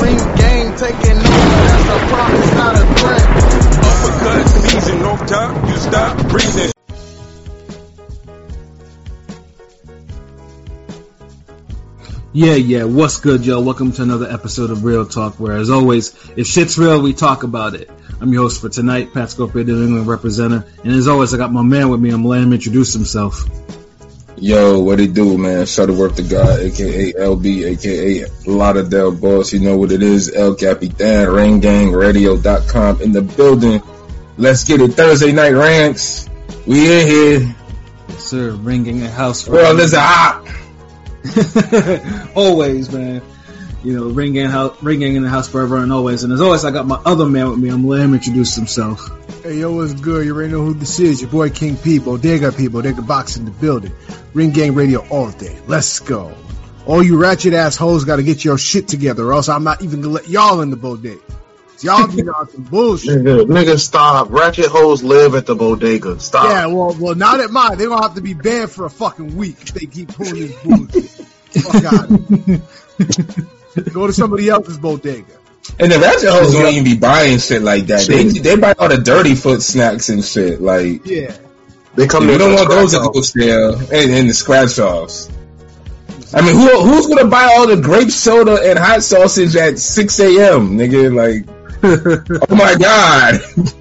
Ring gang taking over, that's a promise, not a threat. Uppercut season, no time, you stop breathing. Yeah, yeah. What's good, yo? Welcome to another episode of Real Talk, where, as always, if shit's real, we talk about it. I'm your host for tonight, Pat Scorpio, the New England representative, and as always, I got my man with me. I'm letting him introduce himself. Yo, what it do, man? Shuttleworth the guy, aka LB, aka Lauderdale Boss. You know what it is, El Capitan, RingGangRadio.com in the building. Let's get it. Thursday night ranks. We in here. Yes, sir. Ringing a house. Is a hot. always, man. You know, ring ringing, house, ringing in the house forever and always. And as always, I got my other man with me. I'm letting him introduce himself. Hey, yo, what's good? You already know who this is. Your boy King P, Bodega people, Bodega Box in the building. Ring Gang Radio all day. Let's go. All you ratchet assholes gotta get your shit together or else I'm not even gonna let y'all in the bodega. Y'all be on some bullshit. Nigga, nigga, stop. Ratchet hoes live at the bodega. Stop. Yeah, well, well, not at mine. They're gonna have to be banned for a fucking week if they keep pulling this bullshit. Fuck out of here. Go to somebody else's bodega. And the ratchet hoes don't even be buying shit like that. They they buy all the dirty foot snacks and shit. Like, Yeah. They come we don't want those scratch at the off. sale and, and the scratch offs. I mean, who who's gonna buy all the grape soda and hot sausage at six a.m. Nigga, like, oh my god.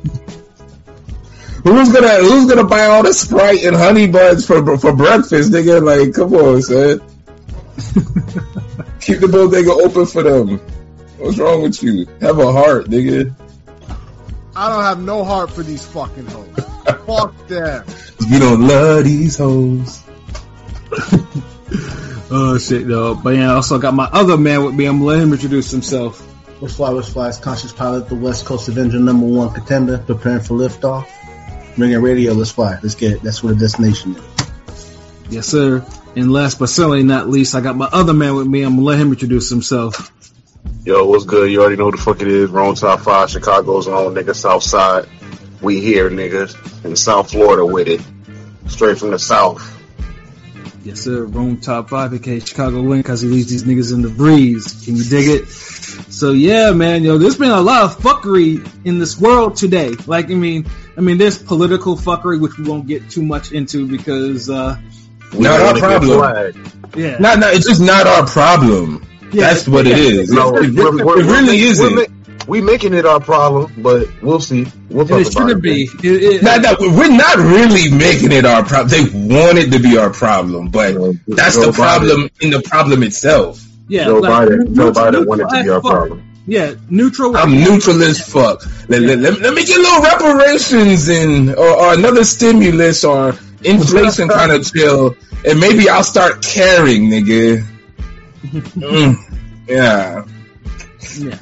Who's gonna Who's gonna buy all the Sprite and honey buns for for breakfast, nigga? Like, come on, son. Keep the bodega open for them. What's wrong with you? Have a heart, nigga. I don't have no heart for these fucking hoes. Fuck them. You don't love these hoes. Oh, shit, though. But yeah, I also got my other man with me. I'm letting him introduce himself. What's fly, what's fly? It's Conscious Pilot, the West Coast Avenger number one contender, preparing for liftoff. Ringing radio, let's fly. Let's get it. That's where the destination is. Yes, sir. And last but certainly not least, I got my other man with me. I'm gonna let him introduce himself. Yo, what's good? You already know who the fuck it is. Wrong top five, Chicago's own nigga, South Side. We here, niggas, in South Florida with it. Straight from the South. Yes, sir. Rome top five, aka Chicago win, because he leaves these niggas in the breeze. Can you dig it? So yeah, man, yo, there's been a lot of fuckery in this world today. Like, I mean, I mean, there's political fuckery, which we won't get too much into because, uh, We Not our problem. yeah, Not, not. It's just not our problem. Yeah, That's what it is. No, it, we're- it- we're- it we're really isn't. We're, ma- we making it our problem, but we'll see. We'll and talk it about shouldn't it. be. It, it, No, no, we're not really making it our problem. They want it to be our problem, but No, that's Joe the problem in the problem itself. yeah, Joe like, Biden, Joe neutral- Biden wanted to be our fuck. problem. Yeah, neutral. I'm neutral as fuck. Let, let, let, let me get a little reparations and or, or another stimulus or inflation kind of chill, and maybe I'll start caring, nigga. Mm, yeah. yeah.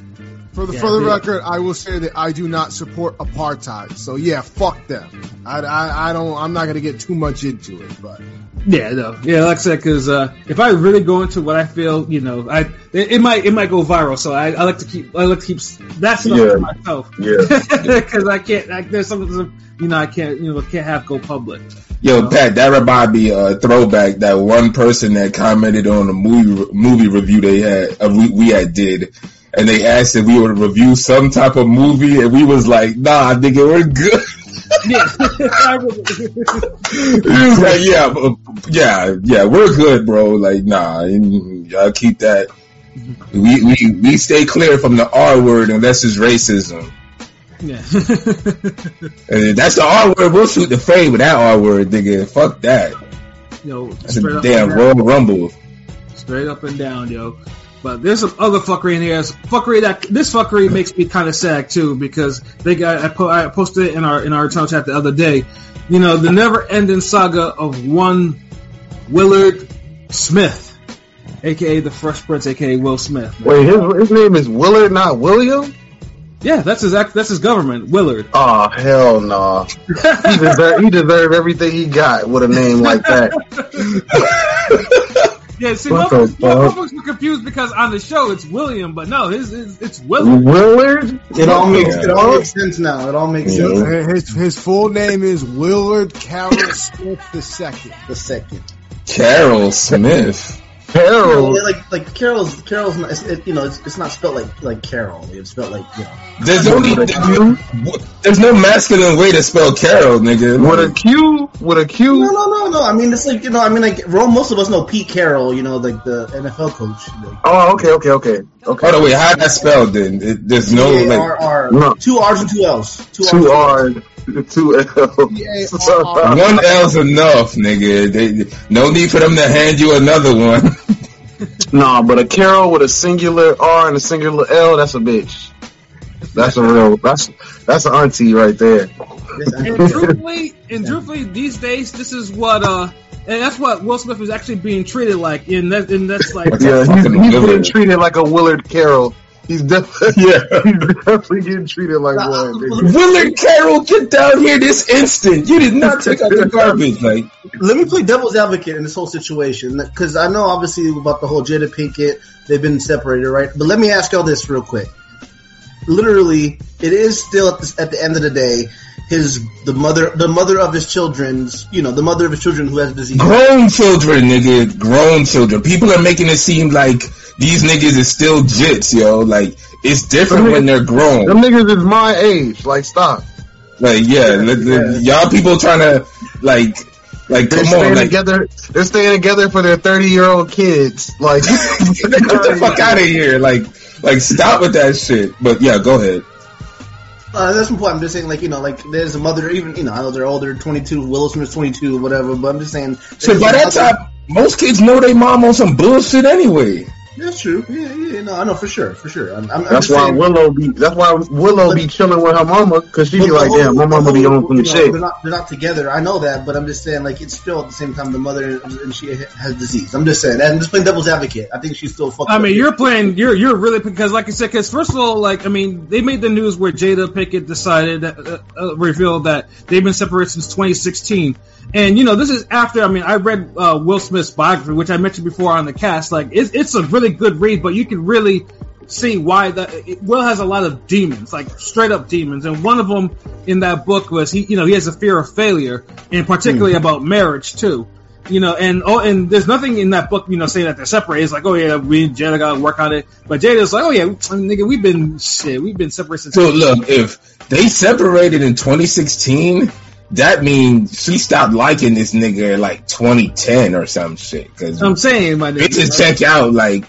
For the Yeah, for the yeah. record, I will say that I do not support apartheid. So yeah, fuck them. I, I, I don't. I'm not gonna get too much into it, but Yeah, no, yeah, like I said, because uh, if I really go into what I feel, you know, I it, it might it might go viral. So I, I like to keep I like to keep that stuff Yeah. to myself Yeah. because I can't. I, there's some you know I can't you know can't have go public. Yo, Pat, that remind me uh, throwback that one person that commented on a movie movie review they had uh, we, we had did, and they asked if we would review some type of movie, and we was like, Nah, nigga, we're good. Yeah, was like, Yeah, uh, yeah, yeah, we're good, bro. Like, nah, y'all keep that. We we we stay clear from the R word unless it's racism. yeah. And that's the R word. We'll shoot the fade with that R word, nigga. Fuck that. yo, That's a damn. Royal Rumble. straight up and down, yo. But there's some other fuckery in here. Fuckery that this fuckery makes me kind of sad too because they got I, po- I posted it in our in our internal chat the other day. You know the never-ending saga of one Willard Smith, aka the Fresh Prince, aka Will Smith. man. Wait, his, his name is Willard, not William? Yeah, that's his act. That's his government, Willard. Oh, hell no. He deserved, he deserved everything he got with a name like that. Yeah, see, What most the yeah, fuck? folks were confused because on the show it's William, but no, his, his it's Willard. Willard? It all makes Yeah. it all makes sense now. It all makes Yeah. sense. his his full name is Willard Carroll Smith II. The second. Carol Smith. Carol. like like Carol's Carol's not, it, you know it's, it's not spelled like like Carol. It's spelled like you know. There's no only there's no masculine way to spell Carol, nigga. With a Q, with a Q. No, no, no, no. I mean, it's like you know. I mean, like Ro- most of us know Pete Carroll. You know, like the NFL coach. Like, Oh, okay, okay, okay, okay. Hold on, wait, how that spelled then? It, there's no like No. two R's and two L's. Two, Two R's. R, two L. P-A-R-R. one L's enough, nigga. They, no need for them to hand you another one. Nah, but a Carol with a singular R and a singular L, that's a bitch. That's a real. That's that's an auntie right there. And truthfully, and truthfully, these days, this is what uh, and that's what Will Smith is actually being treated like. And that, and that's like, Yeah, a he's, fucking he's getting Willard? treated like a Willard Carroll. He's definitely Yeah. he's definitely getting treated like one. look- nigga. Willard Carroll, get down here this instant. You did not take out the garbage. Like, Let me play devil's advocate in this whole situation because I know obviously about the whole Jada Pinkett. They've been separated, right? But let me ask y'all this real quick. Literally, it is still at the, at the end of the day his the mother the mother of his children's you know the mother of his children who has disease. grown children, nigga. Grown children. People are making it seem like these niggas is still jits, yo. Like, it's different when they're grown. Them niggas is my age. Like, stop. Like, yeah, let- let- y'all people trying to, like, like, They're come staying on, like, together. They're staying together for their thirty year old kids. Like, get the fuck out of here. Like, like, stop with that shit. But yeah, go ahead. Uh, that's point. I'm just saying, like you know, like there's a mother. Even you know, I know they're older, 22. Willow Smith's 22, whatever. But I'm just saying. So by that time, most kids know their mom on some bullshit anyway. That's true. Yeah, yeah. No, I know for sure, for sure. I'm, I'm, I'm that's why saying, Willow be. That's why Willow be chilling with her mama because she be But like, the damn, my whole- mama be the on whole- some you know, shit. They're not, they're not together. I know that, but I'm just saying, like, it's still at the same time the mother and she has disease. I'm just saying. I'm just playing devil's advocate. I think she's still fucked. I up. mean, you're playing, you're you're really because, like I said, because first of all, like I mean, they made the news where Jada Pinkett decided that uh, uh, revealed that they've been separated since 2016, and you know this is after. I mean, I read uh, Will Smith's biography, which I mentioned before on the cast. Like, it's, it's a really good read, but you can really see why that Will has a lot of demons, like straight up demons, and one of them in that book was he, you know, he has a fear of failure, and particularly hmm. about marriage too. You know, and oh, and there's nothing in that book, you know, saying that they're separated. It's like, oh yeah, we and Jada gotta work on it. But Jada's like, oh yeah, mm, nigga, we've been shit, we've been separated since. So look, if they separated in 2016, that means she stopped liking this nigga like 2010 or some shit. Cause I'm saying, my nigga. bitches check out like,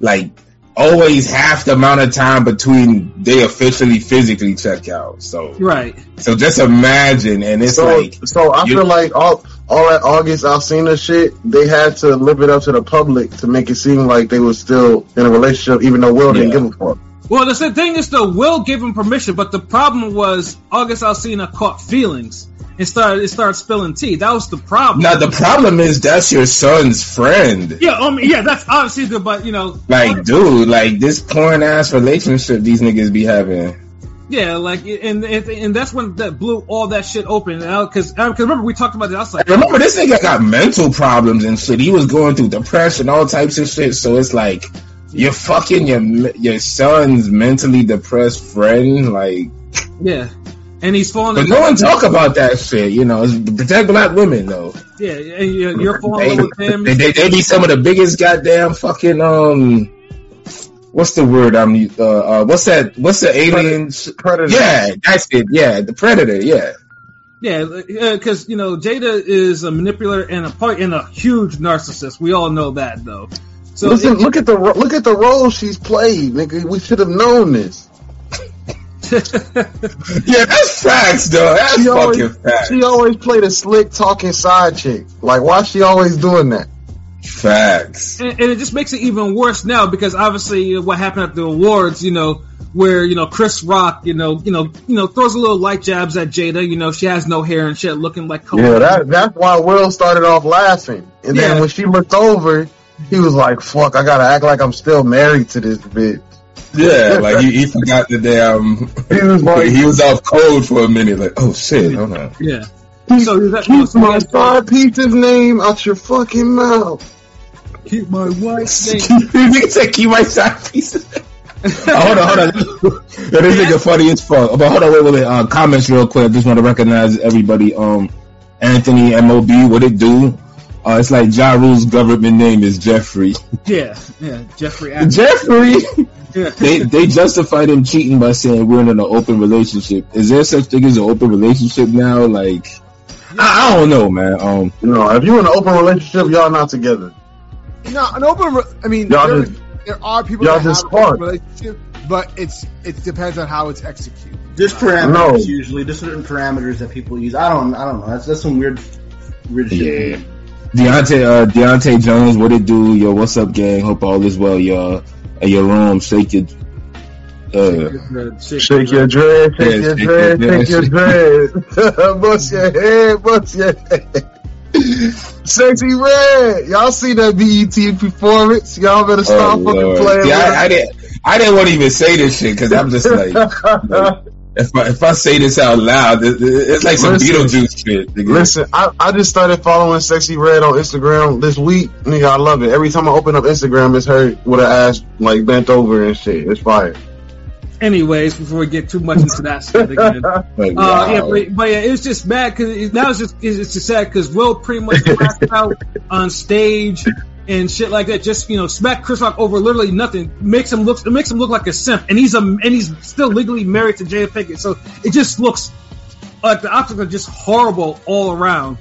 like always half the amount of time between they officially physically check out. So, Right. so just imagine, and it's So, like, so I feel like all all that August Alsina shit, they had to live it up to the public to make it seem like they were still in a relationship, even though Will didn't give a fuck. Well, the same thing is, though, Will gave him permission, but the problem was August Alsina caught feelings and started it started spilling tea. That was the problem. now the problem is that's your son's friend. yeah, mean, yeah, that's obviously the, but you know, Like, dude, like this porn ass relationship these niggas be having. yeah, like, and and, and that's when that blew all that shit open. Because because remember we talked about this. I was like, Remember, this nigga got mental problems and shit. He was going through depression, all types of shit. So it's like you're fucking your your son's mentally depressed friend. Like, yeah, and he's falling. but no one with talk about that shit. You know, protect black women though. Yeah, and you're, you're falling They, with him. they, they, they be some of the biggest goddamn fucking um. What's the word? I'm uh, uh what's that? What's the alien? Predator. Yeah, that's it. Yeah, the predator. Yeah. Yeah, because you know Jada is a manipulator and a part and a huge narcissist. We all know that though. So Listen, it- look at the look at the role she's played, nigga. We should have known this. Yeah, that's facts, though. That's She fucking always, facts. she always played a slick talking side chick. Like, why she always doing that? Facts. and, and it just makes it even worse now because obviously what happened at the awards, you know, where you know Chris Rock, you know, you know, you know, throws a little light jabs at Jada. You know, she has no hair and shit, looking like Cohen. Yeah, that that's why Will started off laughing, and then when she looked over, he was like, "Fuck, I gotta act like I'm still married to this bitch." Yeah, like he, he forgot the damn. He was like, he was off code for a minute. Like, oh shit, hold on. yeah. "Keep, So is that- keep my that's- side piece's name out your fucking mouth." Keep my wife's name. Nigga said keep my side pieces. oh, hold on, hold on. Yo, this nigga funny as fuck. But hold on, wait, wait, wait. Uh, comments real quick. I just want to recognize everybody. Um, Anthony Mob, what it do? Uh, it's like Ja Rule's government name is Jeffrey. Yeah, yeah, Jeffrey. Adams. Jeffrey. Yeah. they they justified him cheating by saying we're in an open relationship. Is there such thing as an open relationship now? Like, I, I don't know, man. Um, No, if you're in an open relationship, y'all not together. No, an open. Re- I mean, Y'all there, just- there are people y'all that have just an open relationship, but it's it depends on how it's executed. There's parameters No. usually. There's certain parameters that people use. I don't. I don't know. That's that's some weird, weird shit. yeah. Deontay, uh, Deontay Jones, what it do? Yo, what's up, gang? Hope all is well, y'all. At your room, shake it. Uh, Shake your dread, shake your shake dread, your shake your dread. bust your head, bust your head. Sexyy Red, y'all see that BET performance? Y'all better stop oh, fucking Lord. playing. See, with I, I didn't, I didn't want to even say this shit because I'm just like, like, if I, if I say this out loud, it, it- it's like some Listen. Beetlejuice shit. nigga. Listen, I, I just started following Sexyy Red on Instagram this week. Nigga, I love it. Every time I open up Instagram, it's her with her ass like bent over and shit. It's fire. Anyways, before we get too much into that shit again. Like, Uh, yeah, but, but yeah, it was just mad because now it's just it's just sad because Will pretty much crashed out on stage and shit like that. Just you know, smack Chris Rock over literally nothing makes him look it makes him look like a simp, and he's a and he's still legally married to Jada Pinkett, so it just looks like the optics are just horrible all around.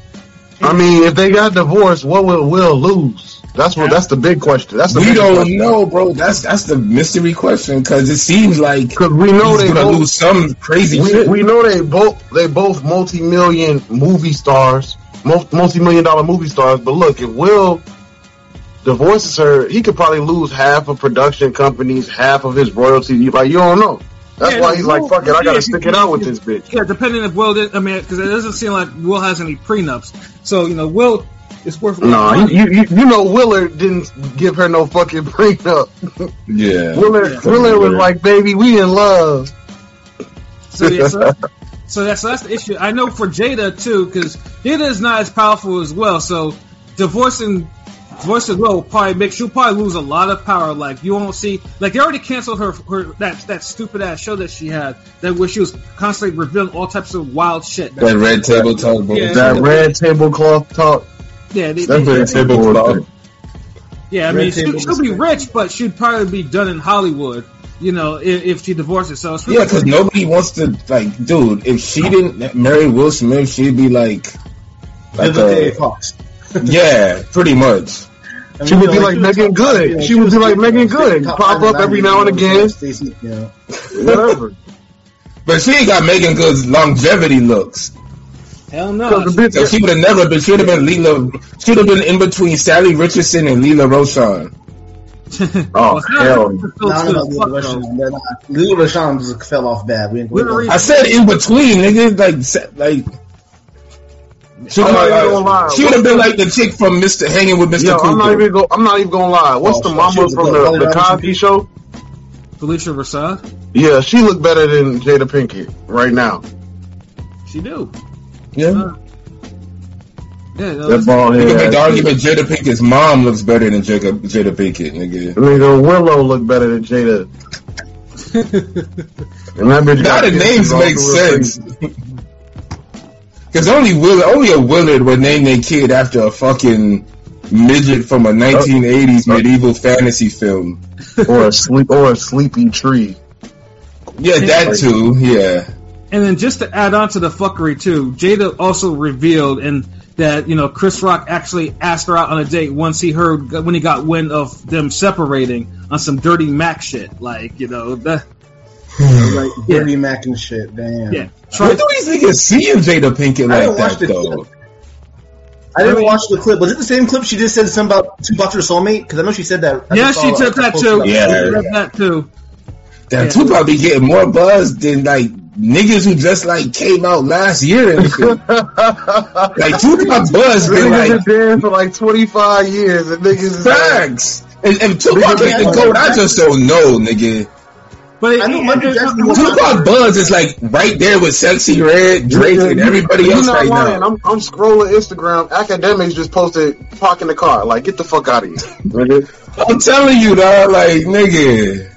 I mean, if they got divorced, what will Will lose? That's what. That's the big question. That's the we don't question. know, bro. That's that's the mystery question because it seems like Because we know he's they gonna both, lose some crazy we, shit. we know they both they both multi million movie stars, multi million dollar movie stars. But look, if Will divorces her, he could probably lose half of production companies, half of his royalties. Like you don't know. That's Yeah, why he's like, fuck it, I gotta if stick it out with this bitch. Yeah, depending if Will did. I mean, because it doesn't seem like Will has any prenups, so you know, Will is worth. a lot Nah, you, you you know Willard didn't give her no fucking prenup. yeah, Willard Yeah. Willard was like, baby, we in love. So yeah, so, so that's so that's the issue. I know for Jada too, because Jada is not as powerful as well. So divorcing divorcing Will will probably make she'll probably lose a lot of power. Like you won't see like they already canceled her her that that stupid ass show that she had that where she was constantly revealing all types of wild shit. that red table talk, bro. Yeah. That red tablecloth talk. yeah, they, That's they- red table talk. yeah. I Red mean, she, she'll be rich, but she'd probably be done in Hollywood. You know, if, if she divorces. So it's Yeah, because nobody wants to like, dude. If she didn't marry Will Smith, she'd be like, like Vivica a, Fox. Yeah, pretty much. I mean, She would be like she was Meagan Good. five, you know, She would be like was Megan top Good. Pop in up every now and again. Stacey, you. Whatever. But she ain't got Meagan Good's longevity looks. hell no. Because the bitch, So she would have never been. She would have been Lela. She would have been in between Salli Richardson and Lela Rochon. Oh, hell no. No, no, no, Lela Rochon. They're not- Lela Rochon just fell off bad. We ain't going Lil I said in between, nigga. Like, like. She, I'm not even uh, she would have been like the chick from Mr. Hanging with Mr. Yo, I'm not even go. I'm not even gonna lie. What's Oh, the mama from the, Holly the Cosby Show? Phylicia Rashad, Yeah, she looked better than Jada Pinkett right now. she do. Yeah. Uh, Yeah, no, That that's- bald You can make head. the argument Jada Pinkett's mom looks better than Jada, Jada Pinkett, nigga. Nigga, Willow looked better than Jada. and that bitch Now the names make sense. Face. Because only Will, only a Willard would name their kid after a fucking midget from a 1980s medieval fantasy film. or a sleep or a sleepy tree. Yeah, that too. Yeah. And then just to add on to the fuckery too, Jada also revealed and that you know Chris Rock actually asked her out on a date once he heard when he got wind of them separating on some dirty Mac shit. Like you know that. Hmm. like Dirty Mac and shit. Damn. Yeah. What do these niggas see in Jada Pinkett I like didn't watch that the though? clip. I didn't watch the clip. Was it the same clip she just said something about Tupac's her soulmate? Because I know she said that. I Yeah, she saw took a that too. about Yeah. She took that too. Damn, Yeah. Tupac be getting more buzz than like niggas who just like came out last year and shit. like Tupac buzz been Niggas like been dead for like 25 years and niggas is like, facts. And, and Tupac Nigga, get the yeah. goat. I just don't know, nigga. But I know Michael Jackson Tupac Buzz is like right there with Sexyy Red, Drake, and everybody You're else not right lying. now. I'm, I'm scrolling Instagram. Akademiks just posted park in the car. Like, get the fuck out of here. nigga. I'm telling you, dog. Like, nigga.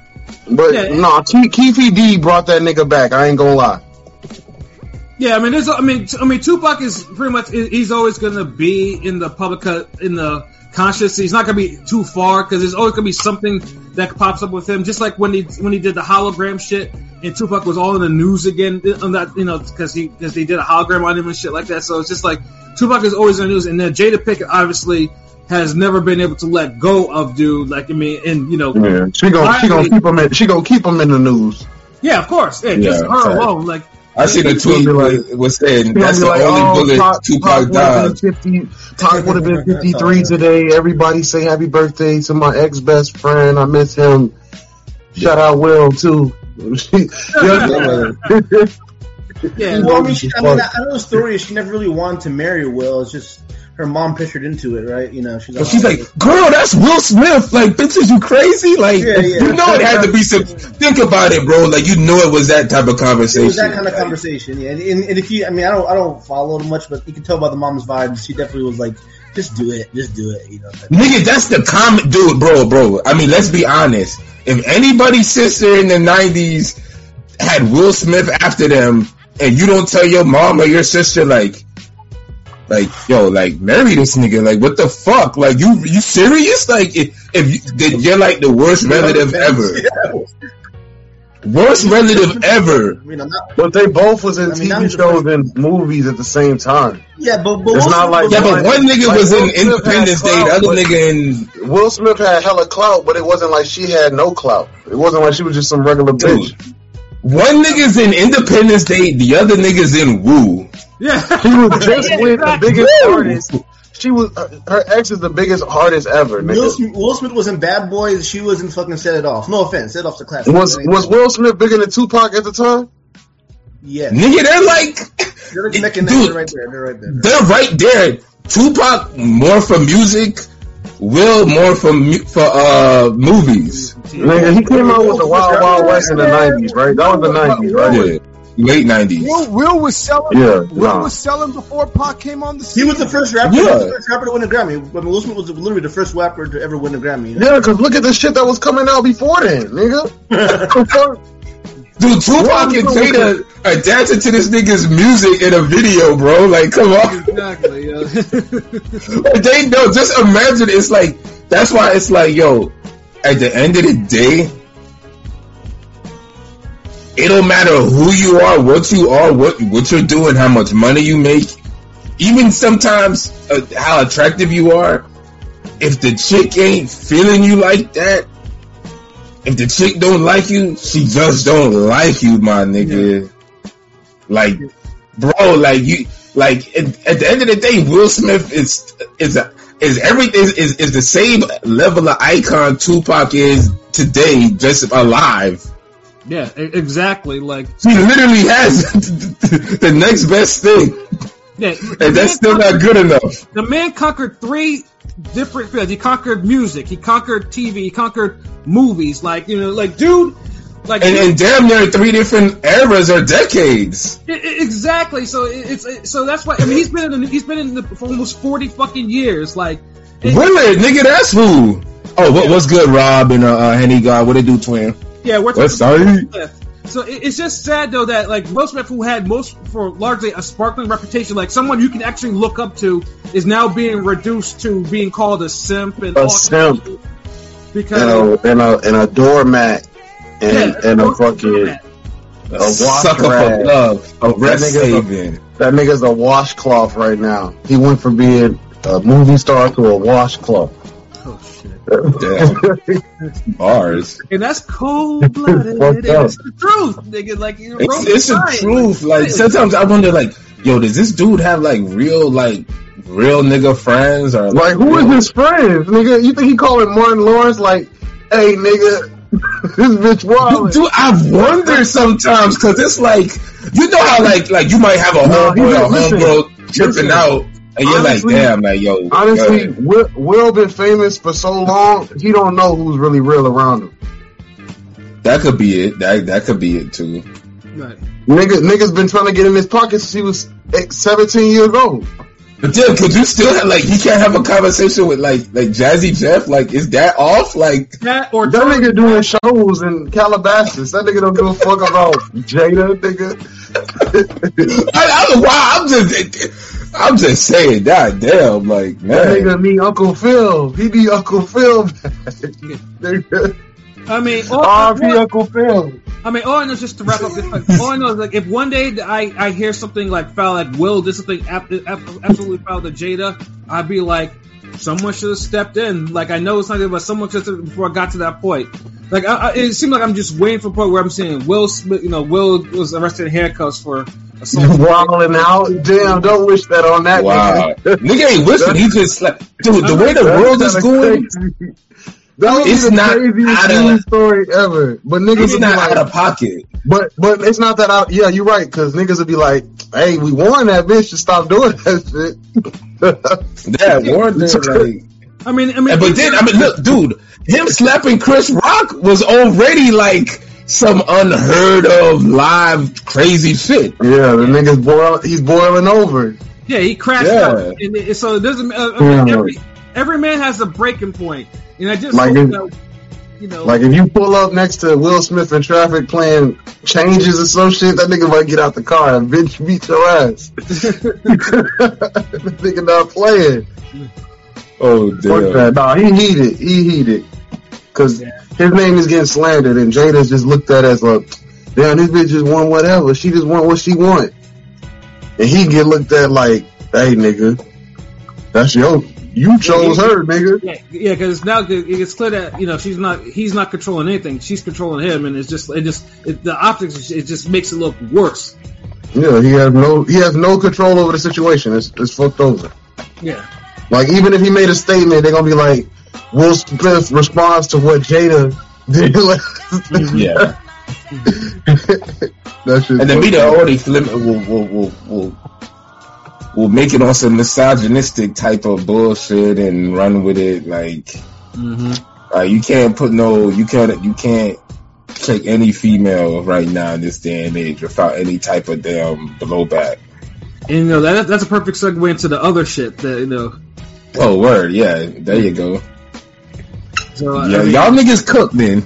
But Yeah. no, Ke- Keffe D brought that nigga back. I ain't gonna lie. Yeah, I mean, there's, I mean, I mean, Tupac is pretty much he's always gonna be in the public uh, in the conscious. He's not gonna be too far because there's always gonna be something that pops up with him. Just like when he when he did the hologram shit, and Tupac was all in the news again uh, on that, you know, because he because they did a hologram on him and shit like that. So it's just like Tupac is always in the news, and then Jada Pinkett obviously has never been able to let go of dude. Like I mean, and you know, Yeah, she gonna she gonna keep him in. She gonna keep him in the news. yeah, of course, yeah, just Yeah, her fact. alone, like. I seen a tweet be like- was- was saying that's the like, only "Oh, bullet Pac- Tupac Pac would've died. 50 Pac would have been 53 today. Everybody say happy birthday to my ex best friend. I miss him. Shout out Will too. Yeah, Well, I mean, she, I mean, I I know the story. is She never really wanted to marry Will. It's just her mom pressured into it, right? You know, she's But she's like, girl, that's Will Smith. Like, bitch, is you crazy? Like, Yeah, yeah. you know it had to be some. Think about it, bro. Like, you know it was that type of It conversation. was that kind of Like, conversation, yeah. And, and, and if you, I mean, I don't, I don't follow it much, but you can tell by the mom's vibes. She definitely was like, just do it, just do it, you know. Nigga, that's the common dude, bro, bro. I mean, let's be honest. If anybody's sister in the '90s had Will Smith after them, and you don't tell your mom or your sister, like, like, yo, like, marry this nigga, like, what the fuck? Like, you, you serious? Like, if, if you, that you're like the worst relative ever, worst relative ever. I mean, I'm not, But they both was in I mean, TV shows and movies at the same time. yeah, but, but It's Will not Smith like- Yeah, but one nigga Like, was in Will Smith had Independence Day, the other nigga in Will Smith had hella clout, but it wasn't like she had no clout. It wasn't like she was just some regular bitch. Dude. One nigga's in Independence Day, the other nigga's in Woo. yeah. She was just with the biggest Woo! artist. She was her, her ex is the biggest artist ever. Will Smith, Will Smith was in Bad Boys. She was in fucking Set It Off. No offense, Set It Off's a classic. Was was Will Smith bigger than Tupac at the time? Yeah, Nigga, they're like, they're neck and. Dude. They're right there. They're right there. they're right there. Tupac more for music, Will more for for uh movies. Nigga, he came out with the Wild Wild West in the nineties, right? That was the nineties, right? Yeah, late nineties. Will, Will was selling. Yeah, Will nah. was selling before Pac came on the scene. He scene. was the first rapper. He Yeah. was the first rapper to win a Grammy. But Will Smith was literally the first rapper to ever win a Grammy. You know? Yeah, cause look at the shit that was coming out before then, nigga. Dude, Tupac and Jada are dancing to this nigga's music in a video, bro. Like, come on. Exactly. Yeah. They know. Just imagine. It's like that's why it's like, yo. At the end of the day, it don't matter who you are, what you are, what what you're doing, how much money you make, even sometimes uh, how attractive you are. If the chick ain't feeling you like that, if the chick don't like you, she just don't like you, my nigga. Like, bro, like you, like at, at the end of the day, Will Smith is is a, is everything is, is is the same level of icon Tupac is today, just alive. yeah, exactly. Like, He literally has the next best thing, yeah, and that's still not good enough. the man conquered three different fields. He conquered music. He conquered TV. He conquered movies. Like, you know, like, dude, like, And, and damn near three different eras or decades. I- I- exactly. So it- it's it, so that's why I mean he's been in the, he's been in the, for almost forty fucking years. Like, it- Willard, nigga, that's who. Oh, what, what's good, Rob and uh, uh, Henny God? What they do, twin? yeah, we're What's talking up? About Will Smith. So it's just sad though that like Will Smith, who had most for largely a sparkling reputation, like someone you can actually look up to, is now being reduced to being called a simp and A simp. because And a and a and a doormat and yeah, and a most fucking that. A wash sucker for rag. love, a rest nigga's a- that nigga's a washcloth right now. He went from being a movie star to a washcloth. Shit. Damn. Bars. And that's cold blooded. It's the truth, nigga. Like you It's, it's the truth. Like sometimes I wonder, like, yo, does this dude have like real, like, real nigga friends or Like, who is real- his friends, nigga? You think he calling Martin Lawrence like, hey, nigga, this bitch wild? Dude, I wonder sometimes because it's like you know how like like you might have a No, he homeboy or don't- homegirl tripping listen. out, and you're Honestly- like, damn, like yo, Honestly. Will, Will been famous for so long, he don't know who's really real around him. that could be it. That that could be it too. Right. Nigga, niggas been trying to get in his pocket since he was eh, 17 years old. But then, could you still have like you can't have a conversation with like like Jazzy Jeff? Like, is that off? Like, That or That nigga doing shows in Calabasas. That nigga don't give a fuck about Jada, nigga. I, I don't know why. I'm just I'm just saying. God damn, like That man. nigga me Uncle Phil. He be Uncle Phil. I mean, all, R.P. all- Uncle Phil. I mean, all I know is just to wrap up this. Like, all I know is like if one day I, I hear something like foul, like Will did something ab- ab- absolutely foul to Jada, I'd be like, someone should have stepped in. Like I know it's not good, but someone should have before I got to that point. Like I, I, it seemed like I'm just waiting for a point where I'm saying Will Smith, you know, Will was arrested in handcuffs for assault. Wilding out. Damn, don't wish that on that Wow, nigga. nigga ain't wishing. He just like, dude, the way the world is going, crazy. That would be It's the not craziest out of- story ever. But niggas it's would be not like, out of pocket. but but it's not that out. Yeah, you're right. Because niggas would be like, "Hey, we warned that bitch to stop doing that shit." Yeah, warned her, like. I mean, I mean, But then, I mean, look, dude, him slapping Chris Rock was already like some unheard of live crazy shit. yeah, the nigga's boil. He's boiling over. Yeah, he crashed Yeah. out, and it, so it doesn't. Uh, Yeah. every every man has a breaking point, and I just Like hope it- that, you know, Like if you pull up next to Will Smith in traffic playing changes or some shit, that nigga might get out the car and bitch beat your ass. that nigga not playing. Oh Fuck damn! that. Nah, he heated. He heated. Cause his name is getting slandered and Jada's just looked at as a, damn, this bitch just want whatever. She just want what she want. And he get looked at like, hey nigga, that's your, you chose her nigga. yeah, yeah, because now it's clear that you know she's not, he's not controlling anything. She's controlling him, and it's just, it just, it, the optics, it just makes it look worse. Yeah, he has no, he has no control over the situation. It's, it's fucked over. Yeah, Like even if he made a statement, they're gonna be like, Will Smith responds to what Jada did. Yeah, that shit. and the media already flip, will, will will will will make it on some misogynistic type of bullshit and run with it. Like, mm-hmm. uh, you can't put no, you can't, you can't take any female right now in this day and age without any type of damn blowback. and you know that that's a perfect segue into the other shit that you know. Oh, word, yeah, there you go. So uh, Yeah, I mean, y'all niggas cook then.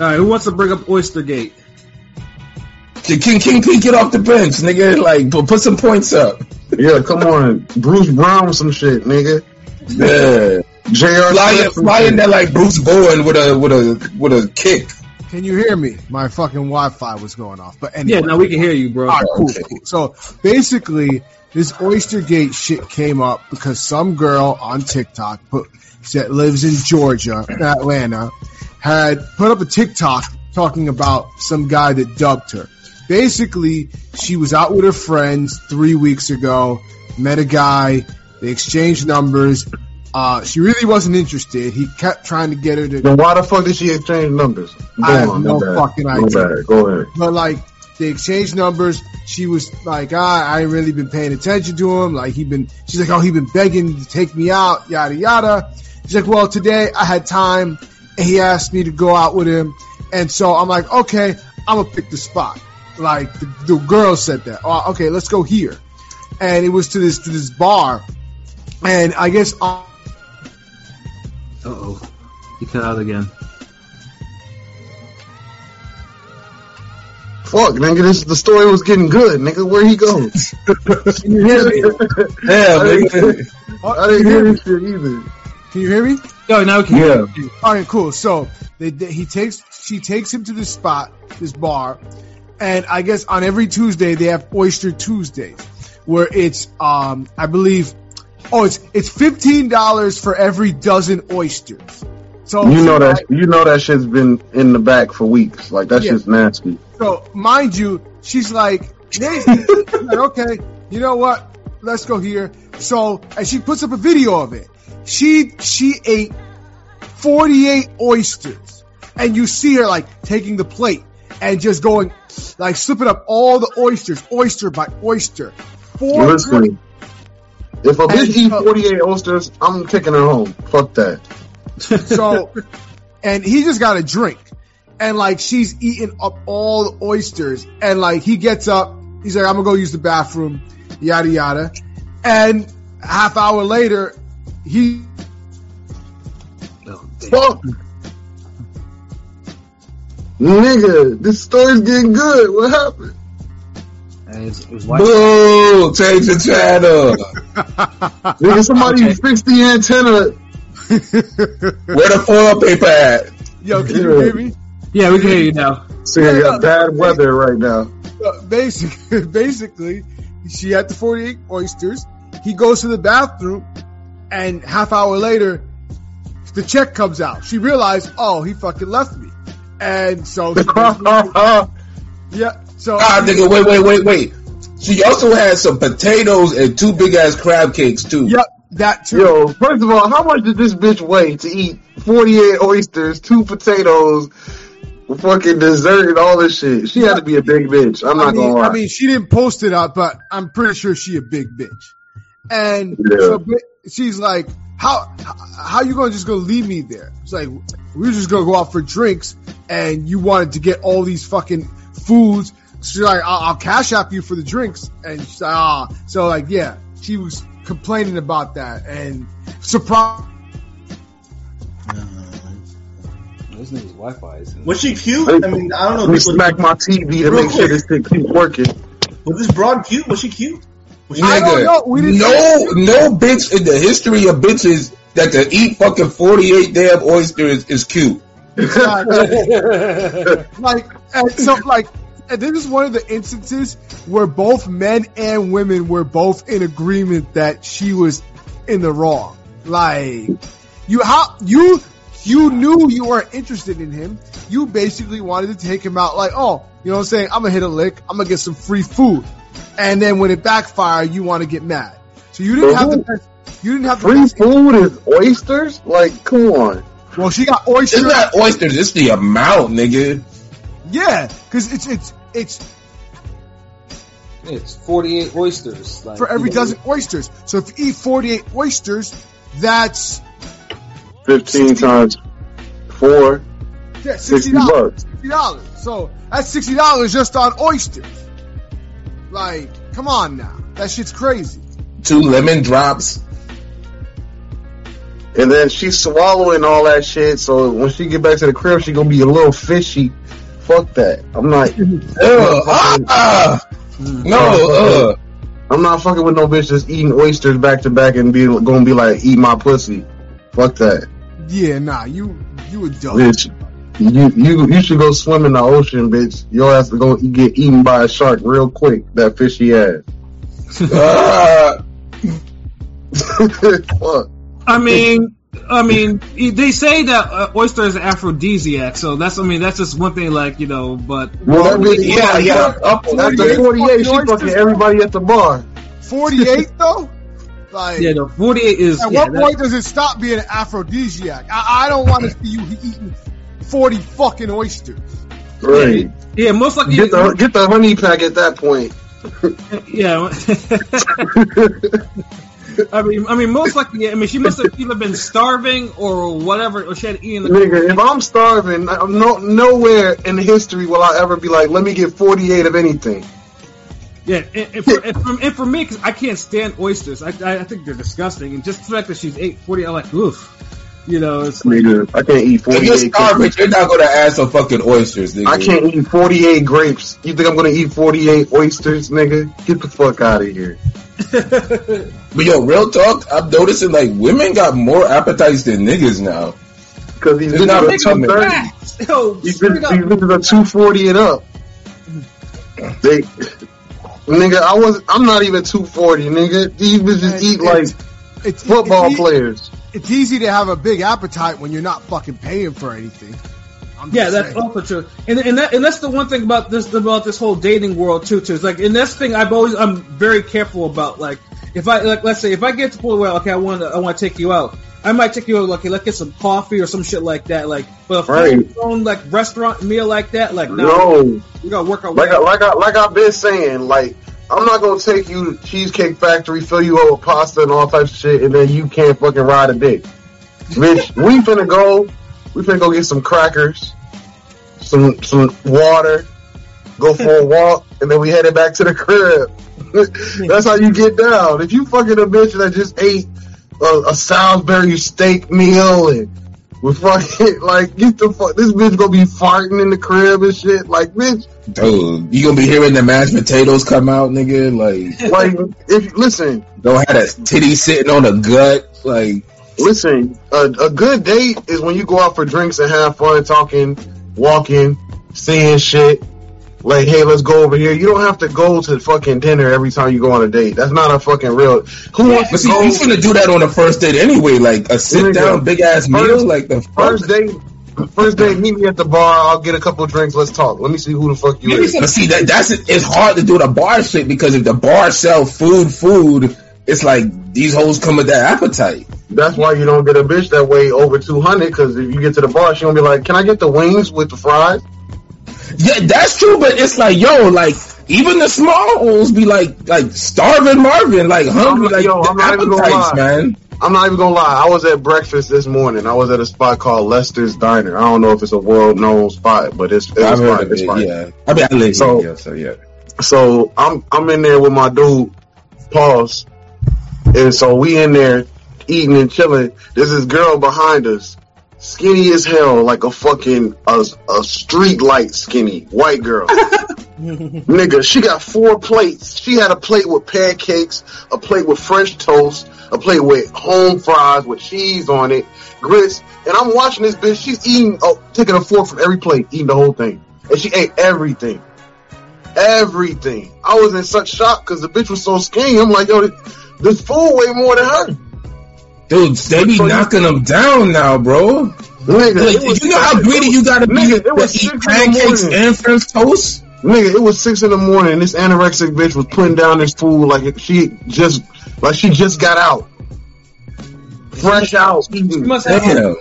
all right, who wants to bring up Oystergate? Can King King P get off the bench, nigga? Like, put, put some points up. yeah, come on, Bruce Brown, some shit, nigga. Yeah, Jr. fly, Smith, some fly in shit. there like Bruce Bowen with a with a with a kick. Can you hear me? My fucking Wi-Fi was going off. But anyway. Yeah, now we can hear you, bro. All right, cool, Okay. cool. So basically, this Oystergate shit came up because some girl on TikTok put that lives in Georgia, Atlanta, had put up a TikTok talking about some guy that dubbed her. Basically, she was out with her friends three weeks ago, met a guy, they exchanged numbers. Uh, she really wasn't interested. He kept trying to get her to Then why the fuck did she exchange numbers? Go I have on, no bad. fucking idea. bad. Go ahead. but like they exchanged numbers. She was like, ah, I ain't really been paying attention to him. Like he been, she's like, oh, he been begging to take me out, yada yada. She's like, well, today I had time, and he asked me to go out with him, and so I'm like, okay, I'm gonna pick the spot. Like the, the girl said that. Oh, okay, let's go here, and it was to this to this bar, and I guess. Uh, Uh oh, he cut out again. Fuck, nigga, this the story was getting good, nigga. Where he goes? can you hear me? Hell, I didn't, nigga. I didn't hear hear this shit either. Can you hear me? Yo, now we can hear Yeah. you. All right, cool. So they, they, he takes, she takes him to this spot, this bar, and I guess on every Tuesday they have Oyster Tuesdays, where it's, um, I believe, oh, it's it's fifteen dollars for every dozen oysters. So You know that you know that shit's been in the back for weeks. Like that's Yeah. shit's nasty. So mind you, she's like, Nathan, I'm like, okay, you know what? Let's go here. So, and she puts up a video of it. She she ate 48 oysters, and you see her like taking the plate and just going, like slipping up all the oysters, oyster by oyster. Four Listen, if a bitch eat 48 oysters, I'm kicking her home. Fuck that. So, and he just got a drink. And like she's eating up all the oysters. And like he gets up, he's like, I'm gonna go use the bathroom, yada yada. And a half hour later, he Fuck. Nigga, this story's getting good. What happened? And his, his. Boo! Change the channel. Nigga, somebody fix the antenna. Where the foil paper at? yo, can you hear me? Yeah, we can hear you now. See, I got bad weather right now. Uh, basically, basically, she had the 48 oysters. He goes to the bathroom, and half hour later, the check comes out. She realized, oh, he fucking left me, and so she yeah. So Ah, nigga, wait, wait, wait, wait. She also had some potatoes and two big ass crab cakes too. yep, that too. Yo, first of all, how much did this bitch weigh to eat 48 oysters, two potatoes, fucking dessert, and all this shit? She had to be a big bitch. I'm I not mean, gonna lie. I mean, she didn't post it out, but I'm pretty sure she a big bitch. And Yeah. so ba- she's like, "How how you gonna just gonna leave me there?" It's like we were just gonna go out for drinks, and you wanted to get all these fucking foods. She's like, "I'll, I'll cash app you for the drinks," and she's like, "Ah." So like, yeah, she was complaining about that and surprised. This nigga's Wi-Fi is. Was she cute? I mean, I don't know. Let me Was, smack my TV to make sure this thing keeps working. was this broad cute? Was she cute? Was she I don't know. We didn't- no, no bitch in the history of bitches that can eat fucking forty eight damn oysters is cute. like and so like and this is one of the instances where both men and women were both in agreement that she was in the wrong. Like you how you you knew you weren't interested in him. You basically wanted to take him out like oh you know what i'm saying? I'm gonna hit a lick. I'm gonna get some free food and then when it backfired you want to get mad so you didn't have the best you didn't have the Free best, food is oysters? Like, come on. well she got oysters. It's not oysters, it's the amount, nigga. yeah because it's it's it's It's 48 oysters. Like, for every you know, dozen oysters. So if you eat 48 oysters, that's 15 times four, yeah, 60 $60. $60. So that's $60 just on oysters. Like, come on now. That shit's crazy. Two lemon drops. And then she's swallowing all that shit, so when she get back to the crib, she gonna be a little fishy. Fuck that. I'm not. Ugh, ah, no, uh. I'm not fucking with no bitch that's eating oysters back to back and be gonna be like, eat my pussy. Fuck that, Yeah, nah, you you a dumb. bitch. You you you should go swim in the ocean, bitch. Your ass gonna go get eaten by a shark real quick. That fishy ass. Ah. Fuck. I mean, I mean, they say that uh, oyster is an aphrodisiac, so that's, I mean, that's just one thing, like, you know, but Well, that bitch, Yeah, yeah. Up, After 48, she fucking everybody at the bar. 48 though? Like, yeah, the 48 is. at yeah, what point does it stop being an aphrodisiac? I, I don't want to see you eating 40 fucking oysters. Right. yeah, most likely. Get the get the honey pack at that point. Yeah. I mean, I mean, most likely. yeah, I mean, she must have either been starving or whatever, or she had eaten. The, Nigga, if I'm starving, I'm no nowhere in history will I ever be like, let me get 48 of anything. yeah, and, and, for, and, for, and for me, because I can't stand oysters, I, I, I think they're disgusting, and just the fact that she's ate 40, I'm like, oof. You know, it's like, Nigga, I can't eat If you're 48 starving, grapes. you're not gonna add some fucking oysters, nigga. I can't eat 48 grapes. You think I'm gonna eat 48 oysters, nigga? Get the fuck out of here. But yo, real talk, I'm noticing like women got more appetites than niggas now. Cause these It's not bitches are women. 230. yo, These straight bitches, up. these bitches are 240 and up. They, nigga, I was, I'm not even 240, nigga. These bitches And eat it's- like It's, football it's, players. It's easy to have a big appetite when you're not fucking paying for anything. I'm Yeah, that's saying. also true, and and that and that's the one thing about this about this whole dating world too. Too, it's like, and that's the thing I've always I'm very careful about. Like, if I like, let's say if I get to the point where okay, I want to I want to take you out, I might take you out. Like, okay, let's get some coffee or some shit like that. Like, but a full Right. blown like restaurant meal like that, like no, No, we gotta work our like way. I, like I, like I've been saying, like I'm not gonna take you to Cheesecake Factory, fill you up with pasta and all types of shit, and then you can't fucking ride a dick. Bitch, we finna go. We finna go get some crackers, some some water, go for a walk, and then we headed back to the crib. That's how you get down. If you fucking a bitch that just ate a, a Salisbury steak meal and with fucking like get the fuck this bitch gonna be farting in the crib and shit. Like bitch, Dude, you gonna be hearing the mashed potatoes come out, nigga. Like, like if listen, don't have that titty sitting on a gut. Like, listen, a, a good date is when you go out for drinks and have fun, talking, walking, seeing shit. Like, hey, let's go over here. You don't have to go to fucking dinner every time you go on a date. That's not a fucking real. Who wants but to see, go? he's gonna do that on the first date anyway. Like a sit down, big ass meal. Like the? First date, first date, meet me at the bar. I'll get a couple drinks. Let's talk. Let me see who the fuck you is. But see, that that's it's hard to do the bar shit because if the bar sell food, food, it's like these hoes come with that appetite. That's why you don't get a bitch that weigh over two hundred. Because if you get to the bar, she gonna be like, "Can I get the wings with the fries?" Yeah, that's true, but it's like, yo, like even the small hoes be like, like starving Marvin, like hungry, like yo, I'm not even gonna lie. man. I'm not even gonna lie. I was at breakfast this morning. I was at a spot called Lester's Diner. I don't know if it's a world known spot, but it's it's I've fine. of It's it, fine. yeah. I mean, I live So- here, so yeah. So I'm I'm in there with my dude, pause, and so we in there eating and chilling. There's this girl behind us, skinny as hell, like a fucking a, a street light skinny white girl. Nigga, she got four plates. She had a plate with pancakes, a plate with French toast, a plate with home fries with cheese on it, grits. And I'm watching this bitch. She's eating, oh, taking a fork from every plate, eating the whole thing. And she ate everything. Everything. I was in such shock because the bitch was so skinny. I'm like, yo, this, this food way more than her. Dude, they be knocking them down now, bro. Nigga, Like, it was- you know how greedy you gotta be Nigga, it was to eat pancakes and French toast? Nigga, it was six in the morning. And this anorexic bitch was putting down this food like she just, like she just got out, fresh out. She must have Damn.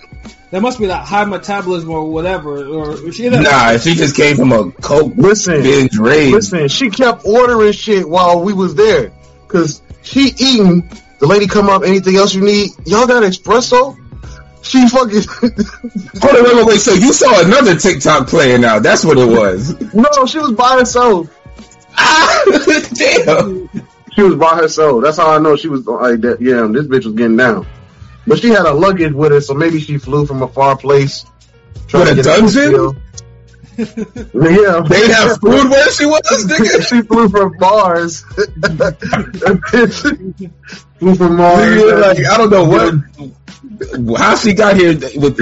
that must be that high metabolism or whatever. Or she had Nah, she just came from a coke Listen, binge rage. listen. She kept ordering shit while we was there, cause she eating. The lady come up. Anything else you need? Y'all got espresso? She fucking Hold on, wait, wait, wait. So you saw another TikTok playing now? That's what it was. no. She was by herself. Ah, damn. She was by herself. That's how I know she was like that. Yeah, this bitch was getting down. But she had a luggage with her, so maybe she flew from a far place. trying What, a dungeon? yeah, They have food where she was, she flew from bars. Flew from Mars. Like I don't know what, how she got here with.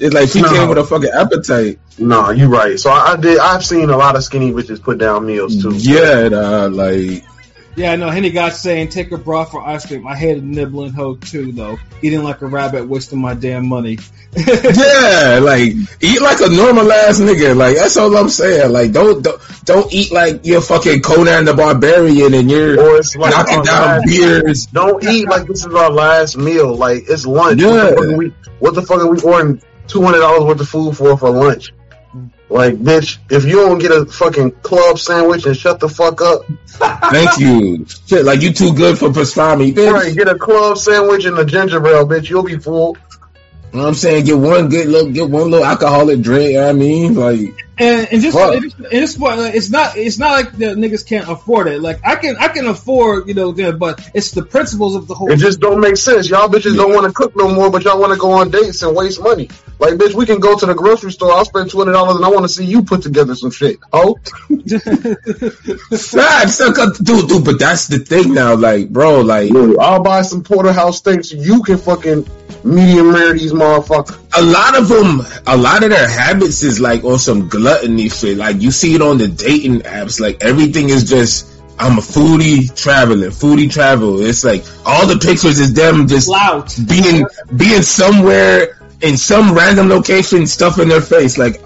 It's like she No. came with a fucking appetite. No, you're right. So I, I did. I've seen a lot of skinny bitches put down meals too. Yeah, nah, like Yeah, I know. Henny God saying take a bra for ice cream. I hated nibbling hoe too, though. Eating like a rabbit, wasting my damn money. yeah, like eat like a normal ass nigga. Like that's all I'm saying. Like don't don't, don't eat like you're fucking Conan the Barbarian and you're Or it's like knocking down last- beers. Don't eat like this is our last meal. Like it's lunch. Yeah. What, the fuck are we, what the fuck are we ordering two hundred dollars worth of food for for lunch? Like, bitch, if you don't get a fucking club sandwich and shut the fuck up, Thank you. Shit, like you too good for pastrami, bitch. right? Get a club sandwich and a ginger ale, bitch. You'll be full. You know what I'm saying? Get one good look, get one little alcoholic drink. You know what I mean, like And, and just Fuck. and it's, it's what it's not it's not like the niggas can't afford it. Like I can I can afford you know, the- but it's the principles of the whole. It just don't make sense. Y'all bitches don't want to cook no more, but y'all want to go on dates and waste money. Like, bitch, we can go to the grocery store. I'll spend two hundred dollars, and I want to see you put together some shit. Oh, facts, dude, dude. But that's the thing now, like, bro, like Dude, I'll buy some porterhouse steaks. You can fucking medium rare these motherfuckers. a lot of them, a lot of their habits is like on some gluttony shit. Like you see it on the dating apps. Like everything is just. I'm a foodie traveling, foodie travel. It's like all the pictures is them just Loud. being being somewhere in some random location, stuff in their face. Like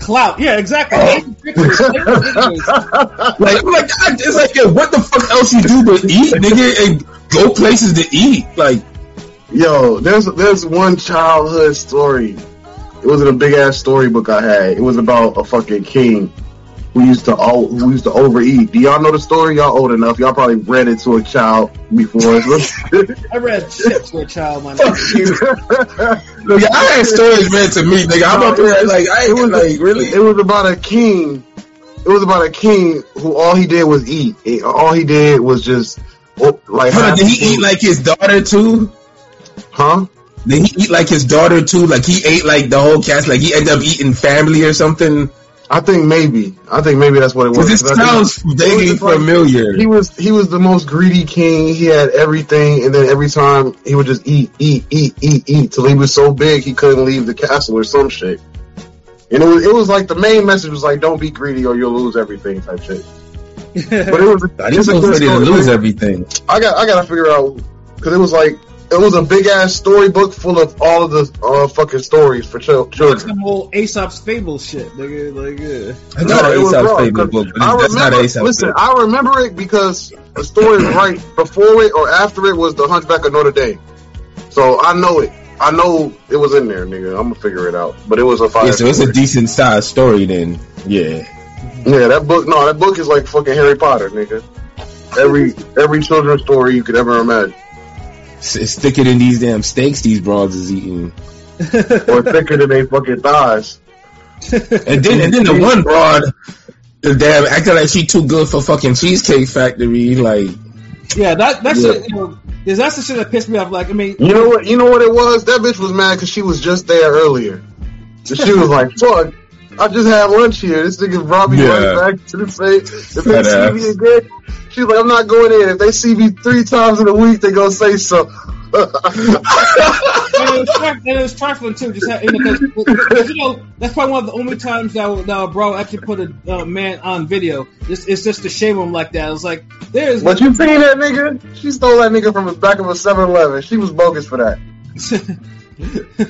Clout. Yeah, exactly. Oh. Like, I'm like, God, it's like, yo, what the fuck else you do but eat, nigga, and go places to eat? Like, Yo, there's there's one childhood story. It wasn't a big ass storybook I had. It was about a fucking king who used to o- who used to overeat. Do y'all know the story? Y'all old enough. Y'all probably read it to a child before. I read shit to a child, my fuck nigga. you. Nigga, I had stories read to me, nigga. I'm up here like, I ain't like, really? it was about a king it was about a king who all he did was eat. He- All he did was just oh, like. Hold on, have did he eat like his daughter too? Huh? Did he eat like his daughter too? Like he ate like the whole cast? Like he ended up eating family or something? I think maybe. I think maybe that's what it was. Because this 'Cause I think- sounds vaguely just like- familiar. He was he was the most greedy king. He had everything, and then every time he would just eat, eat, eat, eat, eat till he was so big he couldn't leave the castle or some shit. And it was it was like the main message was like, "Don't be greedy or you'll lose everything" type shit. But it was I didn't it's a know good ready to lose everything. I got I gotta figure out because it was like it was a big ass storybook full of all of the uh, fucking stories for children. It's children. some whole Aesop's Fable shit, nigga. Like, yeah. I No, got it an was Aesop's wrong, Fable 'cause book, but I that's not remember. an Aesop's listen, Fable. I remember it because the story right before it or after it was the Hunchback of Notre Dame. So I know it. I know it was in there, nigga. I'm gonna figure it out. But it was a fire. Yeah, so it's a decent sized story then. Yeah. yeah. That book, no, that book is like fucking Harry Potter, nigga. Every every children's story you could ever imagine, S- stick it in these damn steaks these broads is eating. or thicker than they fucking thighs. And then and then the one broad the damn acting like she too good for fucking Cheesecake Factory, like Yeah, that that Yeah. shit. You know, is that's the shit that pissed me off. Like, I mean, You know what? You know what it was? That bitch was mad because she was just there earlier. So she was like, "Fuck, I just had lunch here. This nigga brought me Yeah. right back to the same. If they Fat see ass. me again, she's like, I'm not going in. If they see me three times in a week, they gonna say so." and it was, and it was trifling too. Just ha- you know, 'cause- 'cause, you know, that's probably one of the only times that that a bro actually put a uh, man on video. It's, it's just to shame him like that. It's like there's but you seen that nigga? She stole that nigga from the back of a 7-Eleven. She was bogus for that.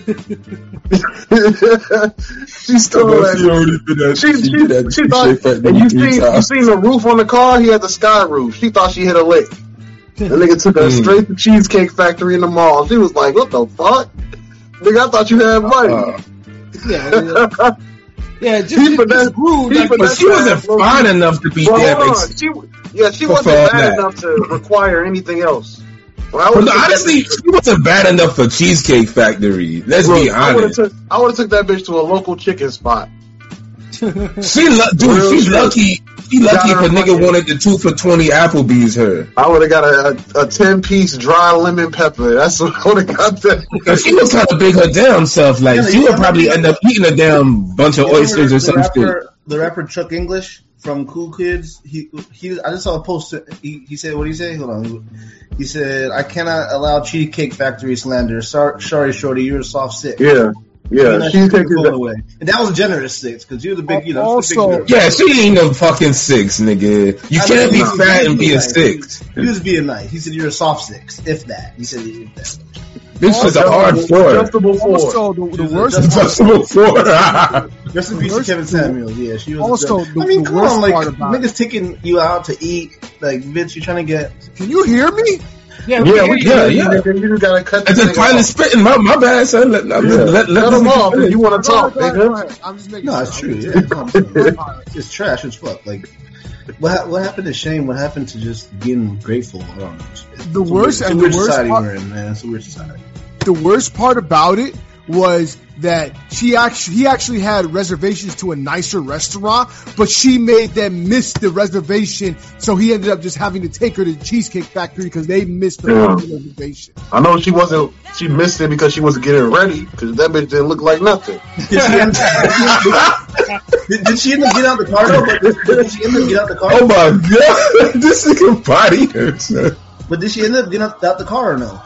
she stole that. She, she, she thought, and you seen, you seen the roof on the car? He had the sky roof. She thought she hit a lick. The nigga took her Mm. straight to Cheesecake Factory in the mall. She was like, "What the fuck, nigga? I thought you had money." Uh, yeah, yeah, yeah, just, He just, finessed- rude. he Like, but she wasn't fine enough to be Well, damn ex- She, yeah, she wasn't all bad that. enough to require anything else. Well, I would've no, honestly, she wasn't bad enough for Cheesecake Factory. Let's Look, be I would have honest. took, I would have took that bitch to a local chicken spot. She, lu- dude, Real she shit. lucky. She lucky if a nigga fucking- wanted the two for twenty Applebee's her. I would have got a, a, a ten piece dry lemon pepper. That's what I would have got. That. She was kind of big her damn self. Like Yeah, she would probably end up eating a damn bunch of oysters or the some shit. The rapper Chuck Inglish from Cool Kids. He he. I just saw a post. He, he said, "What do you say? Hold on." He said, "I cannot allow Cheesecake Factory slander. Sorry, sorry, shorty, you're a soft sick." Yeah, yeah. And that She's taking that. away. And that was a generous six because you was a big, you know, Also- big. Yeah, she ain't no fucking six, nigga. You I can't mean, be he- fat and was be a nice. six. He was being nice. He said, "You're a soft six, if that." He said, "If that." This was a hard four. Adjustable four. Also, the, the worst Adjustable four. Rest in peace to Kevin Samuels. Yeah, she was. Also, the- I mean, the come worst on, like niggas taking you out to eat. Like, bitch, you trying to get Can you hear me? Yeah, Yeah, we Yeah, can. yeah. Nigga, You just gotta cut. I the just nigga finally off. spitting. My, my bad, son. Let, let, Yeah. let, let, let him me off if you want to Go talk, ahead, go nigga. ahead. I'm just making No, it's true. Yeah, no, it's, it's trash as fuck. Like, what ha- what happened to shame? What happened to just being grateful? I don't know. It's, it's The a weird- worst it's a and weird the worst society part- we're in, man. It's a weird society. the worst part about it was that she actually he actually had reservations to a nicer restaurant, but she made them miss the reservation, so he ended up just having to take her to Cheesecake Factory because they missed the Yeah. reservation. I know she wasn't. She missed it because she wasn't getting ready. Because that bitch didn't look like nothing. Did she end, did, did she end up getting out the car though? But did, did she end up getting out the car? Oh my god, this nigga body hurts. But did she end up getting out, out the car or no?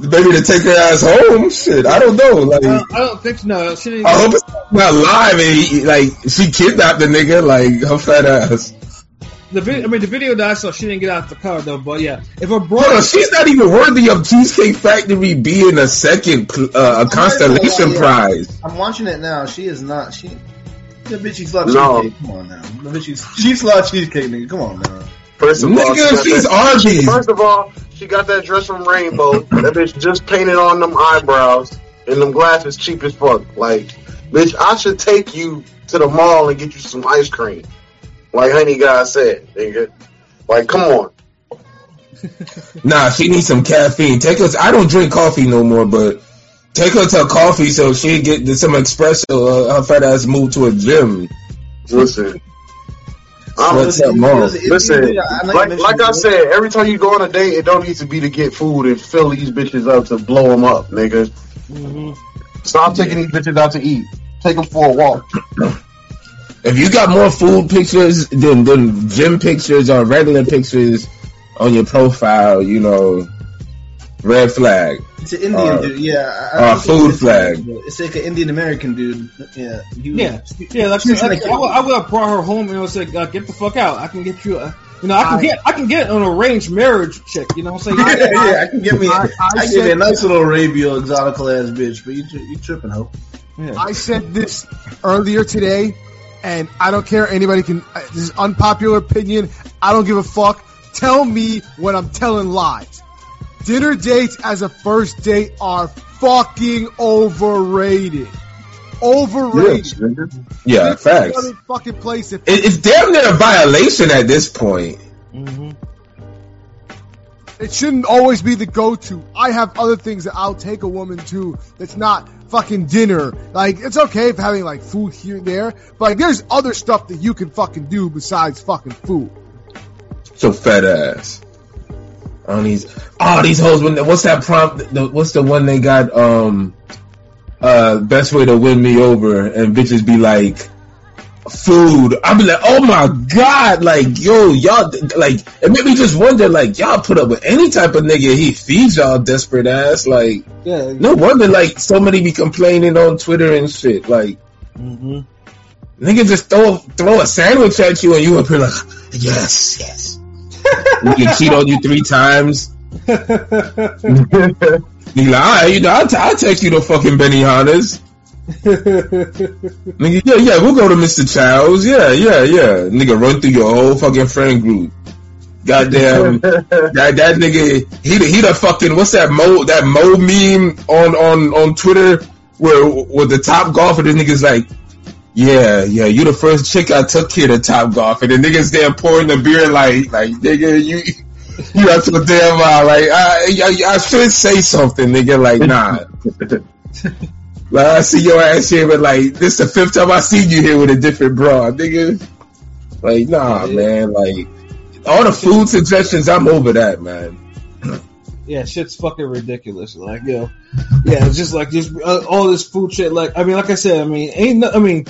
Maybe to take her ass home. Shit, I don't know. Like, I don't, I don't think. No, she didn't. I hope it's not live and he, like she kidnapped the nigga. Like her fat ass. the video, I mean, the video that I saw, she didn't get out the car though. But yeah, if a bro, Hold on, she's not even worthy of Cheesecake Factory being a second uh, a constellation Yeah. prize. I'm watching it now. She is not. She. The bitch, she's slut No. cheesecake. Come on now. The bitch, she's she's slut cheesecake, nigga. Come on now. First of all, Nigga, got she's that- Arby's. First of all, she got that dress from Rainbow. that bitch just painted on them eyebrows and them glasses cheap as fuck. Like, bitch, I should take you to the mall and get you some ice cream. Like Henny God said, nigga. Like, come on. Nah, she needs some caffeine. Take us. I don't drink coffee no more, but take her to a coffee so she get some espresso. Uh, her fat ass move to a gym. Listen, What's up, Mo? Listen, like, like I said, every time you go on a date, it don't need to be to get food and fill these bitches up to blow them up, nigga. Mm-hmm. Stop taking these bitches out to eat. Take them for a walk. If you got more food pictures than, than gym pictures or regular pictures on your profile, you know, red flag. It's an Indian Uh, dude. Yeah. I- I uh, food it's- flag. It's like an Indian American dude. Yeah. He was- Yeah, yeah. Like, like, like- I, would, I would have brought her home and was like, uh, "Get the fuck out! I can get you a, you know, I can I- get, I can get an arranged marriage chick. You know what I'm Yeah, saying? yeah, I can get me. I, I- I can get me a said- nice little Arabian exotical ass bitch, but you you tripping, ho? Yeah. I said this earlier today, and I don't care. Anybody can. uh, This is unpopular opinion. I don't give a fuck. Tell me when I'm telling lies. Dinner dates as a first date are fucking overrated. Overrated. Yeah, Pick facts. Fucking place. If It, it's damn near a violation at this point. Mm-hmm. It shouldn't always be the go-to. I have other things that I'll take a woman to that's not fucking dinner. Like, it's okay if having like food here and there, but like, there's other stuff that you can fucking do besides fucking food. So fat ass. On these, oh these hoes. When what's that prompt? The, what's the one they got? Um, uh, best way to win me over, and bitches be like, food. I be like, oh my god, like yo, y'all, like it made me just wonder, like y'all put up with any type of nigga he feeds y'all desperate ass, like Yeah. no wonder like so many be complaining on Twitter and shit, like. Mm-hmm. Nigga just throw throw a sandwich at you and you up here like, yes, yes. Nigga cheat on you three times. Nigga, like, you know, I'll, t- I'll take you to fucking Benihana's. Nigga, yeah, yeah, we'll go to Mr. Chow's. Yeah, yeah, yeah. Nigga, run through your whole fucking friend group. Goddamn, that that nigga, he the, he the fucking what's that mo that mo meme on on on Twitter where with the top golfer, the niggas like, yeah, yeah, you the first chick I took here to top golf, and the niggas there pouring the beer like like nigga you. You have to damn uh, like I, I I should say something, nigga. Like nah, like I see your ass here, but like this the fifth time I seen you here with a different bra, nigga. Like nah, man. Like all the food suggestions, I'm over that, man. Yeah, shit's fucking ridiculous. Like, yo, yeah, it's just like just uh, all this food shit. Like, I mean, like I said, I mean, ain't no, I mean,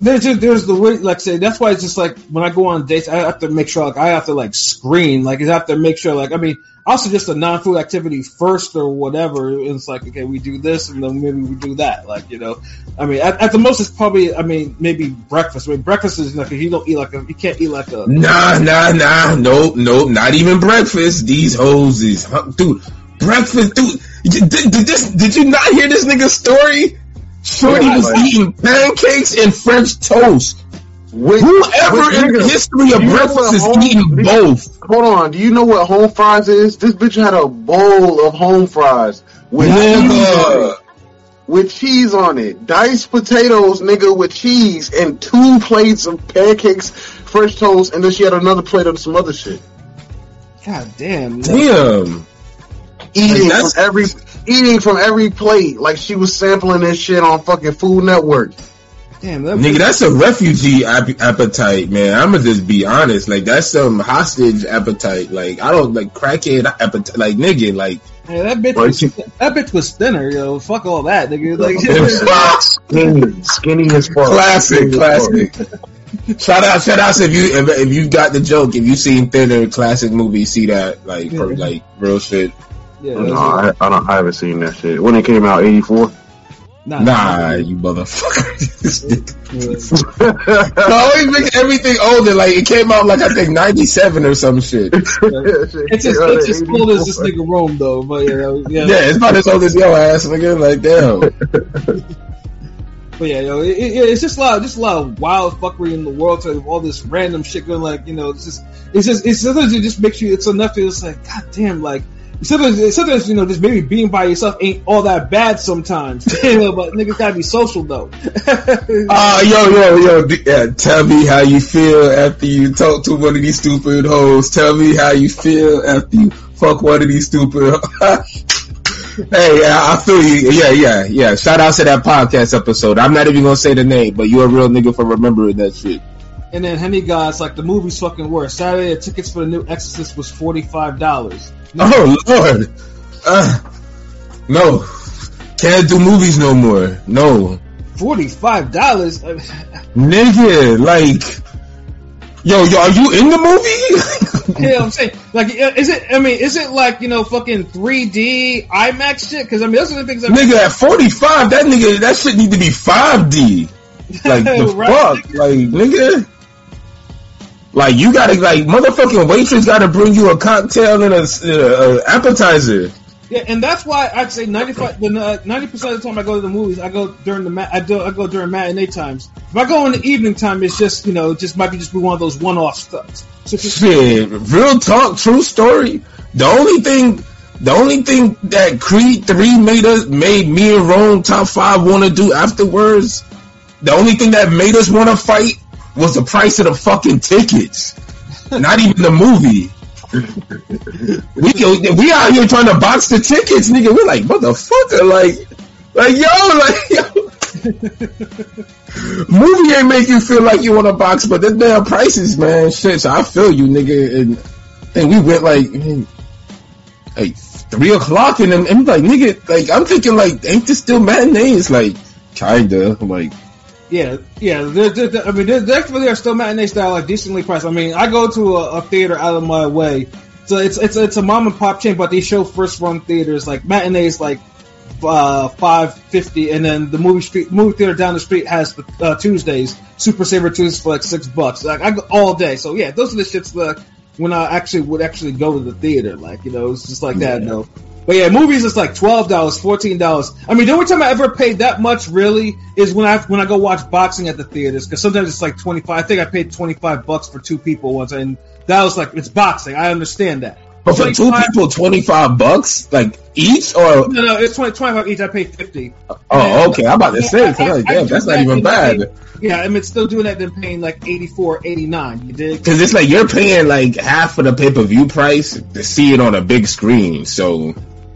there's just there's the way, like, say that's why it's just like when I go on dates, I have to make sure like I have to like screen, like I have to make sure like I mean, also just a non-food activity first or whatever. It's like okay, we do this and then maybe we do that. Like you know, I mean, at, at the most it's probably I mean maybe breakfast. I mean, breakfast is like you don't eat like a you can't eat like a Nah, nah, nah, nope, nope, not even breakfast. These hoes is, dude, breakfast, dude. Did, did this? Did you not hear this nigga's story? Shorty was like- eating pancakes and French toast. Which, Whoever which in the history of breakfast what is home- eating both. Hold on, do you know what home fries is? This bitch had a bowl of home fries with cheese on it. With cheese on it, diced potatoes, nigga, with cheese, and two plates of pancakes, French toast, and then she had another plate of some other shit. God damn. Damn. Eating Like, that's- from every, eating from every plate, like she was sampling this shit on fucking Food Network. Damn, that Nigga, that's a refugee ap- appetite, man. I'ma just be honest. Like, that's some hostage appetite. Like, I don't like crackhead appetite. Like, nigga, like, Yeah, that bitch Right. was that bitch was thinner, yo. Fuck all that, nigga. Like, skinny, skinny as fuck. classic, Skinny classic. shout out, shout out if you if, if you got the joke. If you seen thinner classic movie, see that like for, Yeah. like real shit. Yeah, No, that's- I, I don't. I haven't seen that shit. When it came out, eighty four. nah, Nah, you motherfucker. This nigga. yeah. I always make everything older. Like it came out like I think ninety seven or some shit. It's just it's just old as this nigga Rome though, but yeah, yeah. Yeah, it's about as old as your ass, nigga. Like damn. But yeah, yo, it, it, it's just a lot, just a lot of wild fuckery in the world. To all this random shit going, like you know, it's just, it's just, it's sometimes it just makes you, it's enough to just like, god damn, like sometimes, sometimes you know, just maybe being by yourself ain't all that bad sometimes. but niggas gotta be social though. Ah, yo, yo, yo. D- Yeah, tell me how you feel after you talk to one of these stupid hoes. Tell me how you feel after you fuck one of these stupid. hey, yeah, I feel you. Yeah, yeah, yeah. Shout out to that podcast episode. I'm not even gonna say the name, but you're a real nigga for remembering that shit. And then Henny God's like the movie's fucking worse. Saturday the tickets for the new Exorcist was forty five dollars. Oh Lord, uh, no, can't do movies no more. No, Forty five dollars. nigga, like, yo, yo, are you in the movie? Yeah, I'm saying, like, is it? I mean, is it like you know, fucking 3D IMAX shit? Because I mean, those are the things. I'm, nigga, at forty five, that nigga, that shit need to be five D. Like the Right, fuck, like nigga. Like you gotta like motherfucking waitress gotta bring you a cocktail and a, uh, appetizer. Yeah, and that's why I'd say 95, the uh, 90% of the time I go to the movies, I go during the ma- I do I go during matinee times. If I go in the evening time, it's just you know, just might be just be one of those one off stuff. So Shit, real talk, true story. The only thing, the only thing that Creed Three made us, made me and Rome top five want to do afterwards. The only thing that made us want to fight was the price of the fucking tickets, not even the movie. we we out here trying to box the tickets, nigga. We're like motherfucker, like, like yo, like yo. movie ain't make you feel like you want to box, but the damn prices, man. Shit, so I feel you, nigga. And and we went like like three o'clock, and I'm like, nigga, like I'm thinking like, ain't this still matinees? Like, kinda, like. Yeah, yeah. There, there- I mean, there definitely are still matinee style like decently priced. I mean, I go to a, a theater out of my way, so it's it's it's a mom and pop chain, but they show first run theaters like matinees like uh, five fifty, and then the movie street movie theater down the street has the uh, Tuesdays Super Saver Tuesdays for like six bucks. Like I go all day. So yeah, those are the shits that when I actually would actually go to the theater. Like you know, it's just like that. Yeah. No. But yeah, movies is like twelve dollars, fourteen dollars. I mean, the only time I ever paid that much really is when I when I go watch boxing at the theaters because sometimes it's like twenty five. I think I paid twenty five bucks for two people once, and that was like it's boxing. I understand that. But for two people, twenty five bucks, like each, or No, no, it's 20, 25 each. I paid fifty. oh, okay, I'm about to say, I- I'm like, damn, that's not that even bad. paying- Yeah, I mean, still doing that than paying like 84, 89. You dig? Because it's like you're paying like half of the pay per view price to see it on a big screen, so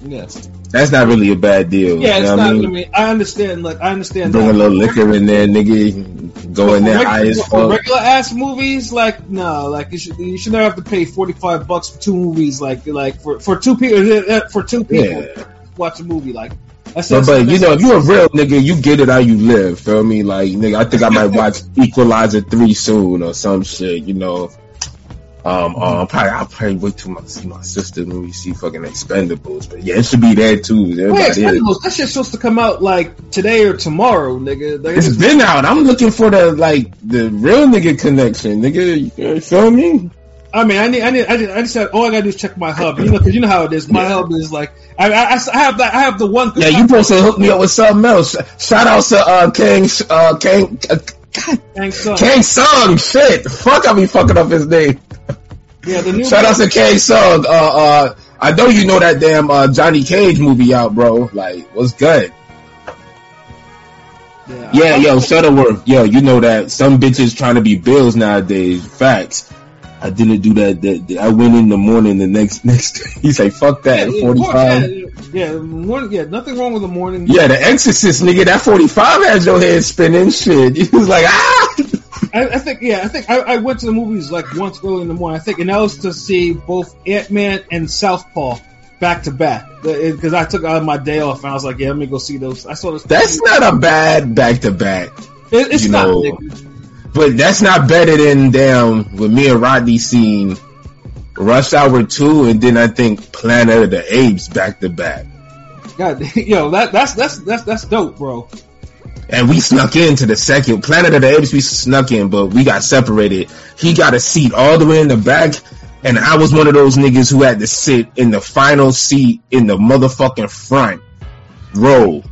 Yes. that's not really a bad deal. Yeah, you it's know not. I I mean? mean, I understand. Like, I understand. Bring that. a little liquor in there, nigga. Go in there high as fuck. regular ass movies, like no, like you should you should never have to pay forty five bucks for two movies, like like for for two people uh, for two people Yeah. watch a movie, like that's But, but you know, if you're a real nigga, you get it how you live. Feel me? Like nigga, I think I might watch Equalizer three soon or some shit. You know, um, um, probably I'll probably wait till my see my sister when we see fucking Expendables. But yeah, it should be there too. Wait, is. Expendables, that shit's supposed to come out like today or tomorrow, nigga. Like, It's been out. I'm looking for the like the real nigga connection, nigga. You feel me? I mean, I need, I need, I just, I just said, all I gotta do is check my hub, you know, because you know how it is. My hub is like, I, I, I have that, I have the one. Yeah, you supposed to hook me up with something else. Shout out to uh King uh King uh, God, Thanks, son. King Sung. Shit, fuck, I be fucking up his name. Yeah, the new. Shout out to King Sung. Uh, uh, I know you know that damn uh, Johnny Cage movie out, bro. Like, what's good? Yeah, Yeah, yo, Shuttleworth. Yo, you know that some bitches trying to be bills nowadays. Facts. I didn't do that. that, that- I went in the morning. The next next. He's like, fuck that. yeah, Forty five. Yeah, morning, yeah, nothing wrong with the morning. Yeah, the Exorcist nigga. That forty five has your head spinning. Shit. He was like, ah. I, I think, yeah, I think I, I went to the movies like once early in the morning. I think, and that was to see both Ant Man and Southpaw back to back because I took out my day off and I was like, yeah, let me go see those. I saw. That's not a bad back to back. It's not. But that's not better than damn with me and Rodney seen Rush Hour two, and then I think Planet of the Apes back to back, God, yo, that that's that's that's that's dope, bro. and we snuck into the second Planet of the Apes. We snuck in, but we got separated. He got a seat all the way in the back, and I was one of those niggas who had to sit in the final seat in the motherfucking front row.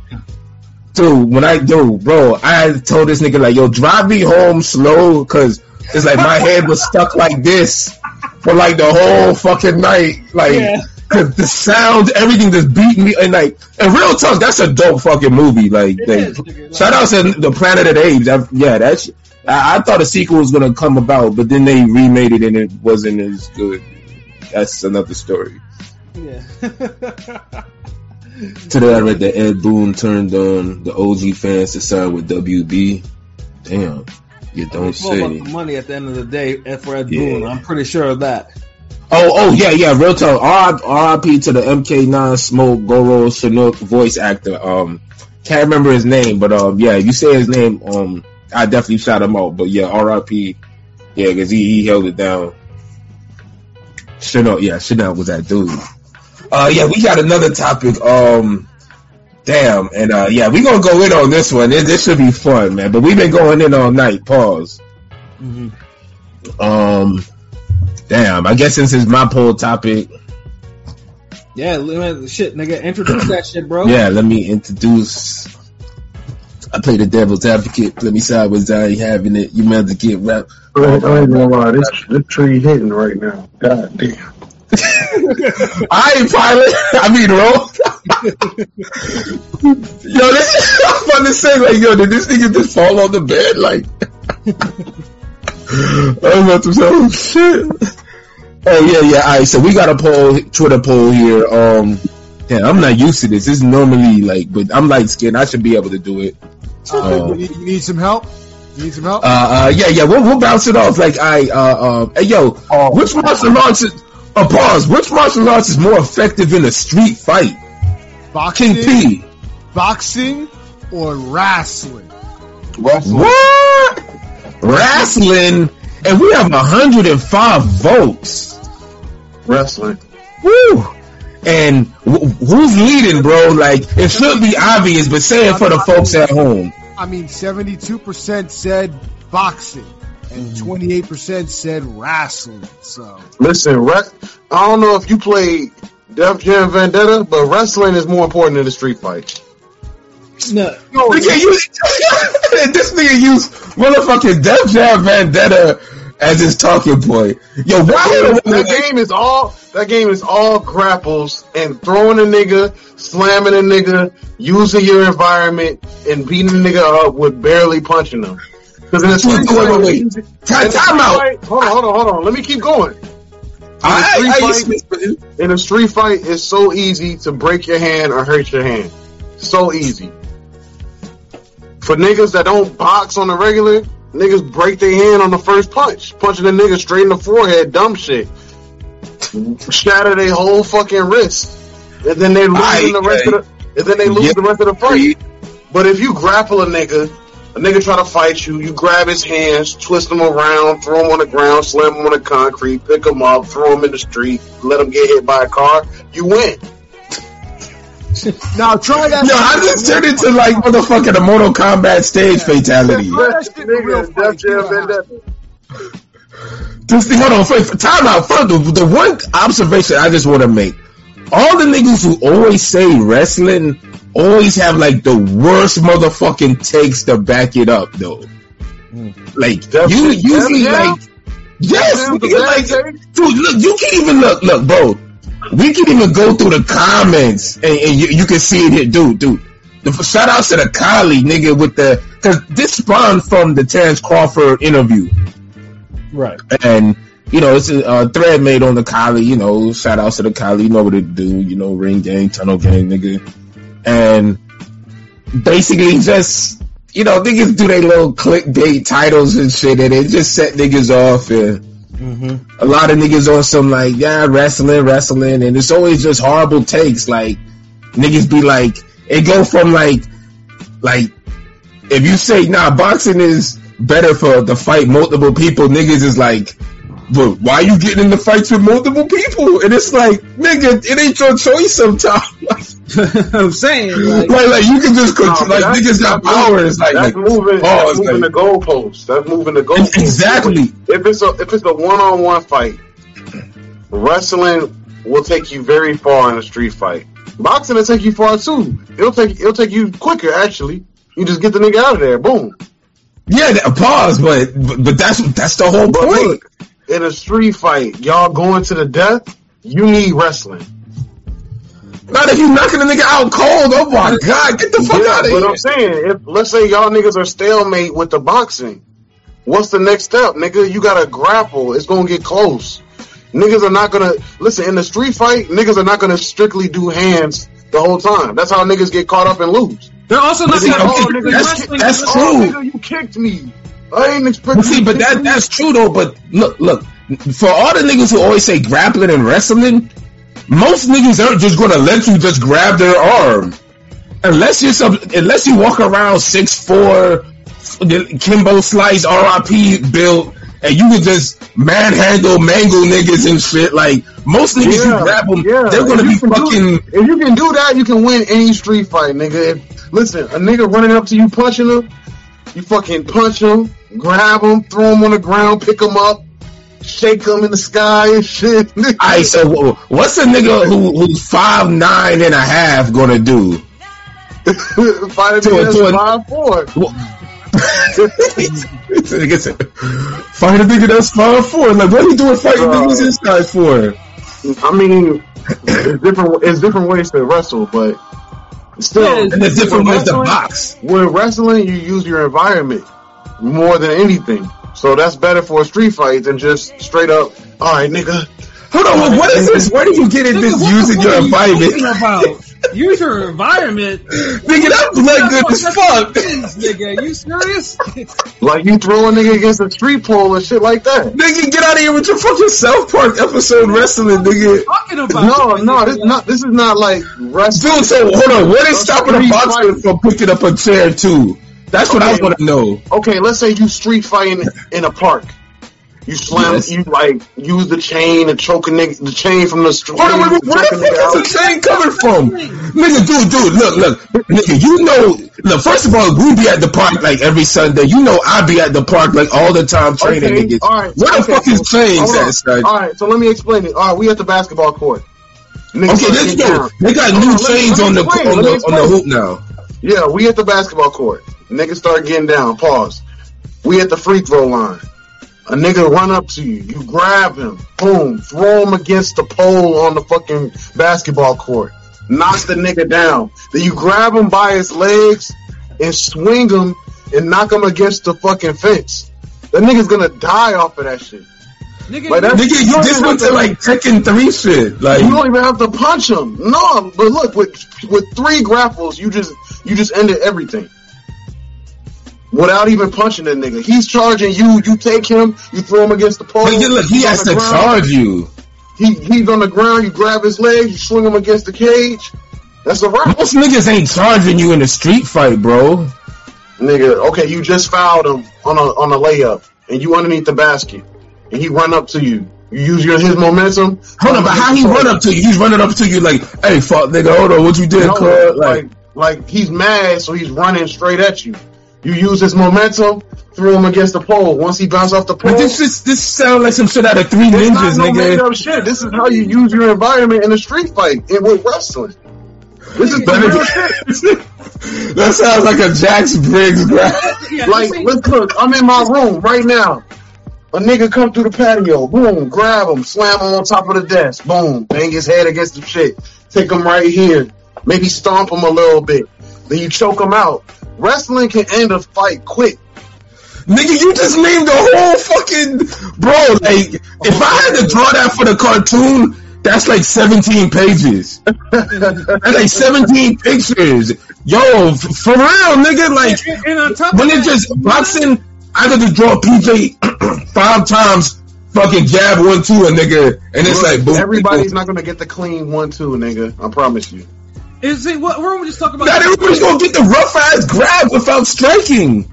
Dude, when I do, bro, I told this nigga like, yo, drive me home slow, cause it's like my head was stuck like this for like the whole fucking night, like. Yeah. Cause the sound, everything just beat me, and like, and real talk, that's a dope fucking movie. Like, It like is, shout out to the Planet of the Apes. I, yeah, that's. I, I thought a sequel was gonna come about, but then they remade it and it wasn't as good. That's another story. Yeah. Today I read that Ed Boon turned on the OG fans to side with WB. Damn. You don't It's all about the money at the end of the day and for Ed Yeah. Boon. I'm pretty sure of that. Oh, oh yeah, yeah. Real talk. RIP to the MK9 Smoke Goro Shinnok voice actor. Um, can't remember his name, but um, yeah, you say his name. Um, I definitely shout him out. But yeah, RIP. Yeah, because he, he held it down. Shinnok, yeah, Shinnok was that dude. Uh, yeah, we got another topic. Um, damn, and uh, yeah, we gonna go in on this one. This, this should be fun, man. But we've been going in all night. Pause. Um, damn. I guess since it's my poll topic, Yeah, man, shit, nigga, introduce that shit, bro. yeah, let me introduce. I play the devil's advocate. Let me side with Zion having it. You meant to get rap. I ain't gonna lie, this, this tree hitting right now. God damn. I ain't pilot. I mean, roll. Yo, this I'm about to say, like, yo, did this nigga just fall on the bed? Like, I was about to say, oh shit. Oh yeah, yeah. All right, so we got a poll, Twitter poll here. Um, yeah, I'm not used to this. This is normally like, but I'm light skinned. I should be able to do it. Uh, Uh, you, need, you need some help? You need some help? uh, uh, yeah, yeah. We'll, we'll bounce it off. Like, I, uh, uh, hey, yo, which martial arts? Is, uh, pause. Which martial arts is more effective in a street fight? Boxing, King P. boxing, or wrestling? What? Wrestling, and we have 105 votes. Wrestling. Woo! And wh- who's leading, bro? Like, it should be obvious, but say it for the folks at home. I mean, 72% said boxing, and Mm-hmm. 28% said wrestling. So, Listen, re- I don't know if you play Def Jam Vendetta, but wrestling is more important than the street fight. No, Nigga, you, this nigga used motherfucking Def Jam Vendetta as his talking point. Yo, why? That game is all that game is all grapples and throwing a nigga, slamming a nigga, using your environment and beating a nigga up with barely punching them. Because in the street Wait, wait, fight, wait. Time, time out. hold on, hold on, hold on. Let me keep going. I, I, street I, In a street fight, it's so easy to break your hand or hurt your hand. So easy. For niggas that don't box on the regular, niggas break their hand on the first punch. Punching a nigga straight in the forehead, dumb shit. Shatter their whole fucking wrist. And then they lose the rest of the and then they lose Yeah. the rest of the fight. But if you grapple a nigga, a nigga try to fight you, you grab his hands, twist him around, throw him on the ground, slam him on the concrete, pick him up, throw him in the street, let him get hit by a car, you win. now try that. Yo, I just turned into like motherfucking a Mortal Kombat stage fatality. Try that shit in a real Nigga, fight. Def Jam See what happens. Vendetta. This thing, hold on, wait, time out. Fuck, the, the one observation I just want to make. All the niggas who always say wrestling always have like the worst motherfucking takes to back it up though. Like, Def- you usually like, yes, nigga, like, dude, look, you can even look, look, bro. We can even go through the comments and, and you, you can see it here, dude, dude. The, shout outs to the colleague, nigga, with the, cause this spawned from the Terrence Crawford interview right. and you know it's a, uh thread made on the Coli. You know, shout outs to the Coli. You know what it do. You know, ring gang, tunnel gang, nigga, and basically just you know niggas do their little clickbait titles and shit, and it just set niggas off. And Mm-hmm. a lot of niggas on some like yeah wrestling, wrestling, and it's always just horrible takes. Like niggas be like, it go from like like if you say nah, boxing is better for to fight multiple people, niggas is like, but why you getting into fights with multiple people? And it's like, nigga, it ain't your choice sometimes. I'm saying, like, like, like you can just control, but like that's- niggas got power. It's like, that's like moving, oh, that's it's moving like- the goalposts. That's moving the goalposts. exactly. If it's a if it's a one on one fight, wrestling will take you very far in a street fight. Boxing will take you far too. It'll take it'll take you quicker actually. You just get the nigga out of there, boom. Yeah, that, pause, but, but but that's that's the whole But point. look, in a street fight, y'all going to the death, you need wrestling. Not if you knocking a nigga out cold. Oh my god, get the fuck Yeah, out of here. but here. I'm saying, if let's say y'all niggas are stalemate with the boxing, what's the next step, nigga? You gotta grapple. It's gonna get close. Niggas are not gonna listen in the street fight. Niggas are not gonna strictly do hands the whole time. That's how niggas get caught up and lose. they're also not gonna kick that's- you that's oh, true. nigga, you kicked me. I ain't expecting. But see, but that that's true though. But look, look, for all the niggas who always say grappling and wrestling, most niggas aren't just gonna let you just grab their arm, unless you're some, unless you walk around six four, Kimbo Slice RIP built, and you can just manhandle, mangle niggas and shit. Like most niggas, you grab them, they're gonna be can do- fucking. if you can do that, you can win any street fight, nigga. If, listen, a nigga running up to you, punching him, you fucking punch him, grab him, throw him on the ground, pick him up, shake him in the sky and shit. nigga. Alright, so what's a nigga who who's five nine and a half gonna do? Fight a To a- nigga to a- that's five four. Nigga said, Fight a nigga that's five four. Like, what are you doing fighting Bro. niggas this size for? I mean, it's different. It's different ways to wrestle, but still, And there's different Wrestling- box. With wrestling, you use your environment more than anything. So that's better for a street fight than just straight up. All right, nigga. Hold on, what- is this? Where do you get in this using your environment? talking about? Use your environment. Nigga, that blood good as fuck. Nigga, you serious? Like you throw a nigga against a street pole and shit like that. Nigga, get out of here with your fucking South Park episode wrestling, nigga. talking about? No, no, this not. This is not like wrestling. Dude, so hold on, what is That's stopping a boxer from picking up a chair too? That's what I want to know. Okay, let's say you street fighting in a park. You slam, Yes. you like use the chain to choke a nigga, the chain from the street. Wait, wait, where the fuck is the chain coming from? Nigga, dude, dude, look, look. Nigga, you know, look, first of all, we be at the park like every Sunday. You know I be at the park like all the time training Okay, niggas. all right, Where the fuck is chains at, son? All right, so let me explain it. All right, we at the basketball court. Niggas Okay, let's go. They got new me- chains on the on the on the hoop now. Yeah, we at the basketball court. Niggas start getting down. Pause. We at the free throw line. A nigga run up to you. You grab him. Boom. Throw him against the pole on the fucking basketball court. Knock the nigga down. Then you grab him by his legs and swing him and knock him against the fucking fence. That nigga's gonna die off of that shit. Nigga, Like that- Nigga, you don't just even went to like Tekken 3 shit. Like, You don't even have to punch him. No, but look, with with three grapples, you just you just ended everything. Without even punching that nigga. He's charging you, you take him, you throw him against the pole. look, he has to ground. charge you. He he's on the ground, you grab his leg, you swing him against the cage. That's a wrap. Most niggas ain't charging you in a street fight, bro. Nigga, okay, you just fouled him on a on a layup and you underneath the basket. And he run up to you. You use your his momentum. Hold on, but how he run up to you? He's running up to you like, hey, fuck, nigga, hold on, what you did, No, cuz? like, Like, like he's mad, so he's running straight at you. You use his momentum, throw him against the pole. Once he bounced off the pole, but this is this sound like some shit out of Three it's Ninjas, not no made nigga. up shit. This is how you use your environment in a street fight and with wrestling. This is the That real shit. that sounds like a Jax Briggs grab. Yeah, Like, this let's look. I'm in my room right now. A nigga come through the patio. Boom, grab him, slam him on top of the desk. Boom, bang his head against the shit. Take him right here. Maybe stomp him a little bit. Then you choke them out. Wrestling can end a fight quick. Nigga, you just named the whole fucking bro. Like, if I had to draw that for the cartoon, that's like 17 pages. That's like 17 pictures. Yo, f- for real, nigga. Like, and on top when of it's that, just boxing, I could just draw PJ five times, fucking jab one two a nigga, and it's like boom. Everybody's boom. not gonna get the clean one two, nigga. I promise you. Is it what we're just talking about? Not everybody's gonna get the rough ass grab without striking.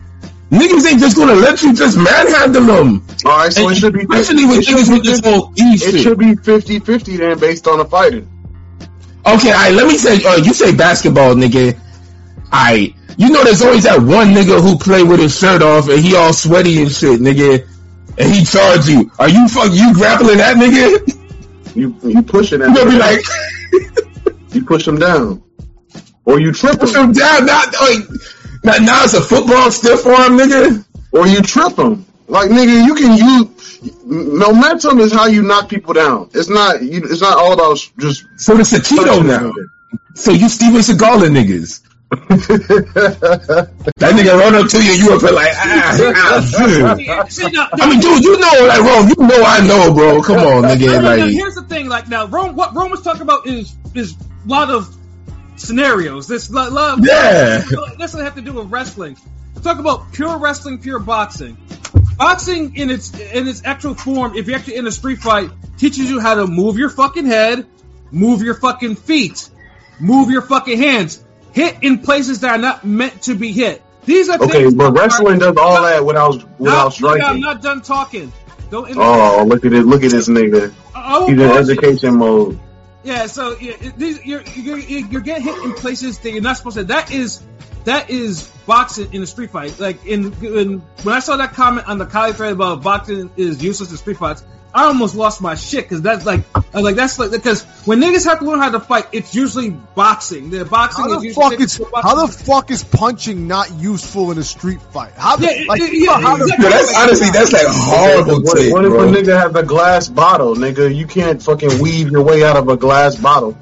Niggas ain't just gonna let you just manhandle them. All right, so And it should be especially with niggas with this whole E It should be 50-50 then, based on the fighting. Okay, all right, let me say, uh, you say basketball, nigga. Alright, you know there's always that one nigga who play with his shirt off and he all sweaty and shit, nigga. And he charge you. Are you fuck you grappling that nigga? You you pushing that. You gonna be like, you push them down, or you trip push him, him down, not like, not now it's a football stiff arm, nigga. or you trip them. Like nigga, you can use momentum is how you knock people down. It's not you. It's not all about just. So it's a Cheeto now. So you Steven Seagal niggas. That nigga run up to you, you up there like, ah, ah, dude. See, now, I mean, dude, you know like Rome, you know I know, bro. Come on, now, nigga. now, Like, here's the thing. Like now, Rome, what Rome was talking about is is a lot of scenarios. This lot, lot Yeah. This doesn't have to do with wrestling. talk about pure wrestling, pure boxing. Boxing in its in its actual form, if you're actually in a street fight, teaches you how to move your fucking head, move your fucking feet, move your fucking hands, hit in places that are not meant to be hit. These are Okay, but wrestling does all that without without striking. I'm not done talking. Don't. Oh, look at it! Look at this nigga. I He's in oh, education mode. Yeah, so it- you're, you're you're getting hit in places that you're not supposed to. That is that is boxing in a street fight. Like in, in when I saw that comment on the Coli thread about boxing is useless in street fights, I almost lost my shit because that's like I was like that's like because when niggas have to learn how to fight, it's usually boxing. The boxing How is the usually fuck is boxing. how the fuck is punching not useful in a street fight? How the, Yeah, like yeah, yeah, how the exactly. Yo, that's honestly that's like horrible What, take, what if bro. a nigga has a glass bottle, nigga? You can't fucking weave your way out of a glass bottle,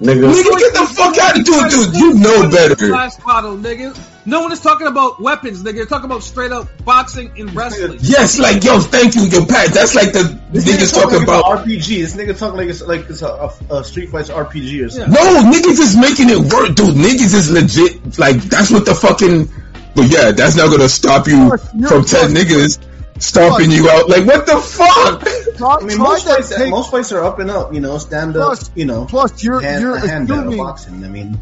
nigga. Nigga, get the fuck out of dude, dude. You know better. Glass bottle, nigga. No one is talking about weapons, nigga. They're talking about straight up boxing and wrestling. Yes, like yo, thank you, yo, Pat. That's like the This niggas nigga talking talking about. about RPG. This nigga talking like it's like it's a, a, a Street Fighter RPG or something. No, niggas is making it work, dude. Niggas is legit. Like that's what the fucking. But yeah, that's not gonna stop you You're- from ten niggas stomping you out. Like what the fuck? try, I mean, most that fights, take- most fights are up and up. You know, stand up. Plus- you know, plus you're hand, you're hand assuming boxing. I mean,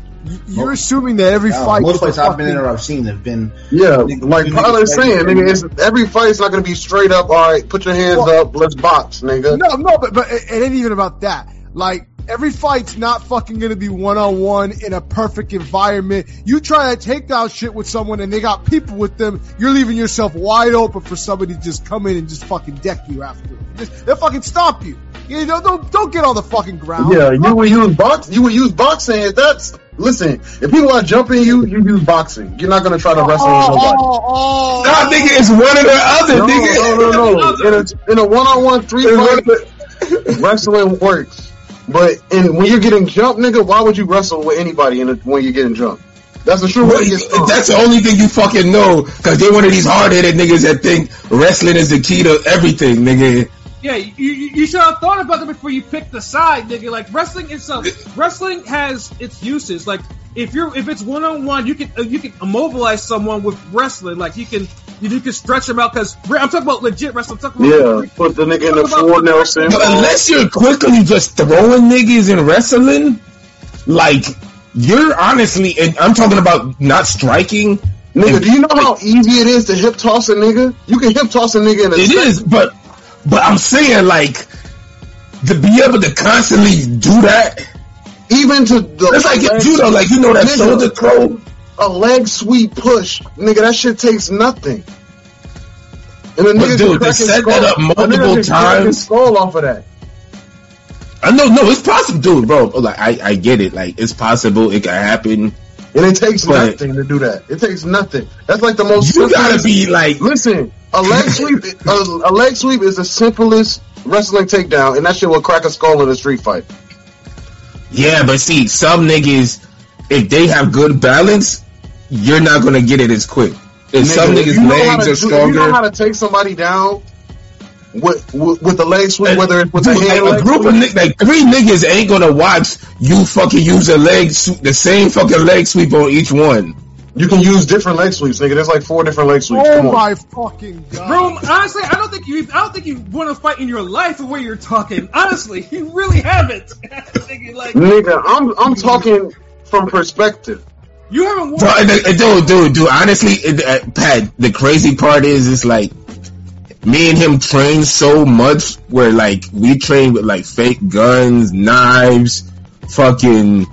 you're assuming that every fight most is fights I've been in or I've seen have been. Yeah, Nigga, like you Tyler's niggas saying, fighting. nigga, it's, every fight's not gonna be straight up. All right, put your hands Well- up, let's box, nigga. No, no, but but it, it ain't even about that. Like every fight's not fucking gonna be one on one in a perfect environment. You try to take down shit with someone and they got people with them, you're leaving yourself wide open for somebody to just come in and just fucking deck you after. Just they'll fucking stomp you. You know, don't don't get on the fucking ground. Yeah, you would use box. You would use boxing. If that's listen. If people are jumping you, you use boxing. You're not gonna try to wrestle oh, with nobody. Oh, oh, oh, Nah, nigga, it's one or the other, No, nigga. no, no, no. In a, in a one-on-one three fight, wrestling works. But in, when you're getting jumped, nigga, why would you wrestle with anybody in a, when you're getting jumped? That's the true way Well, to get. That's the only thing you fucking know, cause they're one of these hard-headed niggas that think wrestling is the key to everything, nigga. Yeah, you, you, you should have thought about that before you picked the side, nigga. Like wrestling is some wrestling has its uses. Like if you're if it's one on one, you can uh, you can immobilize someone with wrestling. Like you can you, you can stretch them out because I'm talking about legit wrestling. I'm talking about yeah, put the nigga in the Talk Nelson. But unless you're quickly just throwing niggas in wrestling, like you're honestly, and I'm talking about not striking. Nigga, do you know how easy it is to hip toss a nigga? You can hip toss a nigga in a It second. is, but but I'm saying like to be able to constantly do that. Even to the It's like judo, like you know that Nigga. shoulder throw. a leg sweep push, nigga. That shit takes nothing. And the But dude, can to crack his set that up nigga multiple times- skull off of that. I know, no, it's possible, dude, bro. Oh, like I, I get it. Like it's possible, it can happen. And it takes But- nothing to do that. It takes nothing. That's like the most. You gotta be like, Listen, a leg sweep. A, a leg sweep is the simplest wrestling takedown, and that shit will crack a skull in a street fight. Yeah, but see, some niggas, if they have good balance, you're not gonna get it as quick. If some Nigga, if niggas' legs to are if You know how to take somebody down with with, with the leg sweep, And- whether it's with dude, the hand like, a group of niggas, like three niggas ain't gonna watch you fucking use a leg, sw- the same fucking leg sweep on each one. You can use different leg sweeps, nigga. There's like four different leg sweeps. oh Come on. my fucking god. Bro, honestly, I don't think you. I don't think you want to fight in your life the way you're talking. Honestly, you really haven't. Nigga, like Nigga, I'm I'm talking from perspective. you haven't. Bro, Won. and, and dude, dude, dude. Honestly, it, uh, Pat, the crazy part is, it's like me and him train so much where like we train with like fake guns, knives, fucking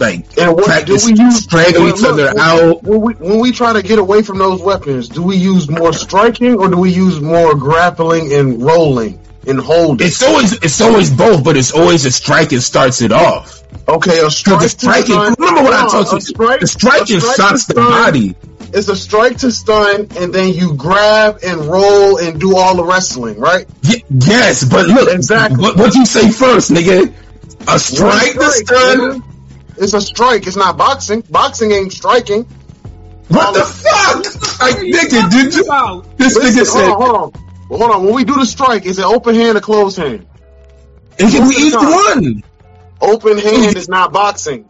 like And what do practice we use? strangle each look, other when- out. When we when we try to get away from those weapons, do we use more striking or do we use more grappling and rolling and holding? It's always it's always both, but it's always the striking starts it off. okay, a strike. Striking, to stun- remember what I told you? a strike- the striking a strike shocks to the body. It's a strike to stun, and then you grab and roll and do all the wrestling, right? Y- yes, but look, Exactly. What what you say first, nigga? A strike to One stun. nigga. It's a strike. It's not boxing. Boxing ain't striking. What the fuck? Like, nigga, did you? About? This nigga said hold on, hold on. Well, hold on. When we do the strike, is it open hand or closed hand? it can be most of the either one. Open hand is not boxing.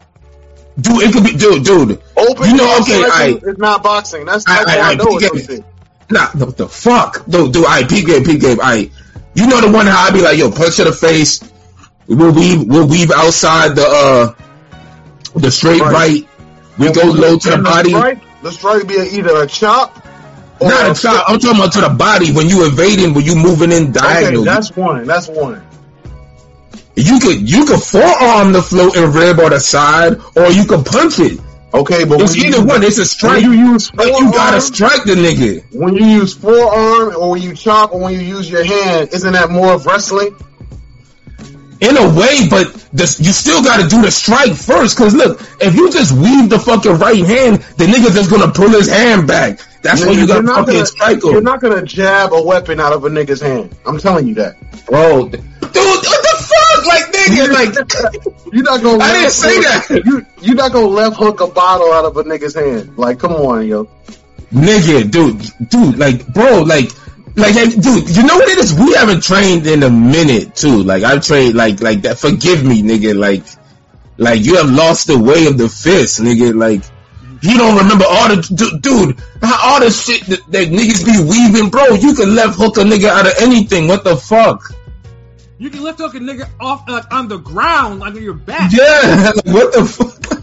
dude, it could be, dude, dude. Open You know, hand okay, alright. is not boxing. That's, I- that's I- how I, I- know it's Nah, the, the fuck, dude, dude. I peep game, peep game. I, you know the one how I be like, yo, punch to the face. We'll weave, we'll weave outside the uh, the straight Right. right. We go low to the body. the strike be either a chop Not a chop. I'm talking about to the body when you evading, when you moving in Okay, diagonal. that's one. That's one. you could you could forearm the floating rib or the side, or you could punch it. Okay, but It's either you, one. It's a strike. you use But you gotta strike the nigga. when you use forearm or when you chop or when you use your hand, isn't that more of wrestling? In a way, but this, you still gotta do the strike first. Cause look, if you just weave the fucking right hand, the nigga just gonna pull his hand back. That's why you gotta not fucking gonna- strike You're not gonna jab a weapon out of a nigga's hand. I'm telling you that. Bro, dude, what the fuck? Like, nigga, like, You're not gonna. I didn't say hook- that. You you're not gonna left hook a bottle out of a nigga's hand. Like, come on, yo. nigga, dude, dude, like, bro, like, like, hey, dude, you know what it is? We haven't trained in a minute, too. Like, I've trained, like, like that. Forgive me, nigga. Like, like, you have lost the way of the fist, nigga. Like, you don't remember all the, du- dude, all the shit that, that niggas be weaving, bro. You can left hook a nigga out of anything. What the fuck? You can lift hook a nigga off like on the ground, like on your back. Yeah, like, what the fuck?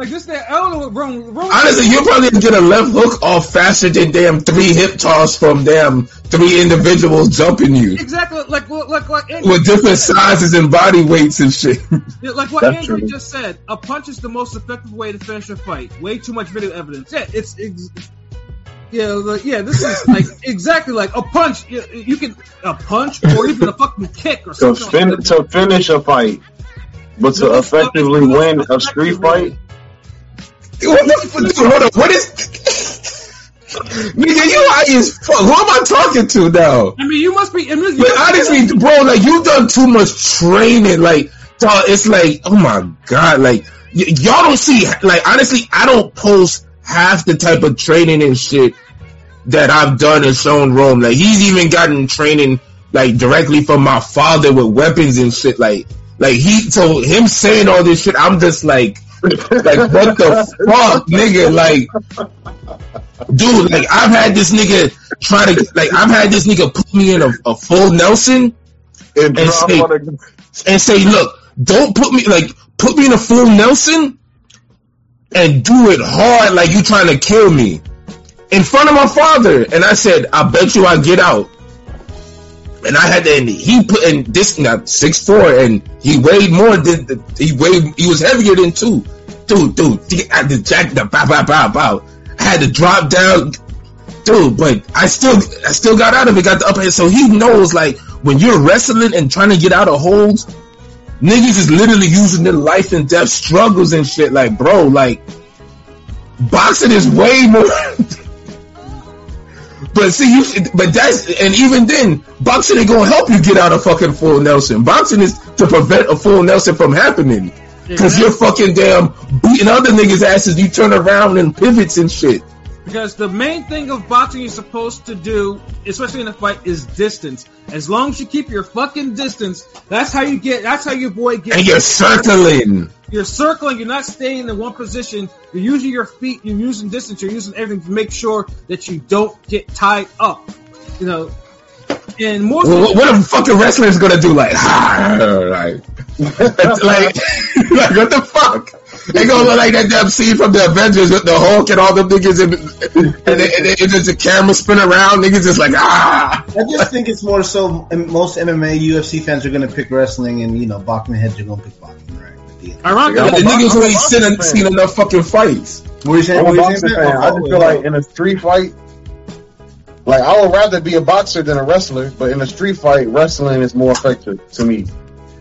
Like this, that I don't know what wrong. wrong Honestly, you probably get a left hook off faster than damn three hip toss from damn three individuals jumping you. exactly like like like like Andrew, with different sizes and body weights and shit. yeah, like what That's Andrew true. just said. A punch is the most effective way to finish a fight. Way too much video evidence. Yeah, it's. it's yeah, like, yeah. This is like exactly like a punch. You, you can a punch or even a fucking kick or To something. fin- like that. to finish a fight, but to No, it's not- effectively win a street fight. What the? Dude, hold on. What is? Nigga, you high as fuck. Who am I talking to now? I mean, you must be. I mean, But honestly, bro, like you've done too much training. Like, dog, it's like, oh my god, like y- y'all don't see. Like, honestly, I don't post half the type of training and shit that I've done and shown Rome. Like, he's even gotten training like directly from my father with weapons and shit. Like, like he so him saying all this shit, I'm just like, like what the fuck, nigga, like. Dude, like I've had this nigga try to like I've had this nigga put me in a, a full Nelson And drop say- and say, look, don't put me like put me in a full Nelson and do it hard like you trying to kill me in front of my father. And I said, I bet you I get out. And I had to, and he put in this now six four, and he weighed more than the, he weighed. He was heavier than two, dude. Dude, I had to jack the bow bow bow bow. I had to drop down, dude. But I still, I still got out of it. Got the upper hand. So he knows, like, when you're wrestling and trying to get out of holds, niggas is literally using their life and death struggles and shit. Like, bro, like, boxing is way more. but see, you, but that's, and even then, boxing ain't gonna help you get out of fucking full Nelson. Boxing is to prevent a full Nelson from happening. Cause you're fucking damn beating other niggas' asses. You turn around and pivots and shit. Because the main thing of boxing you're supposed to do, especially in a fight, is distance. As long as you keep your fucking distance, that's how you get. That's how your boy gets. And you're circling. You're circling. You're not staying in one position. You're using your feet. You're using distance. You're using everything to make sure that you don't get tied up. You know. And more. Well, what, what a fucking wrestler is gonna do? Like, like, like, like, what the fuck? They gonna look like that damn scene from the Avengers with the Hulk and all the niggas, and, and, then- and, then it's just the camera spin around. Niggas just like, ah. I just think it's more so most MMA, UFC fans are going to pick wrestling, and you know, boxing heads are going to pick boxing, right? At the end. The niggas who ain't seen, seen enough fucking fights. What are you saying? I'm a What are you boxing fan. I just feel like in a street fight, like I would rather be a boxer than a wrestler, but in a street fight, wrestling is more effective to me.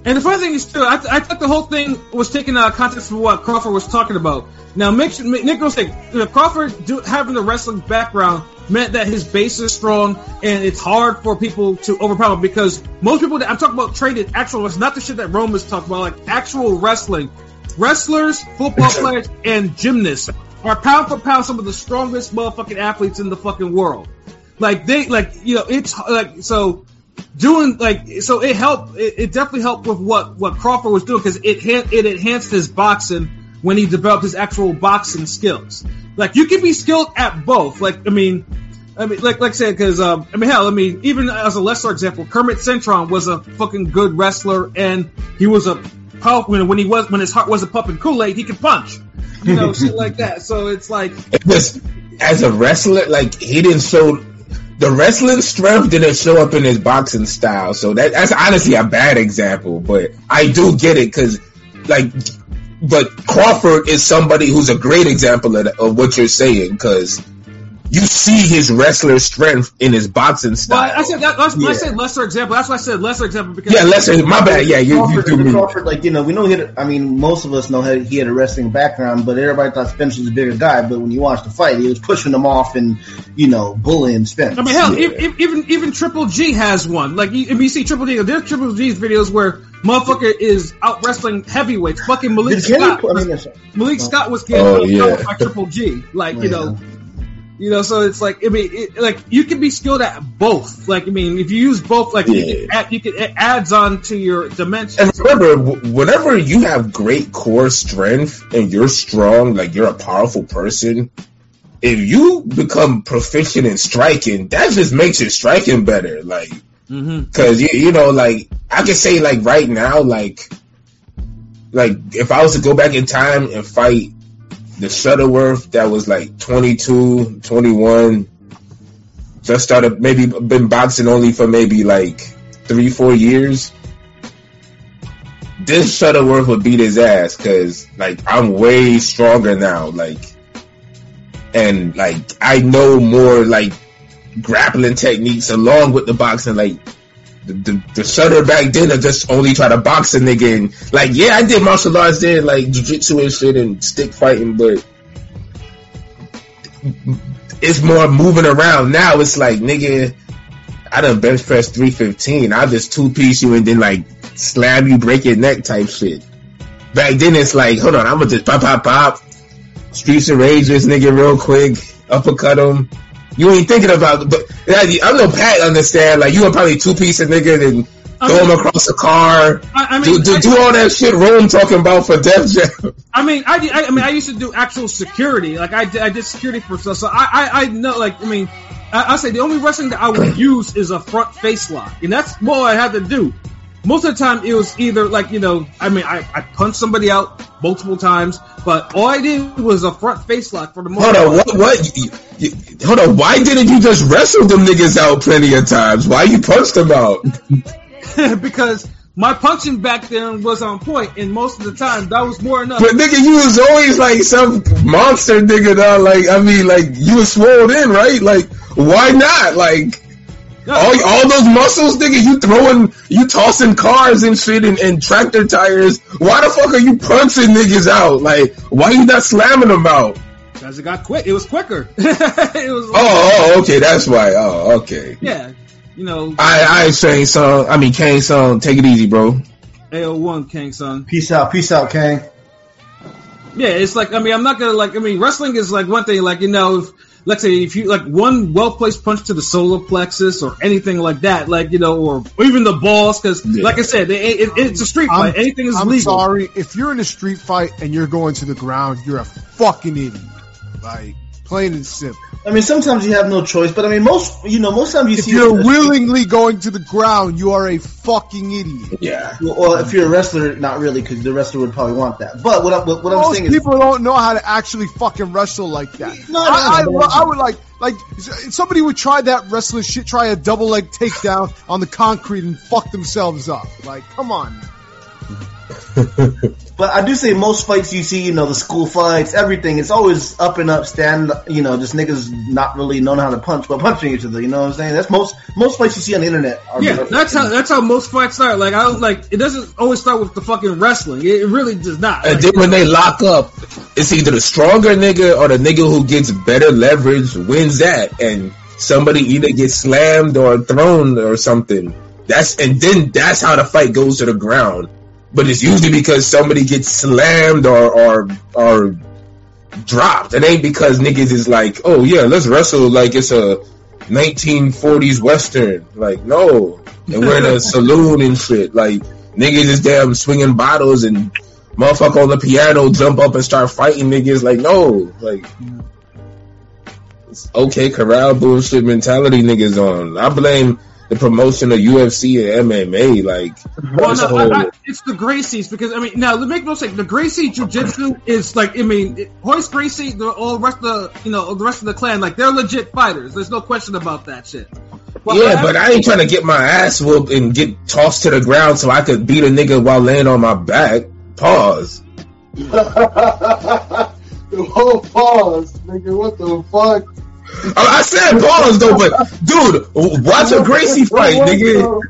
And the funny thing is, too, I, I thought the whole thing was taken out uh, of context from what Crawford was talking about. Now, Nick was saying, you know, Crawford do, having the wrestling background meant that his base is strong and it's hard for people to overpower because most people that I'm talking about traded actual wrestling, not the shit that Rome is talking about, like actual wrestling. Wrestlers, football players, and gymnasts are pound for pound some of the strongest motherfucking athletes in the fucking world. Like they, like you know, it's like so doing like so it helped it, it definitely helped with what what Crawford was doing because it it enhanced his boxing when he developed his actual boxing skills. Like you can be skilled at both. Like I mean, I mean, like like I said, because um, I mean, hell, I mean, even as a lesser example, Kermit Cintron was a fucking good wrestler, and he was a powerful when, when he was when his heart wasn't pumping Kool Aid, he could punch, you know, shit like that. So it's like, just as a wrestler, like he didn't show the wrestling strength didn't show up in his boxing style. So that that's honestly a bad example, but I do get it because like. But Crawford is somebody who's a great example of, of what you're saying because you see his wrestler strength in his boxing well, style. I said that. That's, I said lesser example. That's why I said lesser example because yeah, lesser. My bad. Yeah, you, you do me. Crawford, like you know, we know he had. I mean, most of us know he he had a wrestling background, but everybody thought Spence was a bigger guy. But when you watch the fight, he was pushing them off and you know bullying Spence. I mean, hell, Yeah. e- e- even even Triple G has one. Like, if you see Triple G, there's Triple G's videos where motherfucker is out wrestling heavyweights. Fucking Malik Did Scott. put- I was- mean, that's- Malik oh. Scott was getting Oh, oh, yeah. by Triple G. Like, you Yeah. know, you know. So it's like, I mean, it, like you can be skilled at both. Like, I mean, if you use both, like you can add, you can it adds on to your dimension. And remember, whenever you have great core strength and you're strong, like you're a powerful person, if you become proficient in striking, that just makes your striking better. Like, hmm cause you, you know, like I can say like right now, like, like if I was to go back in time and fight the Shuttleworth that was like 22, 21, just started maybe been boxing only for maybe like three, four years. This Shuttleworth would beat his ass because like I'm way stronger now, like, and like I know more like grappling techniques along with the boxing. Like the the, the back then, I just only try to box a nigga and like yeah, I did martial arts then, like jujitsu and shit and stick fighting, but it's more moving around now. It's like nigga, I done bench press three fifteen. I just two piece you and then like slam you, break your neck type shit. Back then it's like, hold on, I'm gonna just pop, pop, pop. Streets of Rage this nigga real quick, uppercut him. You ain't thinking about, but I know Pat understand. Like you would probably two piece a nigga, and I throw mean- him across the car. I, I Do, mean, do, I- do all that shit Rome talking about for Def Jam. I mean, I, I, I mean, I used to do actual security. Like I did, I did security for stuff. So I, I, I know. Like I mean, I, I say the only wrestling that I would use is a front face lock, and that's all I had to do. Most of the time, it was either like you know, I mean, I, I punched somebody out multiple times, but all I did was a front face lock for the most Hold on, what? What? You, you, hold on, why didn't you just wrestle them niggas out plenty of times? Why you punched them out? because my punching back then was on point, and most of the time that was more enough. But nigga, you was always like some monster nigga, dog. Like, I mean, like you was swole in, right? Like, why not? Like, all, all those muscles, nigga, you throwing, you tossing cars and shit and, and tractor tires. Why the fuck are you punching niggas out? Like, why you not slamming them out? Because it got quick. It was quicker. it was. Oh, oh, okay, that's why. Oh, okay. Yeah. You know, I, I ain't saying song. I mean, Kang song. Take it easy, bro. AO1 King Son. Peace out, peace out, Kang. Yeah, it's like I mean I'm not gonna like I mean wrestling is like one thing like you know if, let's say if you like one well placed punch to the solar plexus or anything like that like you know or, or even the balls because Yeah. like I said they, it, it's a street I'm- fight anything is I'm legal. sorry. If you're in a street fight and you're going to the ground, you're a fucking idiot. Like, plain and simple. I mean, sometimes you have no choice, but I mean, most you know, most times you If see you're willingly going to the ground, you are a fucking idiot. Yeah. Well, if you're a wrestler, not really, because the wrestler would probably want that. But what, I, what, what I'm Most saying is, people don't know how to actually fucking wrestle like that. No, no, I, no, I, no. I would like, like, somebody would try that wrestling shit, try a double leg takedown on the concrete and fuck themselves up. Like, come on. but I do say most fights you see, you know, the school fights, everything, it's always up and up, stand, you know, just niggas not really knowing how to punch, but punching each other. You know what I'm saying? That's most most fights you see on the internet. Are Yeah, that's how that's how most fights start. Like I don't like it doesn't always start with the fucking wrestling. It, it really does not. And then when they lock up, it's either the stronger nigga or the nigga who gets better leverage wins that, and somebody either gets slammed or thrown or something. That's and then that's how the fight goes to the ground. But it's usually because somebody gets slammed or or or dropped. It ain't because niggas is like, oh yeah, let's wrestle like it's a 1940s western. Like no, and we're in a saloon and shit. Like niggas is damn swinging bottles and motherfucker on the piano jump up and start fighting niggas. Like, no, like, it's okay, corral bullshit mentality niggas on. I blame the promotion of UFC and MMA. Like, Well, no, whole- I, I, it's the Gracies because I mean, now to make no mistake, the Gracie Jiu-Jitsu is like I mean, it, Royce Gracie, the all rest of the you know the rest of the clan, like they're legit fighters. There's no question about that shit. yeah, but I ain't trying to get my ass whooped and get tossed to the ground so I could beat a nigga while laying on my back. Pause. the whole pause, nigga. What the fuck? I I said pause though, but dude, watch a Gracie fight, nigga.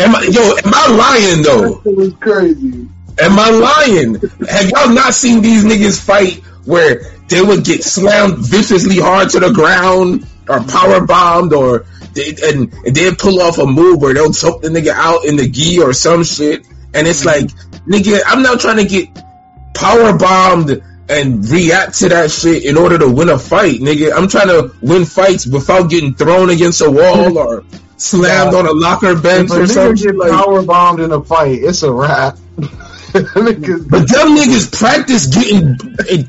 Am I, yo, am I lying though? It was crazy. Am I lying? Have y'all not seen these niggas fight where they would get slammed viciously hard to the ground or power bombed or they, and, and they'd pull off a move where they'll choke the nigga out in the gi or some shit. And it's mm-hmm. like, nigga, I'm not trying to get power bombed and react to that shit in order to win a fight, nigga. I'm trying to win fights without getting thrown against a wall or slammed on a locker bench If or something. get Like, power bombed in a fight, it's a wrap. But them niggas practice getting eh,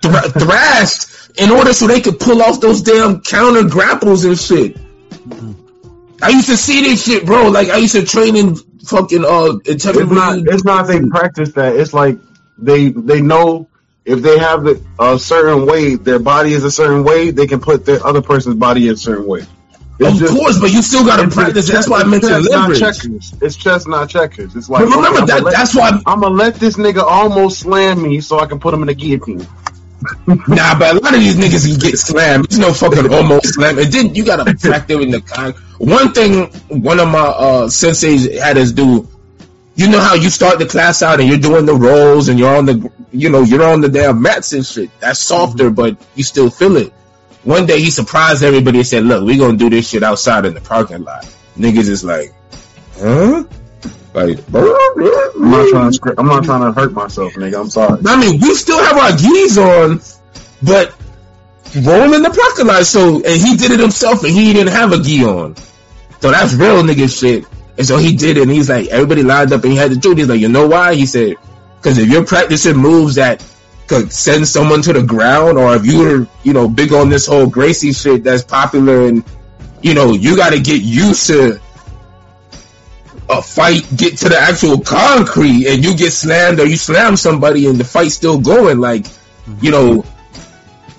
thr- thrashed in order so they could pull off those damn counter grapples and shit. I used to see this shit, bro. Like I used to train in fucking uh it's not. It's not they practice that. It's like they they know if they have the, a certain way, their body is a certain way, they can put their other person's body in a certain way. It's Of just- course, but you still gotta practice. just- That's why I it's mentioned leverage. checkers. It's chess, not checkers. It's like But remember okay, that. Let, That's why. I'm gonna let this nigga almost slam me so I can put him in the guillotine. Nah, but a lot of these niggas can get slammed. There's no fucking almost slam. And then you gotta practice in the con. One thing one of my uh senseis had us do. You know how you start the class out and you're doing the rolls and you're on the, you know, you're on the damn mats and shit. That's mm-hmm. softer, but you still feel it. One day he surprised everybody and said, "Look, we're gonna do this shit outside in the parking lot." Niggas is like, huh? Like, I'm not trying to. I'm not trying to hurt myself, nigga. I'm sorry. I mean, we still have our gis on, but rolling the parking lot. So, and he did it himself, and he didn't have a gi on. So that's real nigga shit. And so he did it, and he's like, everybody lined up, and he had to do it. He's like, you know why? He said, because if you're practicing moves that could send someone to the ground, or if you're, you know, big on this whole Gracie shit that's popular, and you know, you got to get used to a fight get to the actual concrete and you get slammed or you slam somebody and the fight's still going like you know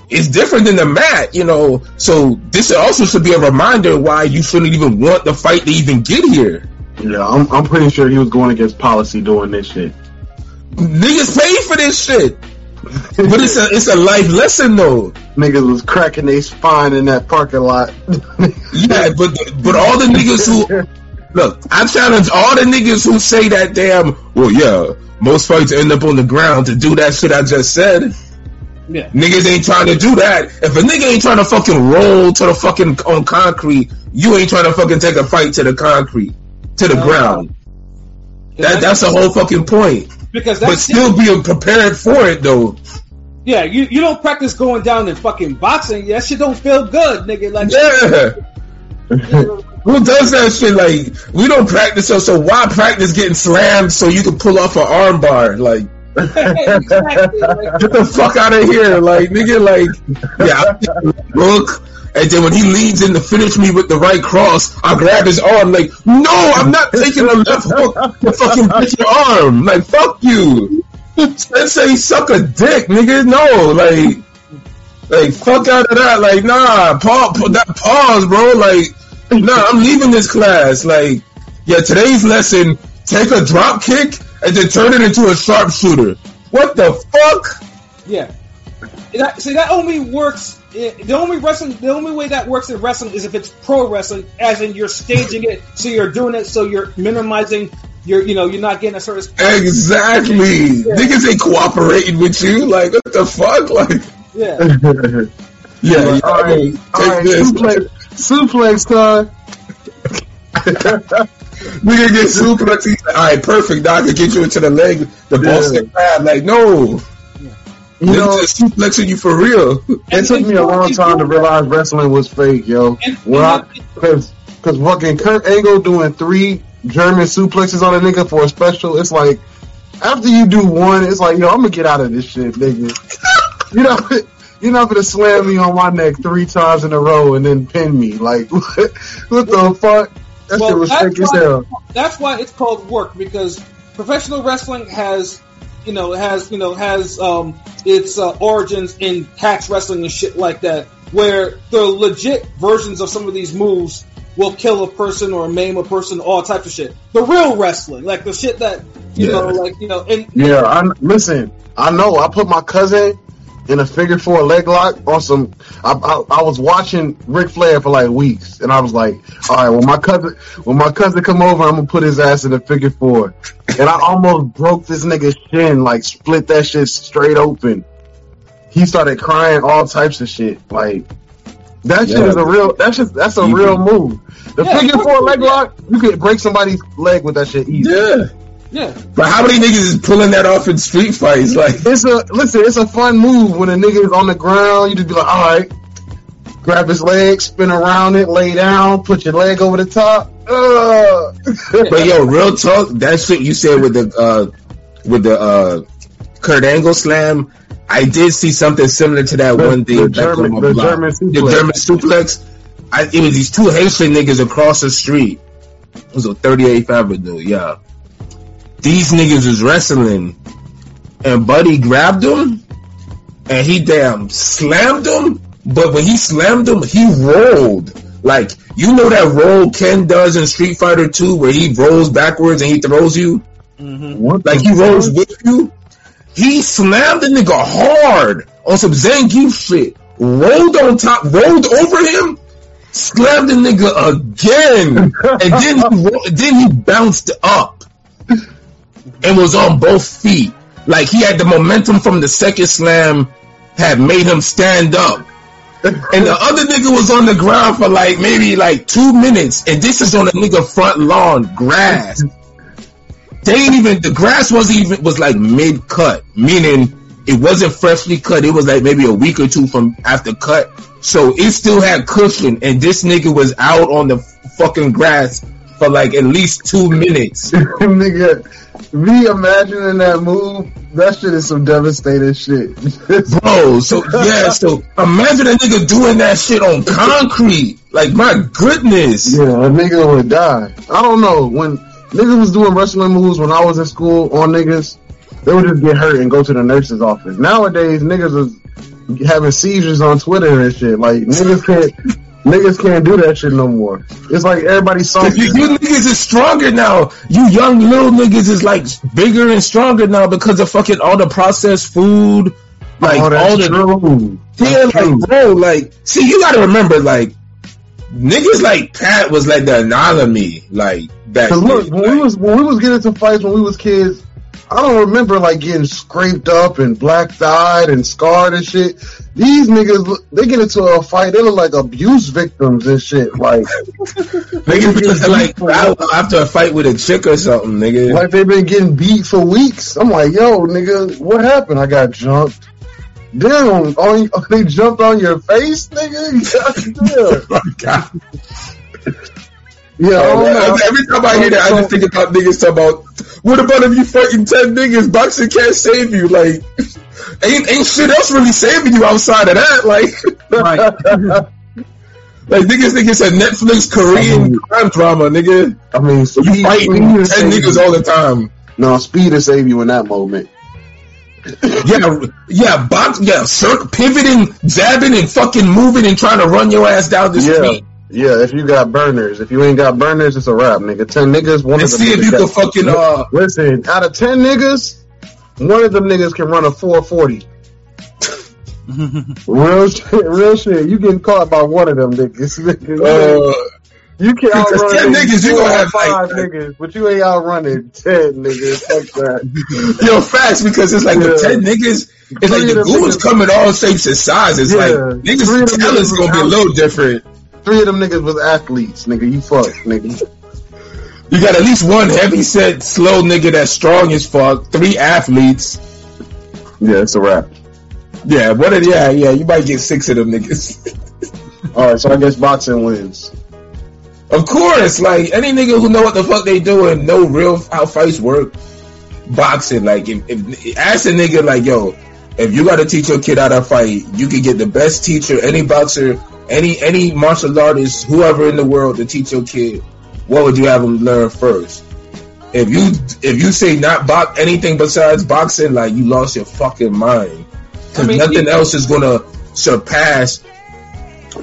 it's different than the mat you know so this also should be a reminder why you shouldn't even want the fight to even get here Yeah, I'm. I'm pretty sure he was going against policy doing this shit. niggas pay for this shit but it's a it's a life lesson though Niggas was cracking their spine in that parking lot. yeah but but all the niggas who Look, I challenge all the niggas who say that damn, well, yeah, most fights end up on the ground to do that shit I just said. Yeah. Niggas ain't trying to do that. If a nigga ain't trying to fucking roll to the fucking on concrete, you ain't trying to fucking take a fight to the concrete, to the ground. That that's the whole fucking point. because But still being prepared for it though. yeah. You you don't practice going down and fucking boxing. That shit don't feel good, nigga. Like Yeah. Who does that shit? Like we don't practice, so so why practice getting slammed so you can pull off an arm bar? Like exactly. Get the fuck out of here, like nigga, like yeah, look. And then when he leads in to finish me with the right cross, I grab his arm like, no, I'm not taking the left hook to fucking break your arm. Like, fuck you. Sensei suck a dick, nigga. No, like, like fuck out of that. Like, nah, pause, that pause, bro. Like, nah, I'm leaving this class. Like, yeah, today's lesson, take a drop kick and then turn it into a sharpshooter. What the fuck? yeah. And That, see, that only works. eh, The only wrestling, the only way that works in wrestling is if it's pro wrestling, as in you're staging it, so you're doing it, so you're minimizing. You're, you know, you're not getting a certain. Exactly. Niggas ain't cooperating with you. Like, what the fuck? Like, Yeah. yeah, yeah all I right, take right. this. Suplex, suplex time. Nigga get suplex. He's like, all right, perfect. Now I can get you into the leg, the Yeah. Boston crab. Like, no. You know, Niggas just suplexing you for real. it took me a long time to realize wrestling was fake, yo. And- Well, I, cause, cause fucking Kurt Angle doing three German suplexes on a nigga for a special, it's like after you do one, it's like yo, I'm gonna get out of this shit, nigga. you know, you're not gonna slam me on my neck three times in a row and then pin me. Like what, what the fuck? That shit was that's why, that's why it's called work because professional wrestling has, you know, has you know has um its uh, origins in catch wrestling and shit like that, where the legit versions of some of these moves will kill a person or maim a person, all types of shit. The real wrestling, like the shit that you Yeah. know, like you know, and Yeah, I listen. I know. I put my cousin in a figure four leg lock on some. I, I, I was watching Ric Flair for like weeks, and I was like, all right, when my cousin when my cousin come over, I'm gonna put his ass in a figure four, and I almost broke this nigga's shin, like split that shit straight open. He started crying all types of shit, like. That shit is a real. That's just that's a Easy. real move. The Yeah, figure four leg lock, you could break somebody's leg with that shit easy. Yeah. Yeah, But how many niggas is pulling that off in street fights? Like, It's a listen. It's a fun move when a nigga is on the ground. You just be like, all right, grab his leg, spin around it, lay down, put your leg over the top. Uh. but yo, real talk, that shit you said with the uh with the uh Kurt Angle slam, I did see something similar to that The- one day. the German- the block. German the suplex. German suplex. I, it was these two Haitian niggas across the street. It was on 38th Avenue, yeah. These niggas was wrestling, and Buddy grabbed him, and he damn slammed him. But when he slammed him, he rolled. Like you know that roll Ken does in Street Fighter 2 where he rolls backwards and he throws you. Mm-hmm. What Like he rolls with you. He slammed the nigga hard on some Zangief shit. Rolled on top, rolled over him, slammed the nigga again, and then he ro- then he bounced up and was on both feet. Like he had the momentum from the second slam had made him stand up. And the other nigga was on the ground for like maybe like two minutes, and this is on the nigga front lawn, grass. They ain't even the grass wasn't even was like mid cut, meaning it wasn't freshly cut. It was like maybe a week or two from after cut, so it still had cushion. And this nigga was out on the fucking grass for like at least two minutes. nigga, me imagining that move, that shit is some devastating shit. Bro, so yeah, so imagine a nigga doing that shit on concrete. Like my goodness. Yeah, a nigga would die. I don't know. When niggas was doing wrestling moves when I was in school on niggas, they would just get hurt and go to the nurse's office. Nowadays, niggas is having seizures on Twitter and shit. Like niggas can't, niggas can't do that shit no more. It's like everybody's soft. You, you niggas is stronger now. You young little niggas is like bigger and stronger now because of fucking all the processed food. Like oh, all the true. Yeah, That's true. like bro, like see, you gotta remember, like niggas like Pat was like the anomaly, like that. Cause look, when we was when we was getting into fights when we was kids, I don't remember like getting scraped up and black eyed and scarred and shit. These niggas, they get into a fight, they look like abuse victims and shit. Like niggas get be like beat battle after a fight with a chick or something, nigga. like they've been getting beat for weeks. I'm like, yo, nigga, what happened? I got jumped. Damn, on, they jumped on your face, nigga. Oh God. Yeah, oh I don't. Every time I hear that, I just think about niggas talking about, what about if you fighting 10 niggas? Boxing can't save you. Like, ain't, ain't shit else really saving you outside of that. Like, right. like niggas think it's a Netflix Korean crime drama, nigga. I mean, You speed, fighting speed 10 save niggas you. all the time. No, speed will save you in that moment. Yeah, yeah, box, yeah, circ, pivoting, jabbing, and fucking moving and trying to run your ass down the Yeah, street. Yeah. If you got burners, if you ain't got burners, it's a wrap, nigga. Ten niggas, one And of them. see if you can fucking, uh, Listen, out of ten niggas, one of them niggas can run a four forty. real shit, real shit. You getting caught by one of them niggas. uh, you can outrun 10 maybe niggas, you gonna have, five like- niggas, but you ain't outrunning ten niggas. Fuck that. yo, facts, because it's like Yeah. 10 niggas, it's like the goons come in all shapes and sizes. Yeah. Like, Three niggas' talent's gonna be a little different. Three of them niggas was athletes, nigga. You fuck, nigga. You got at least one heavy set, slow nigga that's strong as fuck, three athletes. Yeah, it's a wrap. Yeah, what? Are, yeah, yeah, you might get six of them niggas. All right, so I guess boxing wins. Of course, like any nigga who know what the fuck they doing, know real how fights work. Boxing, like if, if ask a nigga like, yo, if you got to teach your kid how to fight, you can get the best teacher, any boxer, any any martial artist, whoever in the world to teach your kid. What would you have them learn first? If you if you say not box anything besides boxing, like you lost your fucking mind. Because I mean, nothing else is gonna surpass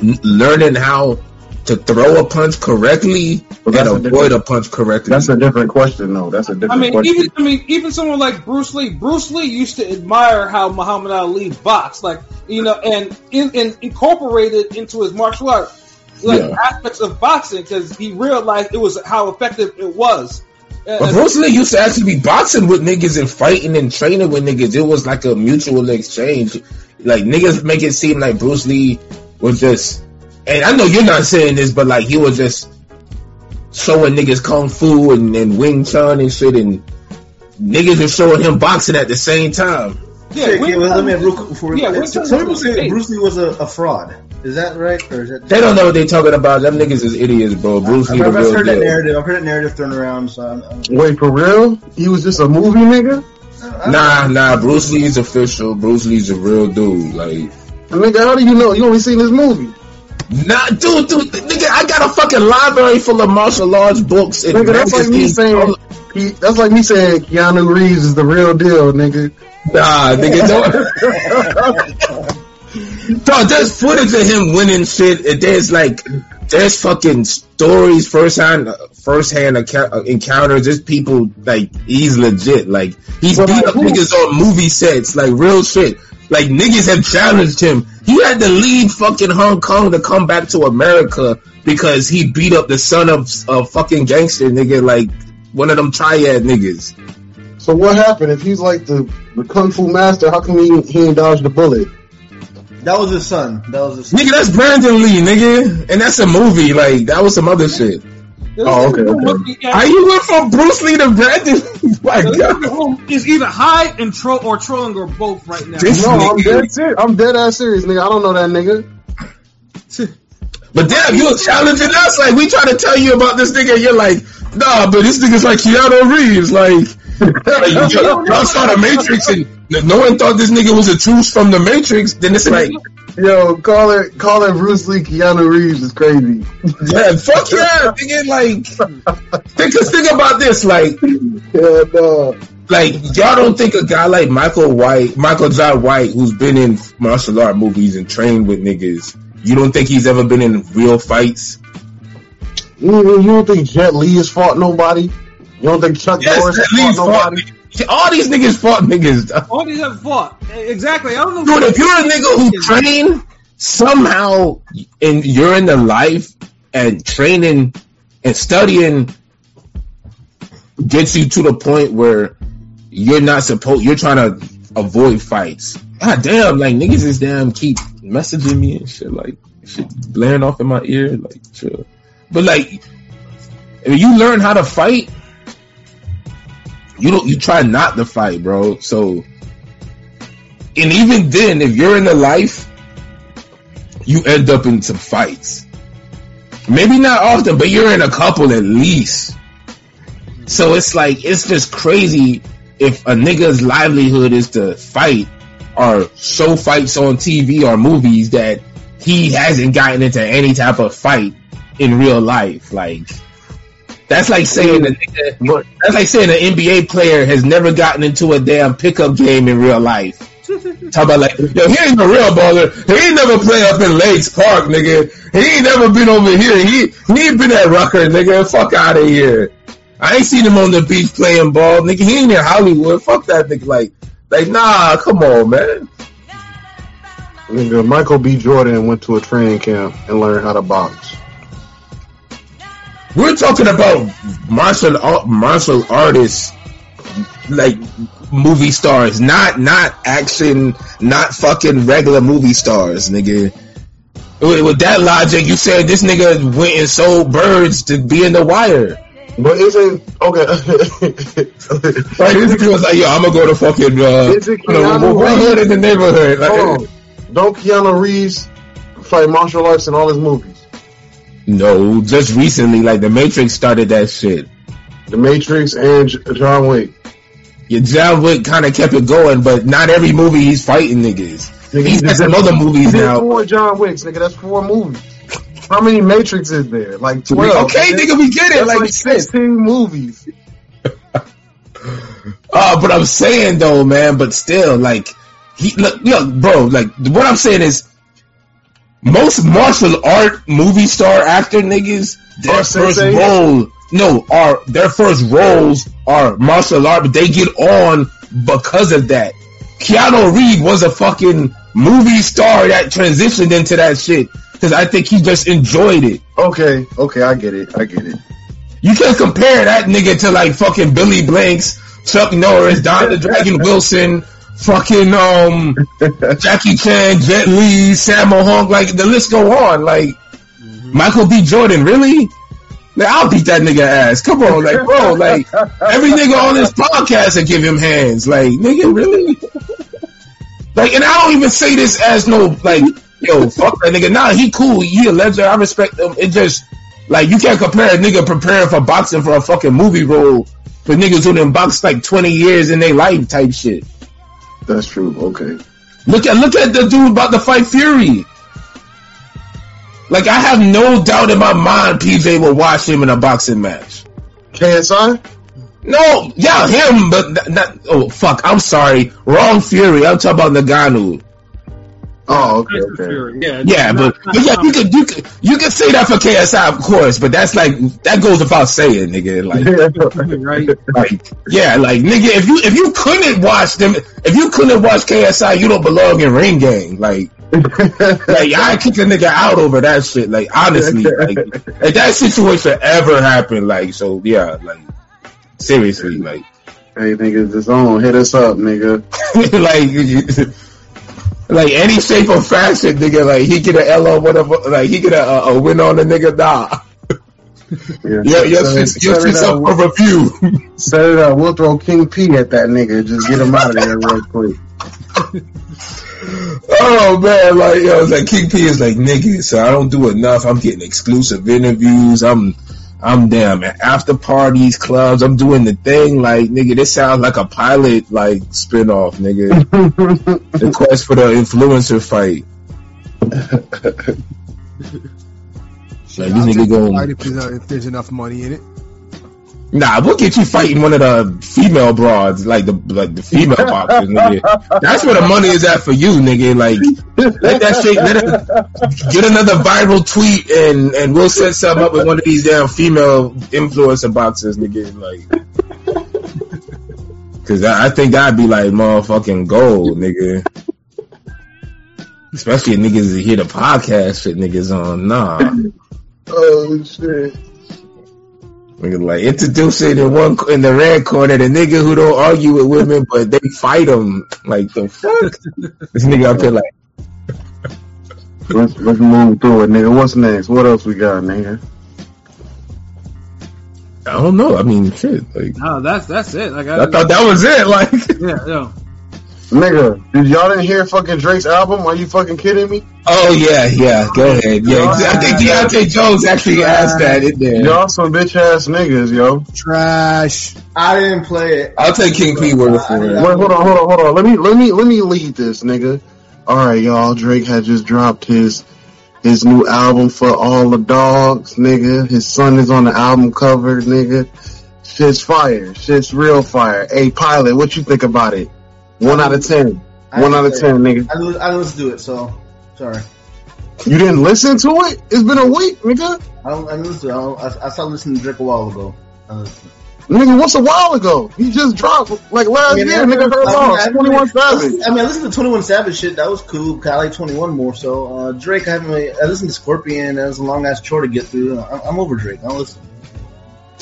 learning how to throw a punch correctly But and that's a avoid a punch correctly. That's a different question, though. That's a different I mean, question. even I mean, even someone like Bruce Lee. Bruce Lee used to admire how Muhammad Ali boxed, like you know, and in, in incorporated into his martial art like Yeah. aspects of boxing because he realized it was how effective it was. But Bruce Lee used to actually be boxing with niggas and fighting and training with niggas. It was like a mutual exchange. Like niggas make it seem like Bruce Lee was just, and I know you're not saying this, but like he was just showing niggas kung fu and, and Wing Chun and shit, and niggas were showing him boxing at the same time. yeah, Shit, yeah, well, let me real quick before yeah, we, some people say. Bruce Lee was a, a fraud. Is that right, or is that? They don't know what they're talking about. Them niggas is idiots, bro. Bruce Lee I've, I've real heard that narrative. I've heard that narrative thrown around. So I'm, I'm, Wait, for real? He was just a movie nigga? Nah, nah. Bruce Lee's official. Bruce Lee's a real dude. Like. Nigga, how do you know? You only seen this movie. Nah, dude, dude, nigga, I got a fucking library full of martial arts books and Nigga, that's like me saying he, that's like me saying Keanu Reeves is the real deal, nigga. Nah, nigga, don't. Dog, there's footage of him winning shit. And there's like, there's fucking stories, first hand, first hand uh, encounters. There's people like he's legit. Like he's But beat like up who? niggas on movie sets, like real shit. Like niggas have challenged him. He had to leave fucking Hong Kong to come back to America because he beat up the son of a fucking gangster nigga, like one of them triad niggas. So what happened? If he's like the, the kung fu master, how come he, he ain't dodged the bullet? That was his son. That was his son. Nigga, that's Brandon Lee, nigga, and that's a movie. Like that was some other shit. Oh, okay, okay. How you went from Bruce Lee to Brandon? Oh my God, is either high and troll or trolling or both right now. This- No, I'm dead serious. I'm dead ass serious, nigga. I don't know that nigga. but damn, you was challenging us. Like we try to tell you about this nigga, and you're like, nah, but this nigga's like Keanu Reeves. Like, like y'all saw the Matrix, and no one thought this nigga was a truth from the Matrix. Then it's like, Yo, call it call it Bruce Lee Keanu Reeves is crazy. yeah, fuck yeah, nigga. Like, think, think about this, like. Yeah, no. like y'all don't think a guy like Michael White, Michael Jai White, who's been in martial art movies and trained with niggas, you don't think he's ever been in real fights? You, you don't think Jet Li has fought nobody? You don't think Chuck Yes, Norris at has least fought fought. All these niggas fought niggas. All these have fought exactly. I don't know. Dude, if you're a nigga who train somehow and you're in the life and training and studying gets you to the point where you're not supposed you're trying to avoid fights. God damn, like niggas is damn keep messaging me and shit like shit blaring off in my ear, like chill. But like if you learn how to fight, you don't you try not to fight, bro. So and even then, if you're in the life, you end up in some fights. Maybe not often, but you're in a couple at least. So it's like it's just crazy if a nigga's livelihood is to fight or show fights on TV or movies that he hasn't gotten into any type of fight in real life. Like that's like saying a nigga, But that's like saying an NBA player has never gotten into a damn pickup game in real life. Talk about like, yo, he ain't a real baller. He ain't never play up in Lakes Park, nigga. He ain't never been over here. He he ain't been at Rucker, nigga. Fuck out of here. I ain't seen him on the beach playing ball, nigga. He ain't in Hollywood. Fuck that nigga. Like, like, nah, come on, man. nigga, Michael B. Jordan went to a training camp and learned how to box. We're talking about martial martial artists, like movie stars, not not action, not fucking regular movie stars, nigga. With, with that logic, you said this nigga went and sold birds to be in the wire. But isn't okay? Like this nigga was like, yo, I'm gonna go to fucking uh, Is it you know, what hood in the neighborhood. Like, Hold on. Don't Keanu Reeves fight martial arts in all his movies? No, just recently, like the Matrix started that shit. The Matrix and John Wick. Yeah, John Wick kind of kept it going, but not every movie he's fighting niggas. Nigga, He's he got some other movies now. four John Wicks, nigga. That's four movies. How many Matrix is there? Like twelve. Okay, nigga, we get it. Like, like sixteen movies. Uh, but I'm saying though, man, but still, like, he look, look, bro, like, what I'm saying is, most martial art movie star actor niggas, their first sensei? role, no, are their first roles are martial art, but they get on because of that. Keanu Reed was a fucking movie star that transitioned into that shit because I think he just enjoyed it. Okay, okay, I get it. I get it. You can't compare that nigga to like fucking Billy Blanks, Chuck Norris, Don the Dragon Wilson, fucking um Jackie Chan, Jet Li, Sammo Hung, like the list go on. Like Michael B. Jordan, really? Like I'll beat that nigga ass. Come on, like bro, like every nigga on this podcast and give him hands. Like nigga, really? Like, and I don't even say this as no like, yo, fuck that nigga. Nah, he cool. He a legend. I respect him. It just like you can't compare a nigga preparing for boxing for a fucking movie role for niggas who done boxed like twenty years in their life type shit. That's true. Okay. Look at look at the dude about to fight Fury. Like I have no doubt in my mind PJ will watch him in a boxing match. KSI. No, yeah, him, but not, not oh fuck, I'm sorry. Wrong Fury. I'm talking about Ngannou. Oh, okay, okay. Yeah, Yeah, but, but yeah, you could you could you could say that for KSI, of course, but that's like that goes without saying, nigga. Like, right? like yeah, like nigga, if you if you couldn't watch them, if you couldn't watch KSI, you don't belong in Ring Gang. Like, like I kick a nigga out over that shit. Like, honestly, like if that situation ever happened, like, so yeah, like seriously, like, Hey, niggas, it's on. Hit us up, nigga. like. Like any shape or fashion, nigga. Like he get a L or whatever. Like he get a, a, a win on the nigga. Nah, Yeah, yeah, your set it- shit's, your set it shit's up. for review. Set it up. We'll throw King P at that nigga. Just get him out of there real quick. oh man, like yo, it's like King P is like nigga. So I don't do enough. I'm getting exclusive interviews. I'm, I'm damn at after parties, clubs. I'm doing the thing. Like nigga, this sounds like a pilot like spinoff, nigga. the quest for the influencer fight. Like I'll these niggas going. fight if there's, if there's enough money in it. Nah, we'll get you fighting one of the female broads, like the like the female boxers, nigga. That's where the money is at for you, nigga. Like, let that shit, let it, get another viral tweet, and and we'll set something up with one of these damn female influencer boxers, nigga. Like, cause I, I think that'd be like motherfucking gold, nigga. Especially if niggas hear the podcast shit niggas on. Nah. Oh shit. Nigga, like introducing in one in the red corner the nigga who don't argue with women, but they fight them. Like the fuck, this nigga up here like Let's let's move through it, nigga. What's next? What else we got, nigga? I don't know. I mean, shit. Like No, that's that's it. Like I, I thought that was it. Like yeah, yeah. Nigga, did y'all didn't hear fucking Drake's album? Are you fucking kidding me? oh yeah, yeah. Go ahead. Yeah, I think Deontay Jones actually asked that in there. Y'all some bitch ass niggas, yo. Trash. I didn't play it. I'll take King P word for it. Wait, hold on, hold on, hold on. Let me let me let me lead this, nigga. All right, y'all. Drake had just dropped his his new album for all the dogs, nigga. His son is on the album cover, nigga. Shit's fire. Shit's real fire. Hey, pilot, what you think about it? One out of ten. One out of ten, nigga. I didn't, I didn't listen to it, so sorry. You didn't listen to it? It's been a week, nigga. I don't. I didn't listen to it. I, don't, I, I started listening to Drake a while ago. Nigga, what's a while ago? He just dropped like last year. Nigga, heard I lost. Twenty one Savage. I mean, I listened to Twenty One Savage shit. That was cool. I like Twenty One more. So uh, Drake, I haven't. Really, I listened to Scorpion. That was a long ass chore to get through. I'm, I'm over Drake. I'll listen.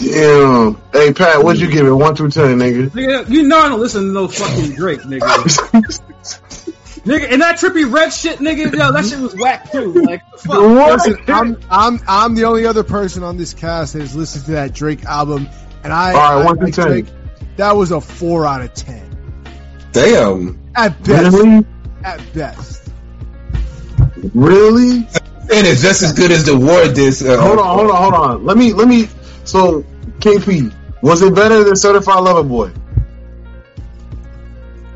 Damn. Hey, Pat, what'd you give it? One through ten, nigga. Nigga, you know I don't listen to no fucking Drake, nigga. nigga, and that Trippie Redd shit, nigga, yo, that shit was whack too. Like, fuck. Listen, I'm I'm I'm the only other person on this cast that has listened to that Drake album, and I, All right, I one through 10. Drake. That was a four out of ten Damn. at best. Really? At best. Really? And it's just as good as the war disc. Uh, Hold on, hold on, hold on. Let me, let me. So, KP, was it better than Certified Lover Boy?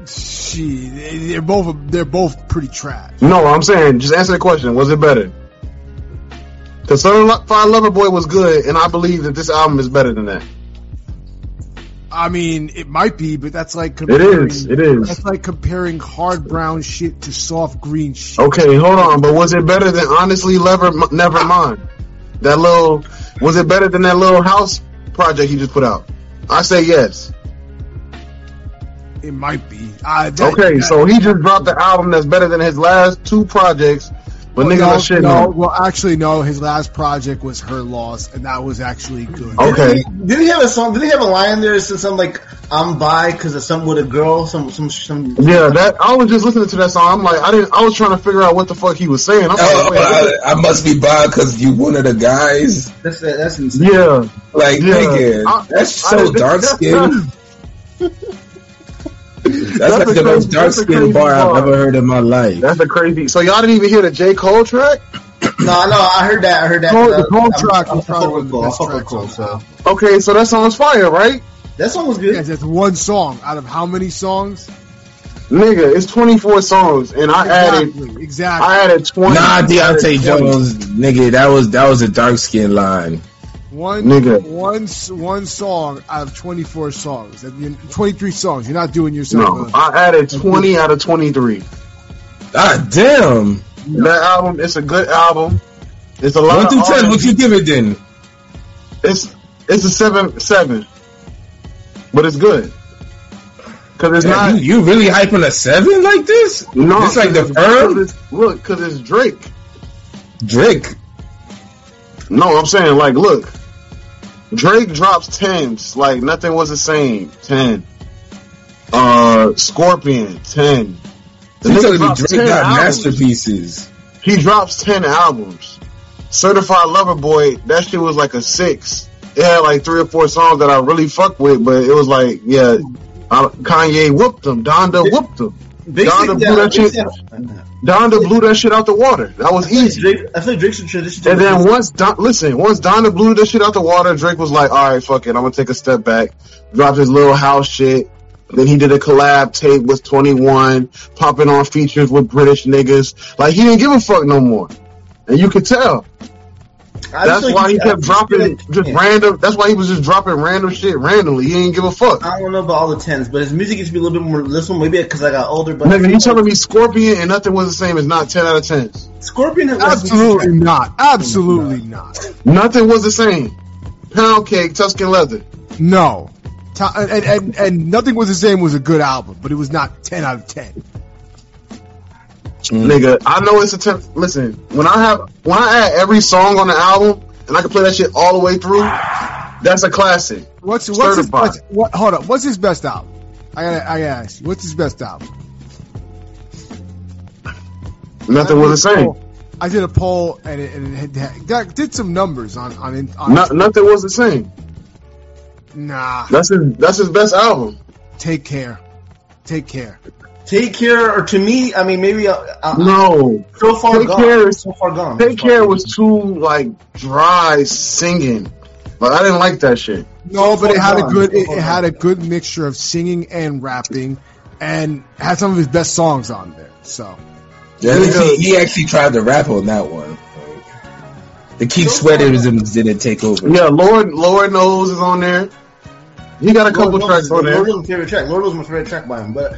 She, they- they're both they're both pretty trash. No, I'm saying, just answer the question. Was it better? Because Certified Lover Boy was good, and I believe that this album is better than that. I mean, it might be, but that's like It comparing, is. It is. That's like comparing hard brown shit to soft green shit. Okay, hold on. But was it better than Honestly Never, Never Mind? That little, was it better than that little house project he just put out? I say yes. It might be. Uh, that- Okay, that- so he just dropped the album that's better than his last two projects, but niggas no, are shitting no, on. well, actually, no. His last project was Her Loss, and that was actually good. Okay. Did he, did he have a song? Did he have a line there? Said something like "I'm by because of something with a girl." Some some some. Yeah, that I was just listening to that song. I'm like, I didn't. I was trying to figure out what the fuck he was saying. I'm Oh, like, wait, what I, I must be by because you one of the guys. That's that's the- insane. yeah, Like, Yeah. nigga, I- that's so that- dark that's skinned. That's, That's like a the most dark skinned crazy bar I've ever heard in my life. that's a crazy. So y'all didn't even hear the J Cole track? No, no, I heard that. I heard that. Cole- Uh, the Cole I'm- track I'm- was I'm probably fuck one with of the best fuck with tracks Cole. So Okay, so that song's fire, right? that song was good. Yes, that's one song out of how many songs? Nigga, it's 24 songs, and I added, Exactly. Exactly. I added 20. Nah, I added Deontay 20. Jones, nigga, that was that was a dark skin line. One, Nigga. one, s- one song out of 24 songs. 23 songs. You're not doing yourself. No, a- I added 20 out of 23. Ah, damn. That album, it's a good album. It's a lot One of through ten, R&B. what you give it then? It's it's a seven seven, but it's good because it's Damn, not. you, you really hyping a seven like this? no, It's like the firm Look, because it's Drake. Drake. No, I'm saying like, look, Drake drops tens like nothing was the same. Ten. Uh, Scorpion ten. The You telling me Drake got albums. masterpieces? He drops ten albums. Certified Lover Boy, that shit was like a six. It had like three or four songs that I really fuck with, but it was like, yeah, uh, Kanye whooped him. Donda whooped him. Basically, Donda blew that shit. basically- Donda blew that shit out the water. That was I easy. Drake, I feel like Drake should transition. And then once Don, listen, once Donda blew that shit out the water, Drake was like, "All right, fuck it, I'm gonna take a step back." Dropped his little house shit. Then he did a collab tape with 21, popping on features with British niggas. Like he didn't give a fuck no more, and you could tell. I That's why he kept dropping just yeah. random. That's why he was just dropping random shit randomly. He didn't give a fuck. I don't know about all the tens, but his music used to be a little bit more listenable. Maybe because I got older. But Nigga, you telling me Scorpion and nothing was the same is not 10 out of 10. Scorpion has Absolutely not. Absolutely not. Nothing was the same. Pound cake, Tuscan leather. No. And, and, and, and Nothing Was the Same was a good album, but it was not 10 out of 10. Nigga, I know it's a ten. Listen, when I have when I add every song on the album and I can play that shit all the way through, that's a classic. What's, what's his best, what, hold up. What's his best album? I gotta, I gotta ask you. What's his best album? Nothing was the same. I did a poll and it, and it had, had- got- did some numbers on, on, on No, nothing was the same. nah, That's his. That's his best album. take care. Take care. Take care, or to me, I mean, maybe uh, uh, No, so far Take gone. Care is- so far gone. Take Care was too like dry singing. Like I didn't like that shit. No, but it had a good, it, it had a good mixture of singing and rapping and had some of his best songs on there. So, Yeah, he, he actually tried to rap on that one. The Keith Sweaterisms didn't take over. Yeah, Lord, Lord knows is on there. He got a couple Lord tracks knows, on there. Lord knows my favorite track. Lord knows my favorite track by him, but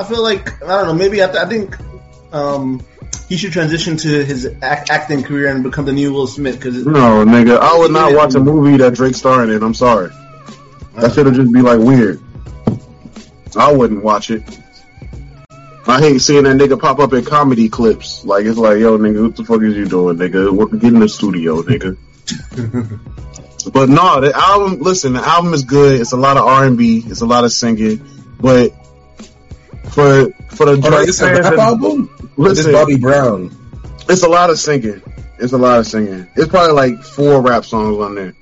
I, feel like I don't know. Maybe I, th- I think um, he should transition to his act- acting career and become the new Will Smith because No, nigga, I would not watch a movie that Drake starring in. I'm sorry. That should just be like weird. I wouldn't watch it. I hate seeing that nigga pop up in comedy clips. Like it's like, yo, nigga, what the fuck is you doing, nigga? What- Get in the studio, nigga. but no, the album. Listen, the album is good. It's a lot of R and B. It's a lot of singing. But for for the Hold on, Drake it's a rap album? Or This listen, Bobby Brown. it's a lot of singing. It's a lot of singing. It's probably like four rap songs on there.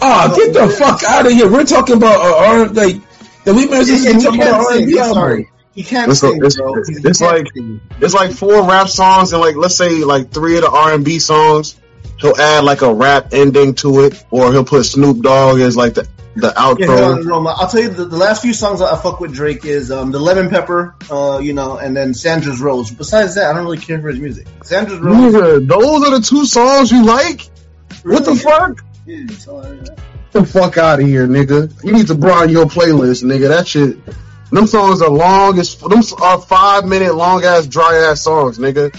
Oh, get the fuck out of here. We're talking about uh, R like the we man just And he talking can't about R sing. and B I'm sorry. He can't It's, sing, it's, bro. it's, He it's can't like sing. it's like four rap songs and like let's say like three of the R and B songs. He'll add like a rap ending to it, or he'll put Snoop Dogg as like the the Yeah, hold outro. on, I'll tell you the, the last few songs I fuck with Drake is um, the Lemon Pepper, uh, you know, and then Sandra's Rose. Besides that, I don't really care for his music. Sandra's Rose. Nigga, those are the two songs you like. What the fuck? Yeah, uh, Get the fuck out of here, nigga. You need to broaden your playlist, nigga. That shit. Them songs are long as them are five minute long ass dry ass songs, nigga.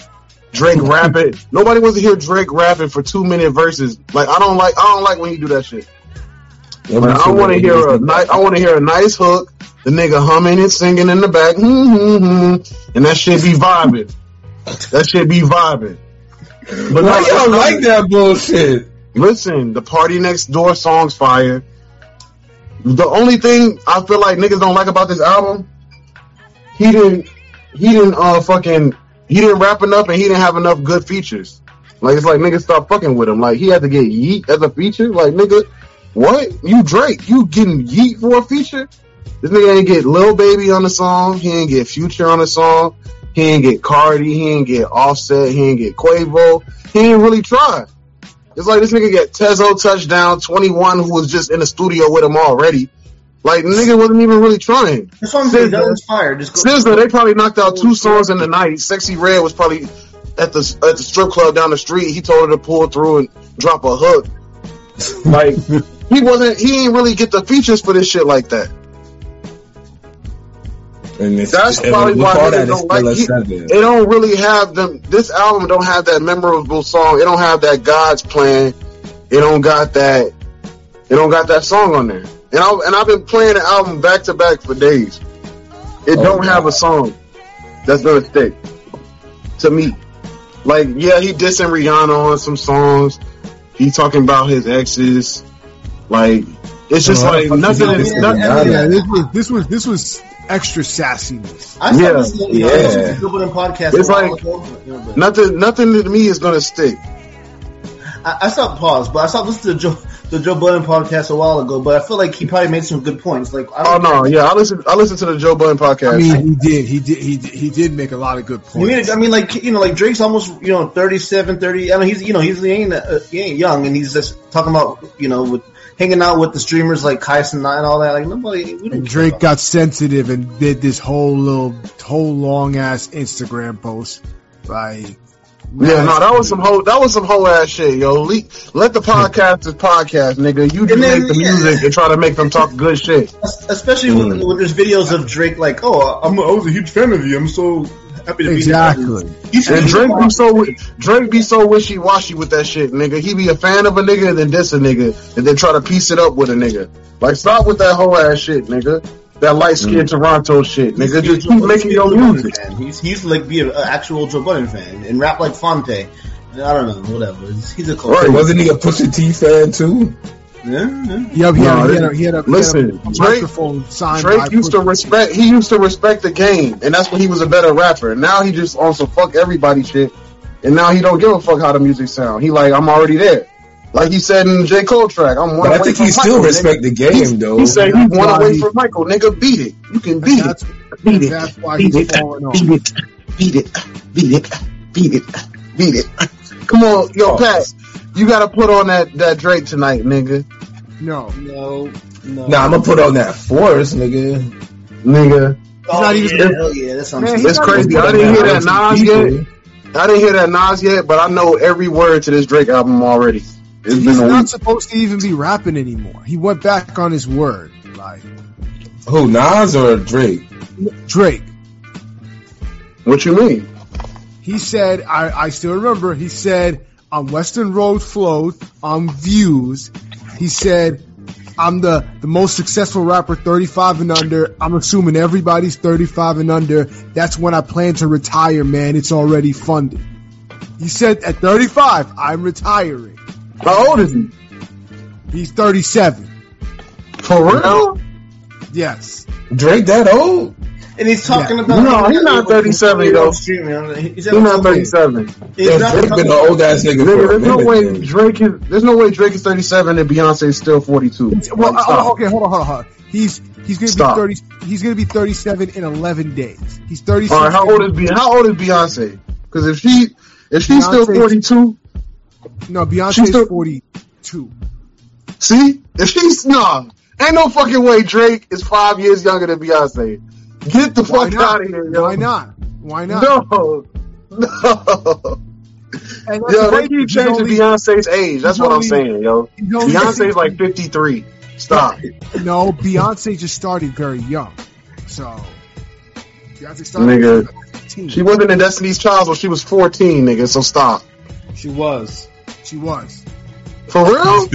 Drake rapping. Nobody wants to hear Drake rapping for two minute verses. Like I don't like I don't like when you do that shit. I want to hear a nice I want to hear a nice hook. The nigga humming and singing in the back, hmm, hmm, hmm, and that shit be vibing. That shit be vibing. But Why no, y'all like that bullshit? Listen, the party next door song's fire. The only thing I feel like niggas don't like about this album, he didn't, he didn't, uh, fucking, he didn't rap enough and he didn't have enough good features. Like it's like niggas stop fucking with him. Like he had to get Yeat as a feature. Like nigga, what? You Drake? You getting Yeat for a feature? This nigga ain't get Lil Baby on the song. He ain't get Future on the song. He ain't get Cardi. He ain't get Offset. He ain't get Quavo. He ain't really try. It's like this nigga get Teezo Touchdown 21 who was just in the studio with him already. Like nigga wasn't even really trying. That's what I'm saying. That SZA, inspired. Just go. SZA, they probably knocked out two songs in the night. Sexyy Red was probably at the at the strip club down the street. He told her to pull through and drop a hook. Like he wasn't. He ain't really get the features for this shit like that. And it's, That's probably why that don't like seven. It don't really have them. This album don't have that memorable song. It don't have that God's plan. It don't got that. It don't got that song on there. And I and I've been playing the album back to back for days. It Oh, don't have a song that's gonna stick to me. Like yeah, he dissing Rihanna on some songs. He talking about his exes. Like it's just Oh, like nothing. is Is, nothing dissing Yeah, this was this was this was extra sassiness. I Yeah. this you know, Yeah. this was a Joe Budden podcast. It's like- ago, you know, but- nothing. Nothing to me is gonna stick. I, I stopped pause, but I stopped listening to Joe, the Joe Budden podcast a while ago. But I feel like he probably made some good points. Like, I Oh don't no, yeah, I listen. I listen to the Joe Budden podcast. I mean, he did, he did, he did, he did make a lot of good I mean, points. I mean, like you know, like Drake's almost you know 37, 30. I mean, he's you know he's he ain't uh, he ain't young, and he's just talking about you know with hanging out with the streamers like Kyson and all that. Like nobody. We don't And Drake got sensitive and did this whole little, whole long ass Instagram post. Like, yeah, no, that was some whole. That was some whole ass shit, yo. Le- let the hmm. podcasters podcast, nigga. You just And then- make the yeah. music and try to make them talk good shit. Es- especially when, hmm. when there's videos of Drake like, oh, I'm, I was a huge fan of you. I'm so happy to be exactly. here. He's And Drake be so Drake be so wishy washy with that shit, nigga. He be a fan of a nigga and then diss a nigga and then try to piece it up with a nigga. Like stop with that whole ass shit, nigga. That light skinned mm. Toronto shit, nigga. Just keep making your music. Fan. He's, he used to like be an actual Joe Budden fan and rap like Phonte. I don't know, whatever. He's, he's a cult. Right. Wasn't he a Pusha T fan too? Yeah, yeah. Yep, he, had, No, he, had a, he had a, listen, he had a Drake- microphone signed Drake used to respect. He used to respect the game, and that's when he was a better rapper. Now he just on some fuck everybody shit, and now he don't give a fuck how the music sound. He like I'm already there, like he said in the J Cole track. I'm one But I think from he still Michael, respect the nigga. game though. He said he That's one why away he- from Michael. Nigga, beat it. You can beat That's, it. Beat it. that's why Beat he's it. falling off. Beat it. Beat it. Beat it. Beat it. Beat it. Come on, yo, Oh. Pat. You gotta put on that that Drake tonight, nigga. No, No, no. Nah, I'm gonna put on that force, nigga. Nigga. Oh, not even- yeah, hell yeah, that's what Man, It's not crazy. even- I didn't hear that Some Nas yet. I didn't hear that Nas yet, but I know every word to this Drake album already. It's he's not week. supposed to even be rapping anymore. He went back on his word. Like Who, Nas or Drake? Drake, What you mean? he said, I, I still remember, he said on Weston Road Flows, on Views, he said, I'm the, the most successful rapper 35 and under. I'm assuming everybody's 35 and under. That's when I plan to retire, man. It's already funded. He said at 35, I'm retiring. How old is he? He's 37. For real? Yes. Drake that old? and he's talking about No, he's not 37, though. He's, He's not 37. He's not Drake been an old ass nigga Nigga, for a there's no way man. Drake is. There's no way Drake is 37 and Beyonce is still 42. Well, Like, uh, okay, hold on, hold on, hold on. He's he's gonna Stop. be thirty. He's gonna be thirty-seven in eleven days. He's thirty-six. All right, how old is Be- How old is Beyonce? Because if she if she's still 42, No, Beyonce's She's still- forty-two. see, if she's nah, ain't no fucking way Drake is five years younger than Beyonce. Get the Why fuck not? out of here, yo. Why not? Why not? No, no. And that's Yo, they right, keep he's changing only- Beyonce's age. That's he's what I'm saying, yo. he's only Beyonce's like 53. Stop. No, Beyonce just started very young. So Beyonce started Nigga, at 15. She wasn't in Destiny's Child when she was 14, nigga. So stop. She was. She was. For real?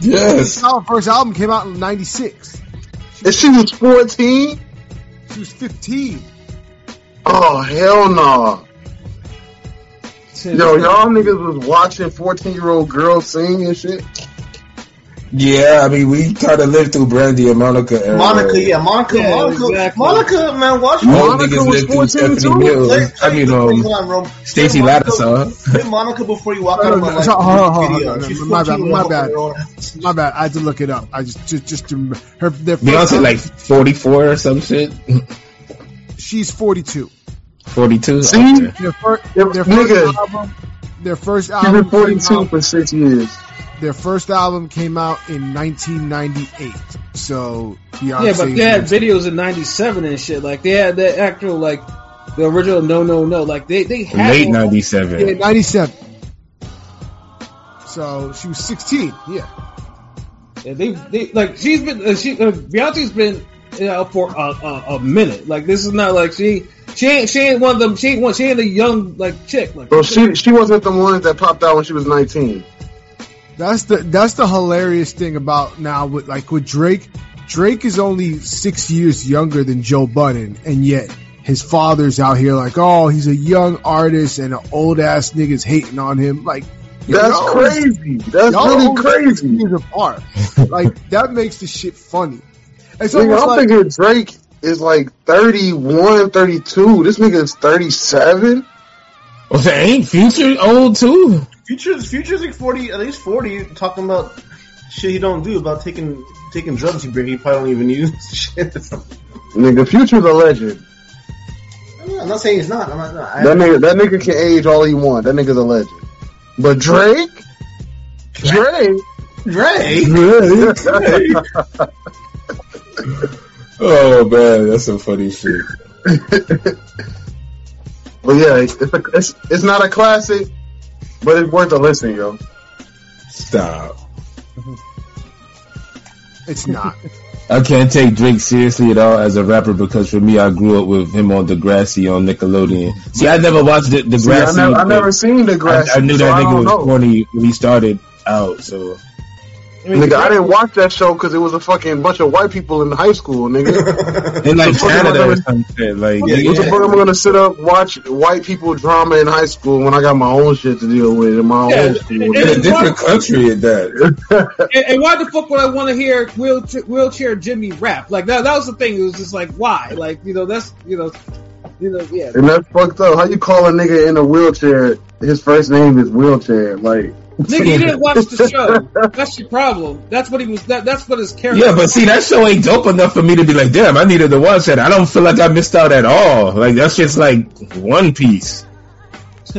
Yes. Her first album came out in '96. If she was 14? She was 15. Oh hell no. Yo, y'all niggas was watching 14 year old girls sing and shit. Yeah, I mean, we kind of lived through Brandy and Monica era. Monica, yeah, Monica, Yeah, Monica, exactly. Monica, man, watch All Monica was lived through 14 Stephanie too? Mills. Play- I mean, um, hold on, Rome. Stacey Play Monica- Lattisaw. Play Monica before you walk out of my No, no, life. hold on, hold on, video. hold on. She's My bad, my bad. My bad. I had to look it up. I just just just to, her their first Beyonce album- like 44 or some shit. she's 42. 42. See? Okay. Their, fir- Yeah, their first album. Their first She's album. been 42 for six years. Their first album came out in 1998. So Beyonce. Yeah, but they had videos in '97 and shit. Like they had the actual like the original No No No. Like they they had Late all- yeah, 97. 97. So she was 16. Yeah. Yeah, they they like she's been uh, she uh, Beyonce's been you know, for a, a, a minute. Like this is not like she she ain't she ain't one of them. She ain't one. She ain't a young like chick. Like So she she wasn't the one that popped out when she was 19. That's the that's the hilarious thing about now with like with Drake. Drake is only six years younger than Joe Budden, and yet his father's out here like, oh, he's a young artist, and an old ass niggas hating on him. Like That's y'all- crazy. That's really only crazy. Years apart. like that makes the shit funny. It's Nigga, almost I'm like thinking Drake is like 31, 32. This nigga is 37. Oh, well, so ain't Future old too? Future's Future's like 40, at least 40, talking about shit he don't do about taking taking drugs he bring. He probably don't even use shit. Nigga, Future's a legend. I'm not saying he's not. I'm not. I, That nigga, that nigga can age all he want. That nigga's a legend. But Drake, Drake, Dre. Oh man, that's some funny shit. But yeah, it's, a, it's it's not a classic, but it's worth a listen, yo. Stop. it's not. I can't take Drake seriously at all as a rapper because for me, I grew up with him on Degrassi on Nickelodeon. See, I never watched the, See, I Degrassi. never, I never seen the I, grass. I knew that I nigga was know. corny when he started out. So I mean, Nigga, I didn't watch that show because it was a fucking bunch of white people in high school, nigga. in like The fuck am I Canada or gonna- some shit, like What the nigga, fuck am I gonna sit up watch white people drama in high school when I got my own shit to deal with in my Yeah, own school? in a different country at that. and, and why the fuck would I want to hear wheelchair, wheelchair Jimmy rap? Like that. That was the thing. It was just like why? Like you know that's you know you know yeah. And that's fucked up. How you call a nigga in a wheelchair? His first name is wheelchair. Like, Nigga, you didn't watch the show. That's your problem. That's what he was. That, that's what his character. Yeah, but see, that show ain't dope enough for me to be like, damn, I needed to watch that. I don't feel like I missed out at all. Like that's just like One Piece.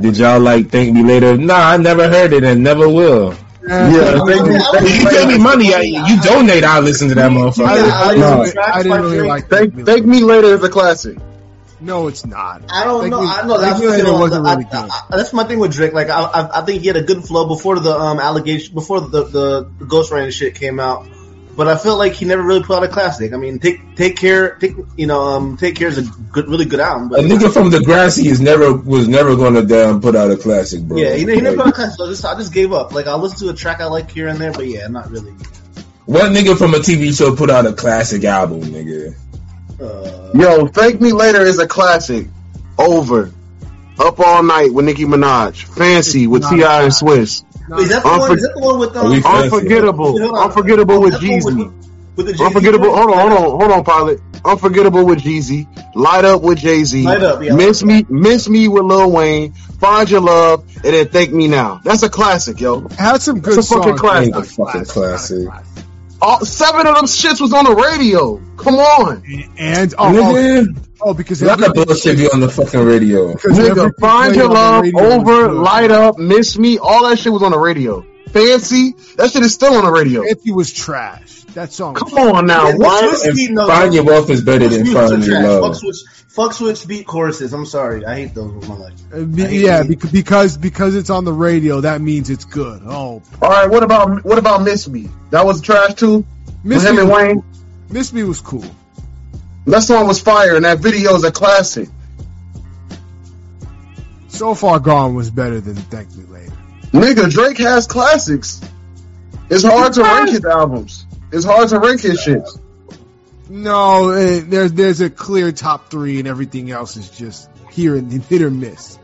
Did y'all like thank me later? Nah, I never heard it and never will. yeah, thank you, thank you, you pay me money, I, you donate, I'll listen to that motherfucker. didn't, I No. I didn't really like Thank, Thank thank me later is a classic. No, it's not. I don't Thank know. Me- I know that's Thank Me Later you know, wasn't I- really I- good. I- that's my thing with Drake. Like I, I, I think he had a good flow before the um allegation, before the the, the ghostwriting shit came out. But I feel like he never really put out a classic. I mean, take take care, take you know, um, take care is a good, really good album. A But nigga from Degrassi is never was never gonna damn put out a classic, bro. yeah, he, he never put out a classic. So I just, I just gave up. Like I'll listen to a track I like here and there, but yeah, not really. what nigga from a TV show put out a classic album, nigga? Uh, Yo, thank me later is a classic. Over. Up all night with Nicki Minaj. Fancy with Ti and classic. Swizz. No, is that the Unfor- one? Is that the one with Are we um? fancy? Unforgettable. Hold on. Unforgettable with That's Jeezy. With the Unforgettable. Hold on, hold on, hold on, pilot. Unforgettable with Jeezy. Light up with Jay Z. Light Up, yeah. Miss me, miss me with Lil Wayne. Find your love, and then thank me now. That's a classic, yo. It had some good It's a fucking songs. classic. but Fucking classic. classic. All seven of them shits was on the radio. Come on, And oh, oh, Nigga, oh, because let the bullshit be on the fucking radio. because nigga. Find your love, over, light up, miss me. All that shit was on the radio. Fancy, that shit is still on the radio. Fancy was trash. That song. Come on now, Yeah, what? Swizz And beat, no, Find no, Your Wealth is better than Swizz Find Your. Love. Fuck switch, fuck switch beat choruses. I'm sorry, I hate those with my life. Uh, be- yeah, it. because because it's on the radio, that means it's good. Oh, All right, what about what about Miss Me? That was trash too. Miss With him Me, and was- Wayne. Miss Me was cool. That song was fire, and that video is a classic. So Far Gone was better than Thank Me Later. Nigga, Drake has classics. It's hard to rank his albums. It's hard to rank his shit. No, eh, there's there's a clear top three, and everything else is just here and hit or miss.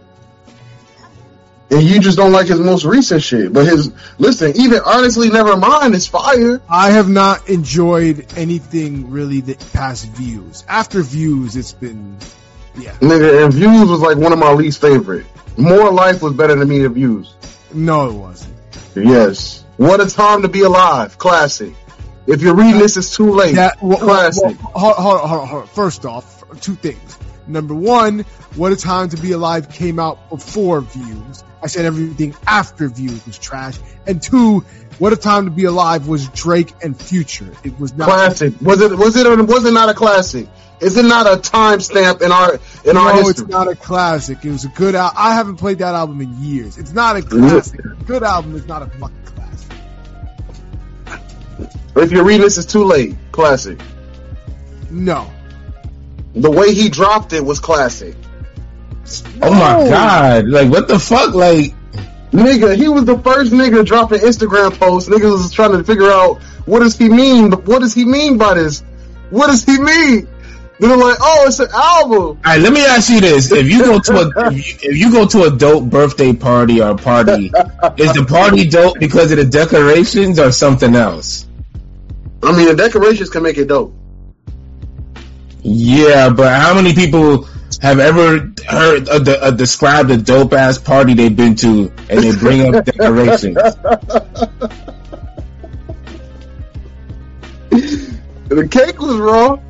And you just don't like his most recent shit. But his listen, even honestly, never mind. It's fire. I have not enjoyed anything really that past views. After views, it's been yeah. Nigga, and Views was like one of my least favorite. More Life was better than me than Views. No, it wasn't. Yes. What a time to be alive. Classic. If you're reading this, it's too late. That well, Classic. well, hold, hold, hold. First off, two things. Number one, What a Time to Be Alive came out before Views. I said everything after Views was trash. And two, What a Time to Be Alive was Drake and Future. It was not. classic. Was it? Was it? Was it not a classic? Is it not a timestamp in our in our no, history? it's not a classic. It was a good album. I haven't played that album in years. It's not a classic. Good album is not a fucking classic. If you're reading this, it's too late. Classic. No. The way he dropped it was classic. Oh my god! Like what the fuck? Like Nigga, he was the first nigga dropping Instagram posts. Niggas was trying to figure out what does he mean? What does he mean by this? What does he mean? They're like, oh, it's an album. All right, let me ask you this: If you go to a if you, if you go to a dope birthday party or party, is the party dope because of the decorations or something else? I mean, the decorations can make it dope. Yeah, but how many people have ever heard uh, the, uh, described a dope ass party they've been to and they bring up decorations? The cake was raw.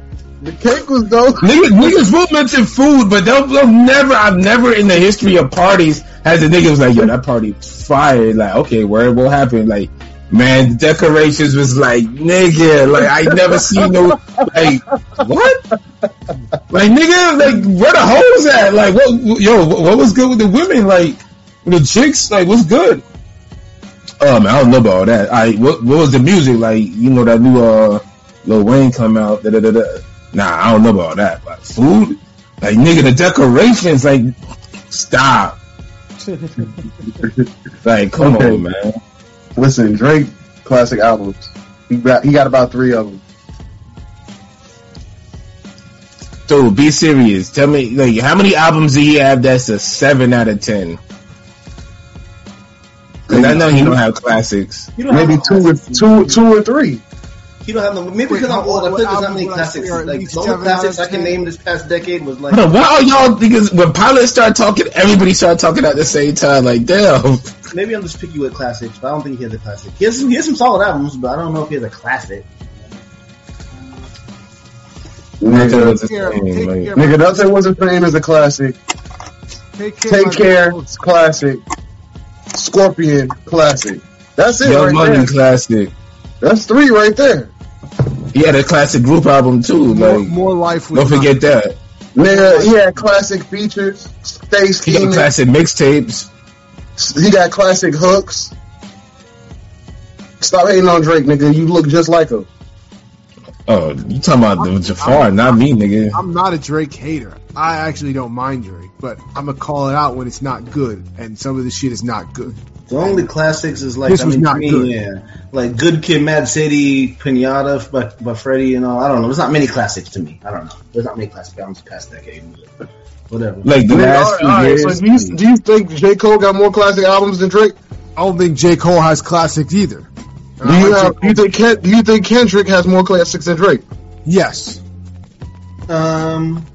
The cake was dope. Niggas, niggas will mention food, but they'll, they'll never. I've never in the history of parties has a nigga was like, "Yo, that party was fire." Like, okay, where what happened? Like, man, the decorations was like, nigga, like I never seen no like what? Like, nigga, like where the hoes at? Like, what? Yo, what was good with the women? Like, the chicks? Like, what's good? Um, I don't know about all that. I what, what was the music like? You know that new uh Lil Wayne come out. Da, da, da, da. Nah, I don't know about that. But food, like nigga, the decorations, like stop. like, come Okay. on, man. Listen, Drake classic albums. He got he got about three of them. Dude, be serious. Tell me, like, how many albums do he have that's a seven out of ten? Cause I know he don't have classics. You don't Maybe have two or two two or three. You don't have the maybe because I'm old. I what feel like there's not many classics. say are at Like least the only seven out of classics I can name this past decade was like Hold why are y'all? Because when pilots start talking, everybody start talking at the same time. Like, damn. Maybe I'm just picky with classics, but I don't think he has a classic. He has some, he has some solid albums, but I don't know if he has a classic. Nigga, What's his name? Like, care- nigga nothing wasn't fame is a classic. Take care. Take care, it's classic. Scorpion, classic. That's it Young right Money there. classic. That's three right there. He had a classic group album too. More, Like, more life. Don't forget that. Nigga, he had classic features. Stay He got classic mixtapes. He got classic hooks. Stop hating on Drake, nigga. You look just like him. Oh, you talking about the Jafar, not me, nigga. I'm not a Drake hater. I actually don't mind Drake, but I'm gonna call it out when it's not good, and some of the shit is not good. The only classics is like This I was mean, not me, good. yeah, like Good Kid, Mad City, Pinata by, by Freddie, and all. I don't know. There's not many classics to me. I don't know. There's not many classic albums past decade. but Whatever. Like the last all few right, all right, years. So do you, do you think J. Cole got more classic albums than Drake? I don't think J Cole has classics either. Do you have? Do you think? Ken, do you think Kendrick has more classics than Drake? Yes. Um,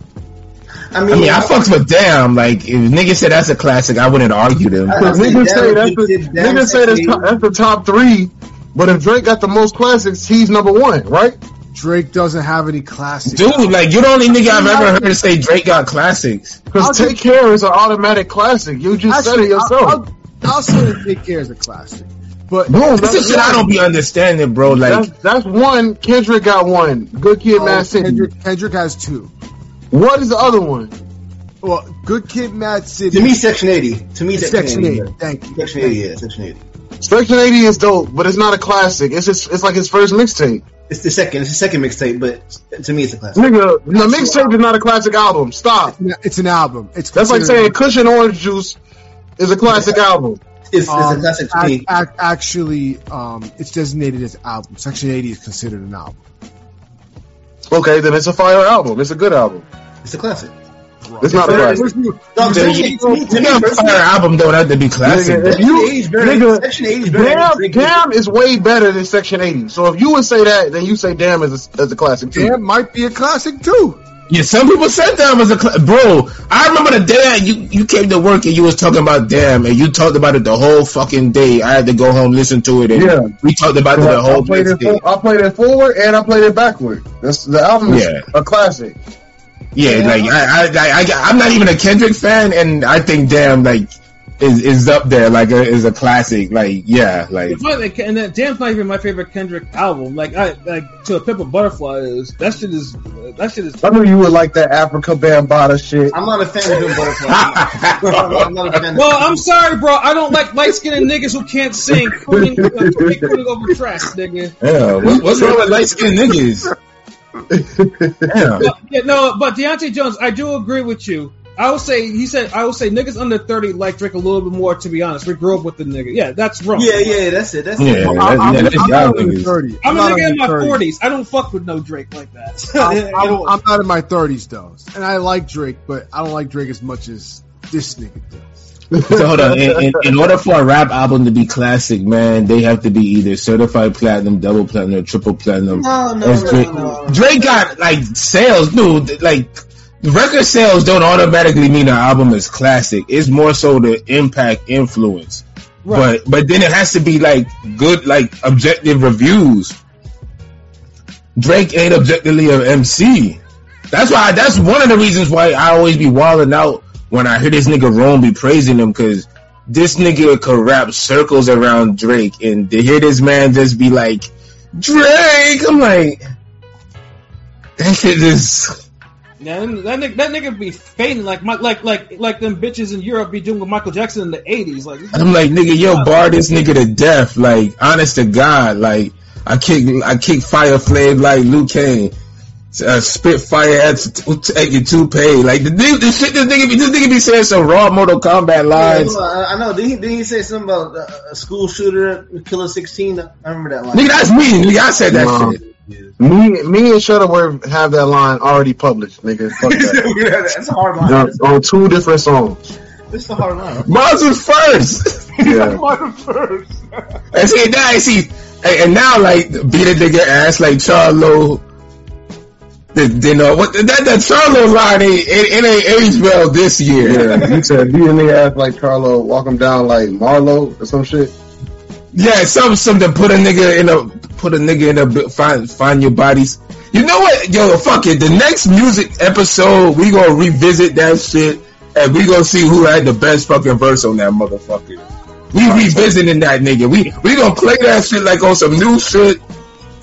I mean, I mean, mean, I fucks with Damn. Like, if niggas said that's a classic, I wouldn't argue them. I- Because say niggas say that's keeps the, niggas say that's, that's the top three. But if Drake got the most classics, he's number one, right? Drake doesn't have any classics. Dude, like, you're the only nigga I've ever heard say Drake got classics. Because Take Care is an automatic classic. You just said it Actually, I'll, yourself. I'll, I'll say that Take Care is a classic. But Boom, This is shit I don't be understanding, bro. Like, that's, that's one. Kendrick got one. Good Kid, Oh, Mad City. Kendrick, Kendrick has two. What is the other one? Well, Good Kid, Mad City. to me, Section 80. To me, Section 8. yeah. Thank you. Section 80, yeah, Section 80. Section 80 is dope, but it's not a classic. It's just, it's like his first mixtape. It's the second. It's the second mixtape, but to me, it's a classic. Nigga, the mixtape is not a classic album. Stop. It's an album. It's That's like considered- saying Kush and Orange Juice is a classic album. It's, it's um, a classic to me. ac- actually, um, it's designated as album. Section 80 is considered an album. Okay, then it's a fire album. It's a good album. It's a classic. It's not a It's- classic. Dog, to Section me, 80 to me, to fire album don't have to be classic. Nigga, if you, Section 80 is better- nigga, Section 80 is better damn, damn is way better than Section 80. So if you would say that, then you say damn is a, is a classic too. Damn might be a classic too. Yeah, some people said Damn was a cla- bro. I remember the day that you you came to work and you was talking about Damn and you talked about it the whole fucking day. I had to go home listen to it and Yeah. we talked about it the I, whole played next it, day. for, I played it forward and I played it backward. That's the album is Yeah. a classic. Yeah, like I, I, I, I, I'm not even a Kendrick fan, and I think Damn like is is up there, like a, is a classic. Like yeah, like funny, and that Damn's not even my favorite Kendrick album. Like I like to a Pimp a Butterfly is that shit is that shit is. I knew you would like that Afrika Bambaataa shit. I'm not a fan of him butterfly. I'm not, I'm not a fan. Well, I'm sorry, bro. I don't like light skinned niggas who can't sing. Crooning, uh, crooning over tracks, nigga. yeah. What, what's wrong with light skinned niggas? Damn. Yeah, no, but Deontay Jones, I do agree with you. I would say he said I would say niggas under thirty like Drake a little bit more. To be honest, we grew up with the nigga. Yeah, that's wrong. yeah, yeah, that's it. That's Yeah, it. that- I'm, yeah, I'm, that's I'm y'all not in niggas. 30. I'm a nigga in my forties. I don't fuck with no Drake like that. I'm, I I'm, I'm not in my 30s though, and I like Drake, but I don't like Drake as much as this nigga does. So hold on. In, in, in order for a rap album to be classic, man, they have to be either certified platinum, double platinum, or triple platinum. No, no, That's no, Drake. no. Drake got like sales, dude. Like record sales don't automatically mean an album is classic. It's more so the impact, influence. Right. But but then it has to be like good, like objective reviews. Drake ain't objectively an MC. That's why. That's one of the reasons why I always be wilding out when I hear this nigga Rome be praising him because this nigga could wrap circles around Drake, and to hear this man just be like Drake, I'm like that shit just. Yeah, that that nigga, that nigga be fainting like my, like like like them bitches in Europe be doing with Michael Jackson in the '80s. Like I'm like nigga, yo, bar this nigga to death. Like honest to God, like I kick I kick fire flame like Liu Kang. Uh, spit fire at taking toupee. Like the, nigga- the shit this nigga be this nigga be saying some raw Mortal Kombat Yeah, lines. no, I, I know. Didn't he, didn't he say something about uh, a school shooter, Killer 16? I remember that line. Nigga, that's me. Nigga, I said that Wow. shit. Me, me and Shutterworth have that line already published, nigga. Fuck that. That's a hard line. on, on two different songs. It's a hard line. Mars was first. Yeah. And see now, I see, and, and now like beat a nigga ass like Charlo. The, you uh, know what that that Charlo line ain't it, it ain't aged well this year. Yeah, you said beat a nigga ass like Charlo, walk him down like Marlo or some shit. Yeah, some something put a nigga in a put a nigga in a find find your bodies. You know what? Yo, fuck it. The next music episode, we gonna revisit that shit and we gonna see who had the best fucking verse on that motherfucker. We revisiting that nigga. We we gonna play that shit like on some new shit.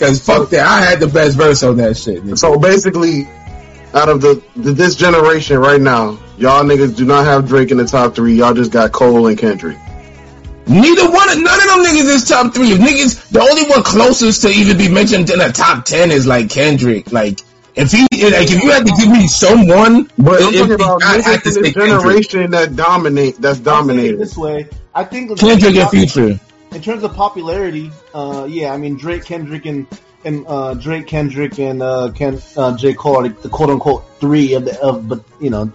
Cause fuck that, I had the best verse on that shit. nigga. So basically, out of the, the this generation right now, y'all niggas do not have Drake in the top three. Y'all just got Cole and Kendrick. Neither one, of none of them niggas is top three. If niggas, the only one closest to even be mentioned in the top ten is like Kendrick. Like if he, like if you had to give me someone, But I'm talking about I had niggas to in say this Kendrick. generation that dominate, that's I'll say it dominated. this way. I think Kendrick and Future. In terms of popularity, uh, yeah, I mean Drake, Kendrick, and and uh, Drake, Kendrick, and uh, Ken, uh, J. Cole, are the quote unquote three of the of, but you know,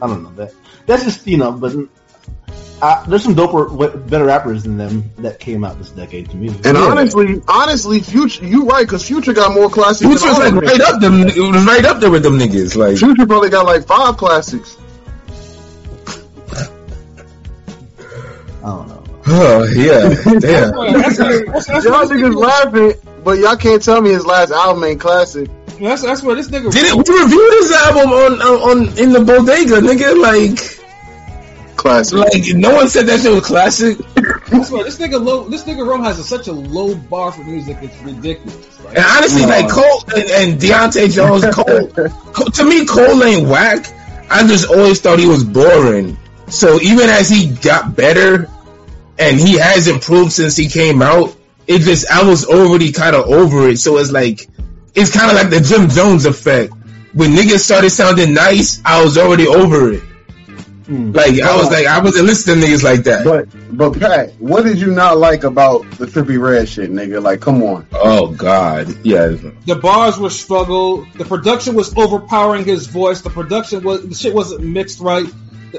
I don't know that. That's just you know, but uh, there's some doper, better rappers than them that came out this decade to me. And Yeah. honestly, honestly, Future, you right, because Future got more classics. Which than was like right up them. It was right up there with them niggas. Like, Future probably got like five classics. I don't know. Oh yeah, damn. That's, that's, that's, that's, Y'all niggas laughing, but y'all can't tell me his last album ain't classic. that's, that's where this nigga. Did it? We reviewed his album on on, on in the bodega, nigga. Like, Classic. like no one said that shit was classic. I swear, this nigga low. This nigga Rome has a, such a low bar for music. It's ridiculous. Like, And honestly, like Cole and, and Deontay Jones, Cole, Cole, to me, Cole ain't whack. I just always thought he was boring. So even as he got better, and he has improved since he came out, it just I was already kind of over it. So it's like it's kind of like the Jim Jones effect. When niggas started sounding nice, I was already over it. Hmm. Like I was like I wasn't listening to niggas like that. But but Pat, what did you not like about the Trippie Redd shit, nigga? Like, come on. Oh God, yeah. the bars were struggle. The production was overpowering his voice. The production was the shit wasn't mixed right.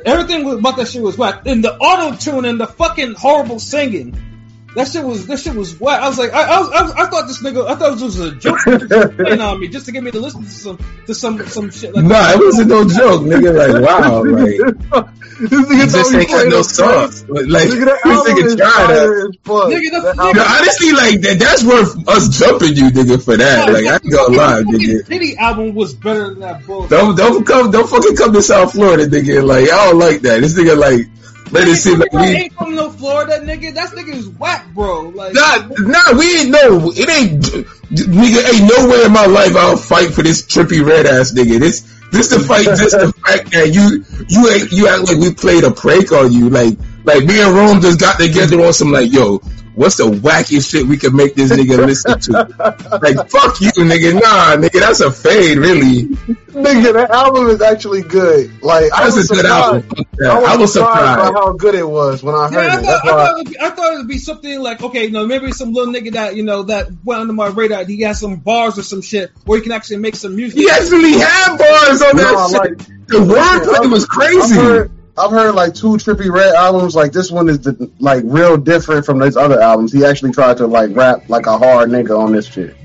Everything about that shit was whack. And the auto tune and the fucking horrible singing. That shit was that shit was whack. I was like, I, I, was, I, I thought this nigga, I thought this was a joke playing on me just to get me to listen to some to some some shit like Nah, that. it wasn't no joke, nigga. Like wow, like. this nigga He just ain't got no songs. Like, Nigga, that this nigga is tried that. fire as fuck. Nigga, the- That nigga- album- honestly, like that, that's worth us jumping you, nigga, for that. Like I ain't gonna lie, nigga. Diddy album was better than that bullshit. Don't don't come don't fucking come to South Florida, nigga. Like I don't like that. This nigga like made it seem like we ain't from no Florida, nigga. That nigga is whack, bro. Like, nah nah we ain't no it ain't nigga ain't nowhere in my life I'll fight for this Trippie Redd ass nigga. This this the fight just the fact that you you ain't you act like we played a prank on you. Like like me and Rome just got together on some like yo. What's the wackiest shit we can make this nigga listen to? Like, fuck you, nigga. Nah, nigga, that's a fade, really. Nigga, that album is actually good. Like, I was a good surprised. album. Fuck that. I was surprised surprised. by how good it was when I heard Yeah, I it. thought, That's I, thought it would be, I thought it would be something like, okay, you know, maybe some little nigga that, you know, that went under my radar. He has some bars or some shit where he can actually make some music. He actually had bars on No, that I shit. like- the wordplay was I've crazy. Heard, I've heard like two Trippie Redd albums. Like this one is the, like real different from those other albums. He actually tried to like rap like a hard nigga on this shit.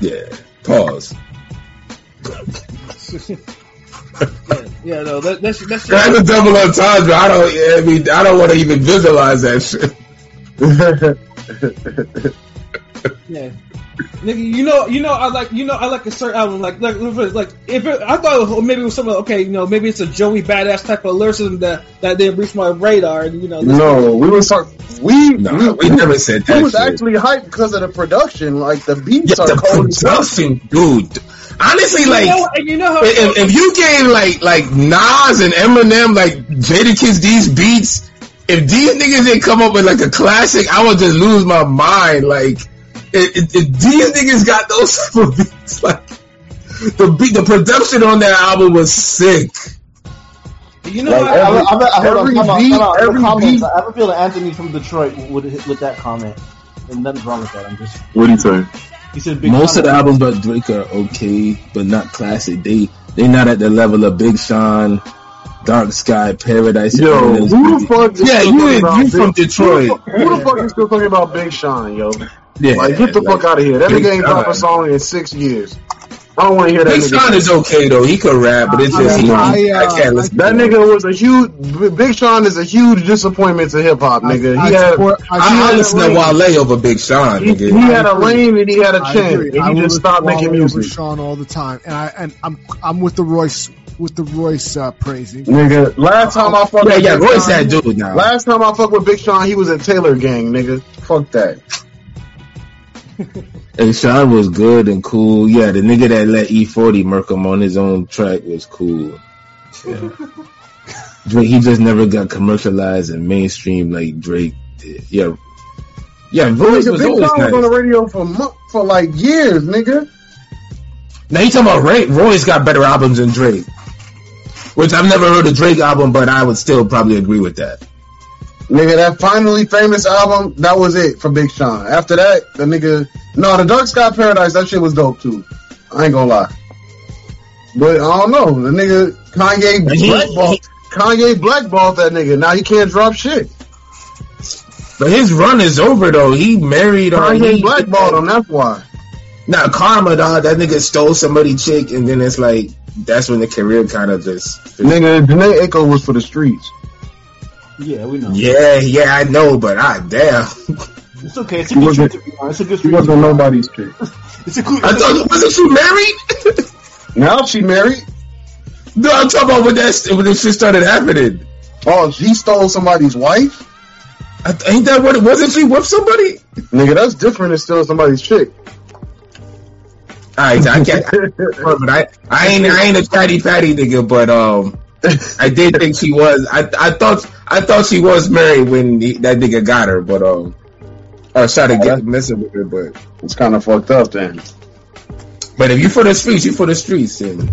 Yeah. Pause. yeah, no, that, that's that's That's a double entendre. I don't. I mean, I don't want to even visualize that shit. yeah. Nigga, you know, you know, I like, you know, I like a certain album, like, like, like, if it, I thought it was, maybe it was something, okay, you know, maybe it's a Joey badass type of lyricism that that didn't reach my radar, and you know, no, we was talking. We No, we never said that. that was shit. actually hyped because of the production. Like the beats Yeah, are the cold. as production, dude. Honestly, you like, know, you know how, if, if you gave like like Nas and Eminem like Jadakiss these beats, if these niggas didn't come up with like a classic, I would just lose my mind. Like, if, if, if these niggas got those type of beats, like the beat, the production on that album was sick. you know, Like, how, I, I, I, I, hold every on, time out, beat- time out. In the every comments, beat- I have a feeling Anthony from Detroit would hit with that comment. And nothing's wrong with that. I'm just. What do you say? He said big Most of the albums by Drake are okay, but not classic. They they not at the level of Big Sean, Dark Sky, Paradise. Yo, who the fuck? is Yeah, still you talking about you from Big- Detroit. Who the fuck is still talking about Big Sean, yo? Yeah, Like, get the like, fuck out of here. That nigga ain't dropped a song in six years. I don't want to hear that Big nigga. Sean is okay though. He could rap, but it's just you know, I, uh, I can't listen. That to nigga was a huge. Big Sean is a huge disappointment to hip hop, nigga. I, He had, support- I, I, I had listen to. Wale over Big Sean, he, nigga. he had a agree. lane and he had a I chin, and he will just stopped to making music. Sean all the time, and I and I'm I'm with the Royce with the Royce uh, praising. Nigga, last time I fucked Yeah, with yeah, Big Royce Sean, that dude now. Last time I fucked with Big Sean, he was in Taylor Gang, nigga. Fuck that. And Sean was good and cool. Yeah, the nigga that let E40 murk him on his own track was cool. Yeah. Drake, he just never got commercialized and mainstream like Drake did. Yeah, yeah. Royce was Big always Sean was on the radio for mo- for like years, nigga. Now you talking about Ray? Roy's got better albums than Drake, which I've never heard a Drake album, but I would still probably agree with that. Nigga, that finally famous album, that was it for Big Sean. After that, the nigga, no, the Dark Sky Paradise, that shit was dope too. I ain't gonna lie. But I don't know, the nigga Kanye blackballed, Kanye blackballed that nigga. Now he can't drop shit. But his run is over though. He married or Kanye he blackballed him. That's why. Nah, karma, dog. That nigga stole somebody chick, and then it's like that's when the career kind of just. Nigga, Jhené Aiko was for the streets. Yeah, we know. Yeah, yeah, I know, but I damn. It's okay. It's a He good wasn't- street to be on. It's a good She street. to wasn't be nobody's chick. It's a good. I thought wasn't she married? Now she married. no, I'm talking about when that when this shit started happening. Oh, she stole somebody's wife? I, th- ain't that what it wasn't she with somebody? Nigga, that's different than stealing somebody's chick. Alright, I can't. but I, I ain't, I ain't a chatty patty nigga, but um, I did think she was. I, I thought, I thought she was married when he, that nigga got her, but um, or tried to get messing with her, but It's kind of fucked up then. but if you for the streets, you for the streets, and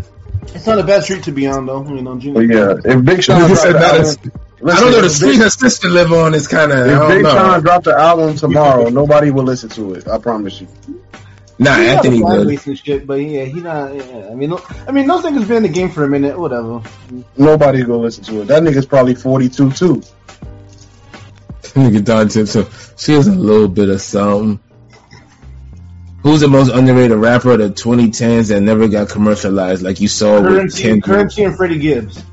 It's not a bad street to be on, though. You know, Junior. But yeah, if Big Sean dropped said the that album, is- I don't know the if street Big- her sister live on is kind of. I If don't Big know. Sean dropped the album tomorrow, nobody will listen to it. I promise you. Nah, He got Anthony a fan and shit, but yeah, he not. Yeah, I mean, no, I mean, those niggas been in the game for a minute. Whatever. Nobody's gonna listen to it. That nigga's probably 42 too. Nigga Don Tipson. She has a little bit of something. Who's the most underrated rapper of the 2010s that never got commercialized, like you saw with Curren$y, Kendrick? Curren$y, and Freddie Gibbs.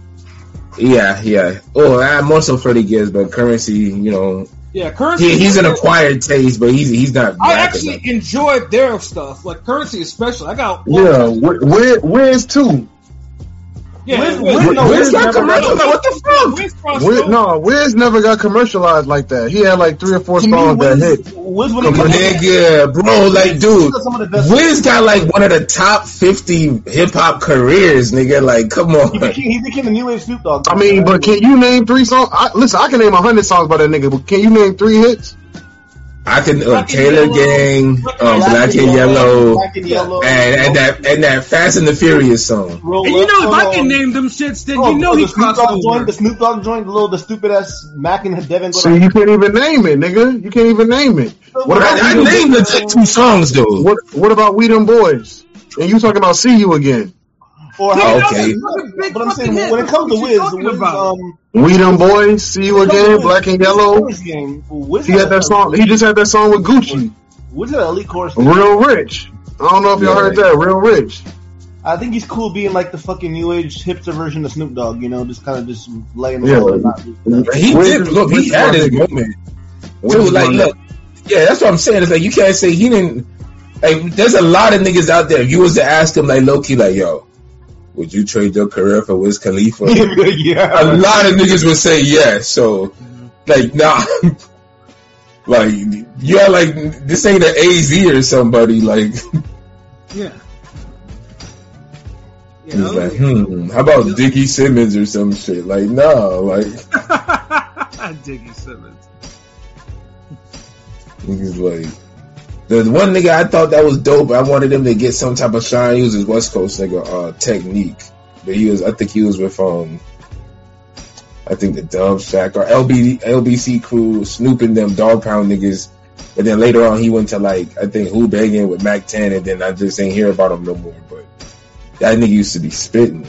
Yeah, yeah. Oh, uh, more so Freddie Gibbs, but Curren$y, you know, Yeah, Curren$y. he, he's an acquired taste, but he's he's not. I actually enough. enjoyed their stuff. Like Curren$y, especially. I got Yeah, wh- where, where's two? Yeah. Wiz- Wiz- Wiz- Wiz- no, Wiz Wiz got never commercial- got- what the fuck? Wiz crossed Where, over. no, Wiz never got commercialized like that. He had like three or four To me, songs that hit. Wiz when Come on, nigga, bro, like, dude, Some of Wiz got like one of the top 50 hip hop careers, nigga. Like, come He on. became, he became the new wave Snoop Dogg. I mean, but can you name three songs? I, listen, I can name a hundred songs by that nigga, but can you name three hits? I can uh, Black and Taylor Yellow. Gang, Black um, Black and Yellow, Black and Yellow, and, and that and that Fast and the Furious song. And you know, if I can name them shits, then Oh, you know he the Snoop crossed Dogg joint, the Snoop Dogg joint, the little, the stupid ass Mac and Devin. See, you can't even name it, nigga. You can't even name it. What about I, I We named the two songs though. What What about We Them Boys? And you talking about See You Again? Or Yeah, how, Okay. but I'm saying when it comes to What Wiz, you talking Wiz, um, We Them Boys, See You when it comes to Again, Black and Yellow. chorus game, Wiz He had that song. He just had that song with Gucci, Wiz had an elite chorus. Real Rich. I don't know if y'all heard that. Real Rich. I think he's cool being like the fucking new age hipster version of Snoop Dogg. You know, just kind of just laying Yeah. low. and not- He Wiz did is- look. He had is his moment. Wiz Too, like, look, yeah, that's what I'm saying. It's like you can't say he didn't. Like, there's a lot of niggas out there. If you was to ask him, like, low key, like, yo, would you trade your career for Wiz Khalifa? yeah. a lot of niggas would say yes. So, like, nah. like, yeah, like, this ain't an AZ or somebody. Like, Yeah. he's like, hmm, how about Diggy Simmons or some shit? Like, nah, like, Diggy Simmons. he's like, the one nigga I thought that was dope. I wanted him to get some type of shine. He was his West Coast nigga, uh, Technique, but he was, I think he was with um, I think the Dove Shack or LB, LBC crew, Snoop and them Dog Pound niggas. But then later on, he went to like I think Hoo-Bangin' with Mack 10, and then I just ain't hear about him no more. But that nigga used to be spitting.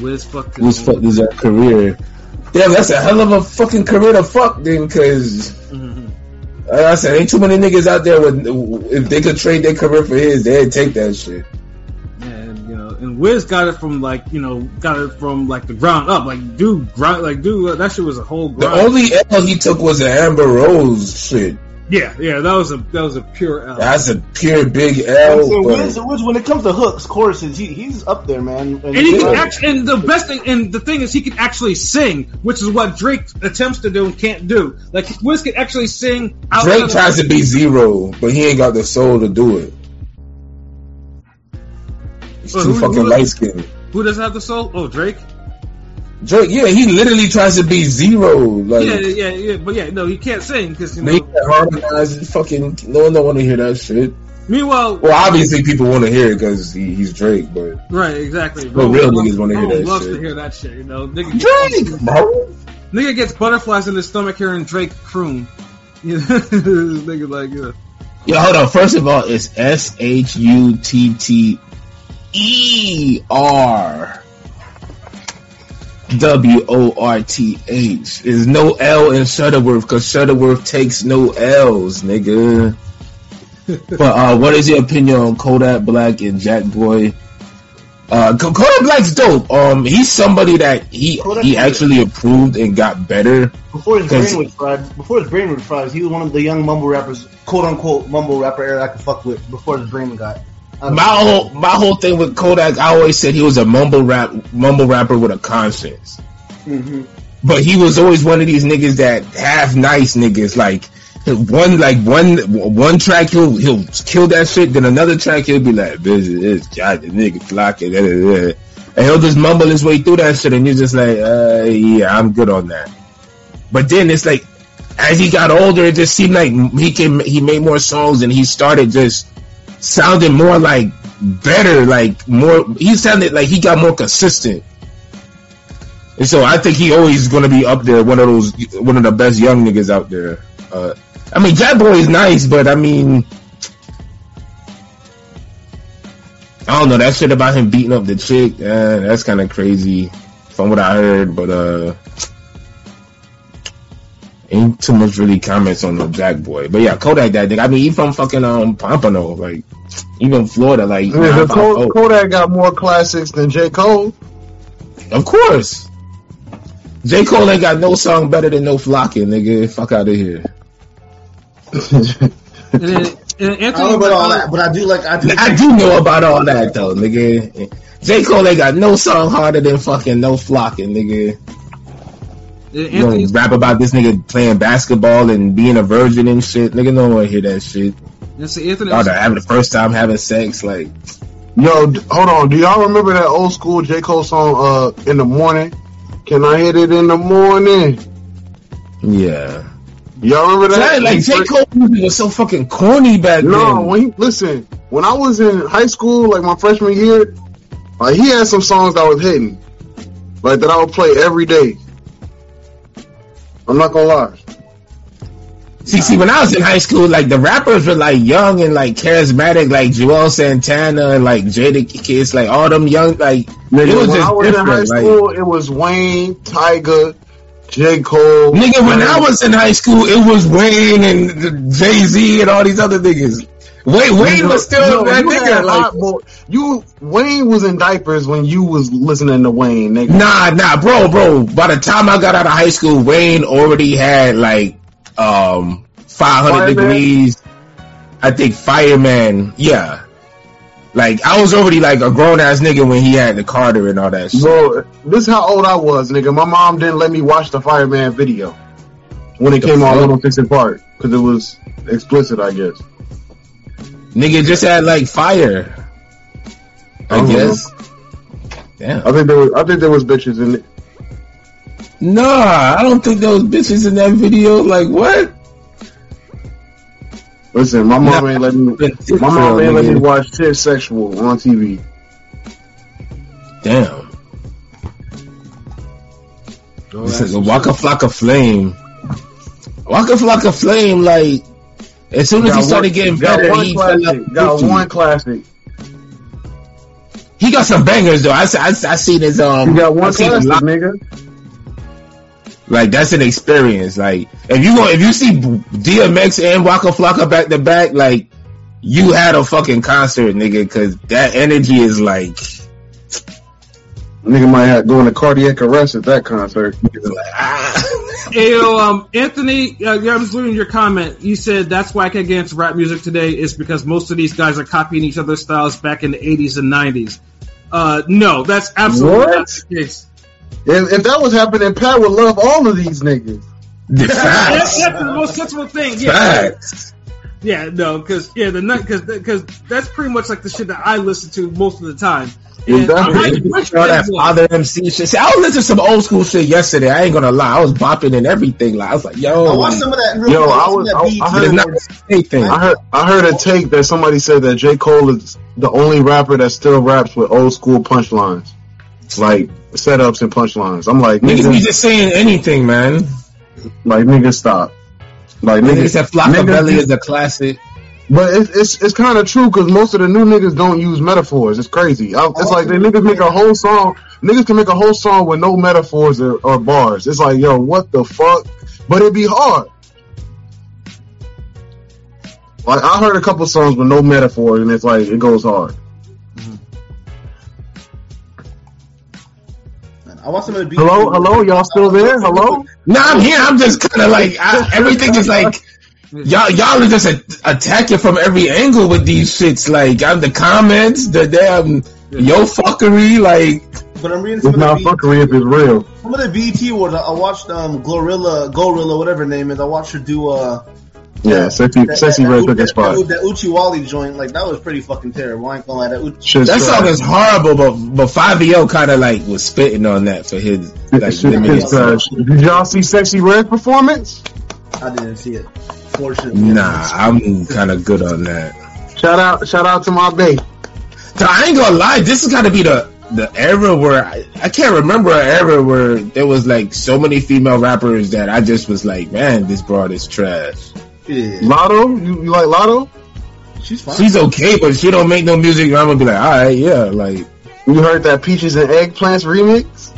Wiz fucked his Who's fucked his uh, career? Damn, that's a hell of a fucking career to fuck then, cause Mhm. like I said, ain't too many niggas out there with if they could trade their career for his, they'd take that shit. And you know, and Wiz got it from like you know, got it from like the ground up. Like dude, grind, like dude, that shit was a whole The only L he took was the Amber Rose shit. Yeah, yeah, that was a that was a pure L. That's a pure big L. saying Wiz, Wiz, when it comes to hooks, choruses, he, he's up there, man. And he can Yeah. actually, and the best thing, and the thing is, he can actually sing, which is what Drake attempts to do and can't do. Like Wiz can actually sing. outside Drake of- tries to be zero, but he ain't got the soul to do it. He's Well, too who- fucking light skinned. Who doesn't have the soul? Oh, Drake. Drake, yeah, he literally tries to be zero. Like, Yeah, yeah, yeah. But yeah, no, he can't sing because you know. he can't harmonize. Fucking, no one don't want to hear that shit. Meanwhile, Well, obviously people want to hear it because he, he's Drake, but right, exactly. But real loves- niggas wanna hear Bro that loves shit. to hear that shit. You know, nigga, Drake, bro. nigga gets butterflies in his stomach hearing Drake croon. You know, nigga like, you know. Yo, hold on. First of all, it's S H U T T E R W O R T H. There's no L in Shutterworth because Shutterworth takes no L's, nigga. but uh, what is your opinion on Kodak Black and Jackboy? Uh, Kodak Black's dope. Um, he's somebody that he Kodak he actually improved and got better. Before his brain was fried, before his brain was fried, he was one of the young mumble rappers, quote unquote mumble rapper era I could fuck with before his brain got. My whole my whole thing with Kodak, I always said he was a mumble rap mumble rapper with a conscience. Mhm. But he was always one of these niggas that half nice niggas. Like one like one one track he'll he'll kill that shit, then another track he'll be like, "This is God, the nigga flocking," and he'll just mumble his way through that shit, and you're just like, uh, "Yeah, I'm good on that." But then it's like, as he got older, it just seemed like he can he made more songs, and he started just sounding more like better, like more. He sounded like he got more consistent. And so I think he always going to be up there, one of those, one of the best young niggas out there. Uh, I mean, Jackboy is nice, but I mean, I don't know that shit about him beating up the chick. Uh, that's kind of crazy, from what I heard. But uh, ain't too much really comments on the Jackboy. But yeah, Kodak that nigga. I mean, he from fucking um Pompano, like even Florida, like Yeah, the 950. Kodak got more classics than J. Cole. Of course. J. Cole ain't got no song better than No Flocking, nigga. Fuck out of here. And then, and I don't know about all that, but I do like. I do. I do know about all that though, nigga. J. Cole ain't got no song harder than fucking No Flocking, nigga. And You Anthony, rap about this nigga playing basketball and being a virgin and shit. Nigga no one hear that shit. and so Anthony, Or to having the first time having sex, like, Yo, d- hold on. Do y'all remember that old school J. Cole song, uh, In the Morning? Can I hit it in the morning? yeah. Y'all remember that? Like, like J. Cole music was so fucking corny back No, then. when he, listen, when I was in high school, like my freshman year, like he had some songs that was hitting, like that I would play every day. I'm not gonna lie. See, see, when I was in high school, like the rappers were like young and like charismatic, like Juelz Santana and like Jadakiss, like all them young, like Nigga, it was when I was in high different. Like, school, it was Wayne, Tyga, J. Cole. nigga, when I was in high school, it was Wayne and Jay Z and all these other niggas. Wayne, Wayne was still that you nigga. Like, hot you Wayne was in diapers when you was listening to Wayne, nigga. Nah, nah, bro, bro. By the time I got out of high school, Wayne already had like um 500 Fireman? degrees. I think fireman. Yeah. Like I was already like a grown ass nigga when he had the Carter and all that shit. Bro, this is how old I was, nigga. My mom didn't let me watch the Fireman video when it The came on fuck? 106 in Park because it was explicit, I guess. Nigga just had like fire. I Uh-huh. guess. Damn. I think there was, I think there was bitches in it. Nah, I don't think there was bitches in that video. Like what? Listen, my mom Nah, ain't let me. My mom ain't let me watch shit sexual on TV. Damn. Oh, This is a Waka Flocka Flame. Waka Flocka Flame, like, as soon as he started one- getting better, he fell classic. up. Got one classic. He got some bangers though. I, I, I seen his um. You got one I seen his classic, nigga. Like that's an experience. Like if you go, if you see DMX and Waka Flocka back to back, like you had a fucking concert, nigga. Because that energy is like, Nigga might have go into cardiac arrest at that concert. Hey, yo, um, Anthony, uh, yeah, I was reading your comment. You said that's why I can't get into rap music today is because most of these guys are copying each other's styles back in the 80s and 90s. Uh, no, that's absolutely What? not the case. If, if that was happening, Pat would love all of these niggas. That's, facts, that's the most sensible thing. Yeah, facts. yeah, no, because yeah, the because because that's pretty much like the shit that I listen to most of the time. And Exactly. I like Rich that father MC shit. See, I was listening to some old school shit yesterday. I ain't gonna lie. I was bopping and everything. Like I was like, yo, I watched some of that. Real Yo. I was- I- I heard it's anything. I heard I heard a take that somebody said that J. Cole is the only rapper that still raps with old school punchlines. Like setups and punchlines. I'm like, Niggas be just saying anything, man. like nigga stop. Like Niggas nigga, said Flockaveli is a classic. But it's it's, it's kind of true because most of the new niggas don't use metaphors. It's crazy. I, it's like the oh. niggas make a whole song. Niggas can make a whole song with no metaphors or, or bars. It's like, yo, what the fuck? But it'd be hard. Like I heard a couple songs with no metaphors, and it's like it goes hard. I want some of the beat. Hello, hello, y'all still there? Hello. No, I'm here. I'm just kind of like I, everything is like y'all. Y'all are just a, attacking from every angle with these shits. Like I'm the comments, the damn yo fuckery. Like But I'm reading It's of not the beat, fuckery if it's real. some of the BET awards. I watched um Glorilla, Gorilla, whatever her name is. I watched her do uh Yeah, sexy, that, sexy that, red that, took a that, spot. that, that Uchiwali joint. Like that was pretty fucking terrible. I ain't gonna lie. That Uchi, that trash. song is horrible, but but Fabio kind of like was spitting on that for his like Shit limited is trash. Did y'all see Sexyy Red performance? I didn't see it. Fortunately, Nah, I'm kind of good on that. Shout out, shout out to my bae. So I ain't gonna lie, this has got to be the the era where I, I can't remember an era where there was like so many female rappers that I just was like, man, this broad is trash. Yeah, Latto, you, you like Latto? she's fine. She's okay, but she don't make no music. I'm gonna be like, all right, yeah, like, You heard that Peaches and Eggplants remix?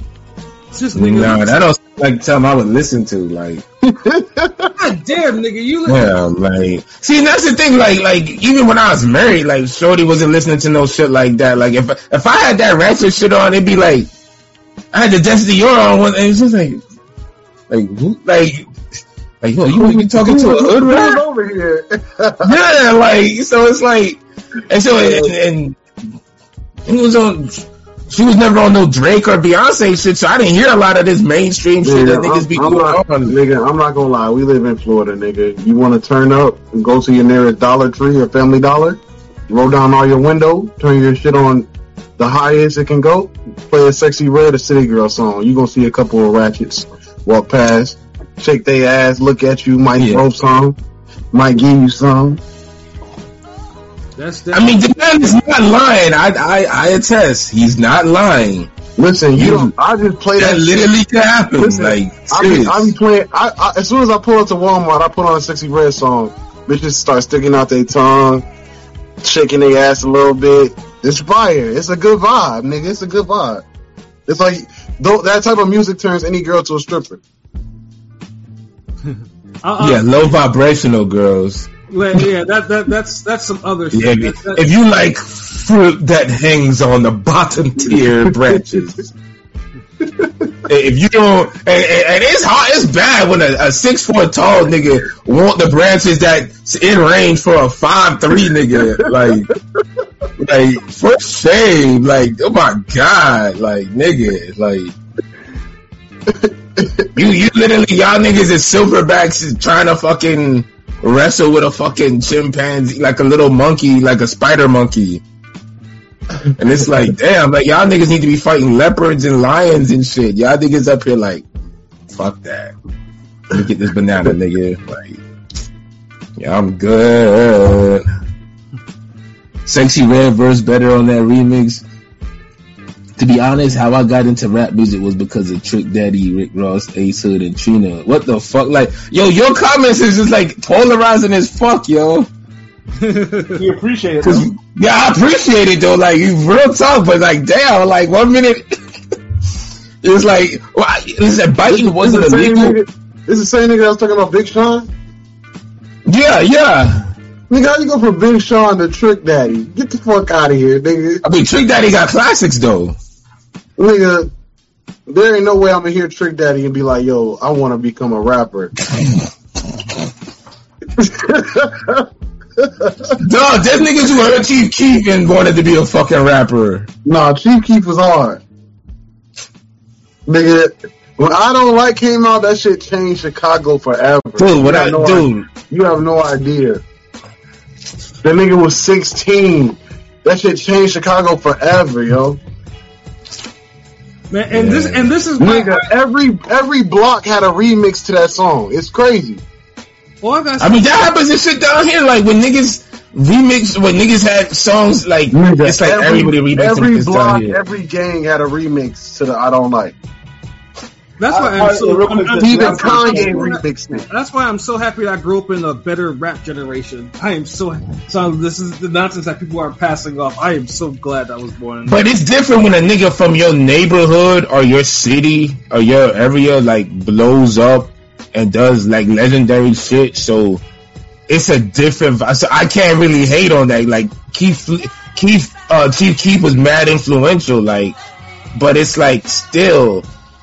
It's just nah, that don't sound like something I would listen to. Like, God damn, nigga, you li- yeah, like, see, that's the thing. Like, like even when I was married, like, Shorty wasn't listening to no shit like that. Like, if if I had that ratchet shit on, it'd be like, I had the Destiny You're on one, and it's just like, like, who, like. Like, yo, you, you talking to a hood rat? over here? yeah, like so it's like, and so and, and it was on. She was never on no Drake or Beyonce shit, so I didn't hear a lot of this mainstream shit that Nigga, niggas I'm, be I'm not, on. nigga, I'm not gonna lie. We live in Florida, nigga. You want to turn up and go to your nearest Dollar Tree or Family Dollar, roll down all your window, turn your shit on the highest it can go, play a Sexyy Red or city girl song. You gonna see a couple of ratchets walk past, shake their ass, look at you, might Yeah. throw some, might give you some. That's that. I mean, the man is not lying. I I, I attest, he's not lying. Listen, you You- don't. I just play that. That shit. literally can happen. Listen, like, I be. I be playing. I, I, as soon as I pull up to Walmart, I put on a Sexyy Red song. Bitches start sticking out their tongue, shaking their ass a little bit. It's fire. It's a good vibe, nigga. It's a good vibe. It's like though that type of music turns any girl to a stripper. uh-uh. yeah, low vibrational girls. Yeah, that that that's that's some other shit. Yeah, if, That's- you- that- if you like fruit that hangs on the bottom tier branches. If you don't, and, and, it's hard, it's bad when a, a six foot tall nigga want the branches that's in range for a five three nigga. Like, like for shame. Like, oh my god. Like, nigga. Like, you you literally y'all niggas is silverbacks is trying to fucking wrestle with a fucking chimpanzee, like a little monkey, like a spider monkey. And it's like, damn, like y'all niggas need to be fighting leopards and lions and shit. Y'all niggas up here like, fuck that. Let me get this banana, nigga. Like, yeah, I'm good. Sexyy Red verse better on that remix. To be honest, how I got into rap music was because of Trick Daddy, Rick Ross, Ace Hood, and Trina. What the fuck? Like, yo, your comments is just like polarizing as fuck, yo. We appreciate it. though. yeah, I appreciate it though. Like, you real tough, but like, damn, like one minute it was like, well, I- listen, biting wasn't the illegal. nigga, this the same nigga that was talking about Big Sean. Yeah, yeah. Nigga, how you go from Big Sean to Trick Daddy? Get the fuck out of here, nigga. I mean, Trick Daddy got classics though. Nigga, there ain't no way I'm gonna hear Trick Daddy and be like, yo, I wanna become a rapper. Dog, there's niggas who heard Chief Keef and wanted to be a fucking rapper. nah, Chief Keef was hard. Nigga, when I Don't Like came out, that shit changed Chicago forever. Dude, what you I, no dude, You have no idea. That nigga was 16. That shit changed Chicago forever, yo. Man, and this and this is my, Nigga, every every block had a remix to that song. It's crazy. all I got I mean, that happens and shit down here. Like when niggas remix, when niggas had songs like Nigga, it's like every, everybody remixing every this down block, here. every gang had a remix to the I Don't Like. That's why I- I'm so. I'm, I'm, Even Kanye remixed it. That's why I'm so happy that I grew up in a better rap generation. I am so so. This is the nonsense that people are passing off. I am so glad I was born. But it's different when a nigga from your neighborhood or your city or your area like blows up and does like legendary shit. So it's a different. vi- So I can't really hate on that. Like Keith, Keith, uh, Chief Keef was mad influential. Like, but it's like still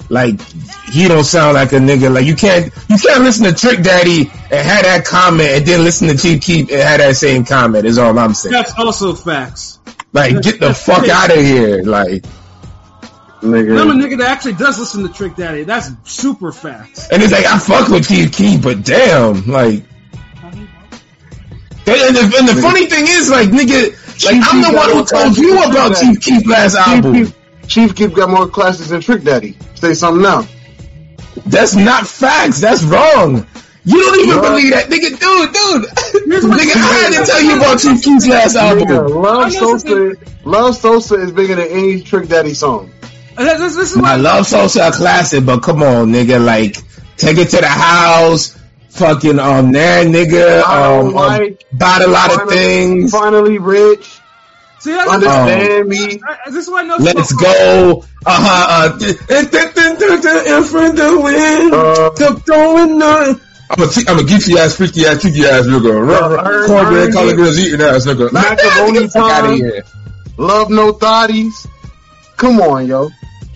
like he don't sound like a nigga. Like you can't you can't listen to Trick Daddy and have that comment and then listen to Chief Keef and have that same comment. Is all I'm saying. that's also facts. Like get the fuck out of here. Like. I'm a Nigga. nigga that actually does listen to Trick Daddy. That's super facts. And it's like I fuck with Chief Keef, but damn, like. And the, and the funny thing is, like, nigga, like Chief I'm the one who told you about Chief Keef last Chief album. Keef, Chief Keef got more classes than Trick Daddy. Say something now. That's not facts. That's wrong. You don't even What? believe that, nigga, dude, dude. Nigga, I had to tell you about Chief Keef's last album. Nigga, Love Sosa, Love Sosa is bigger than any Trick Daddy song. And This, this, this is I love Sosa a classic, but come on, nigga, like, take it to the house, fucking, um, there, nigga, I um, um, like bought a lot of things. Finally rich. See, that's, Understand me. I- this is why I know. Let's go. Uh huh. Uh, in front of the wind. Uh, Kept throwing on. I'm a, t- I'm a geeky ass, freaky ass, tricky ass nigga. Uh, Earn- Cornbread, collard greens, eating ass nigga. Macaroni Get the fuck time. Love no thotties. Come on, yo.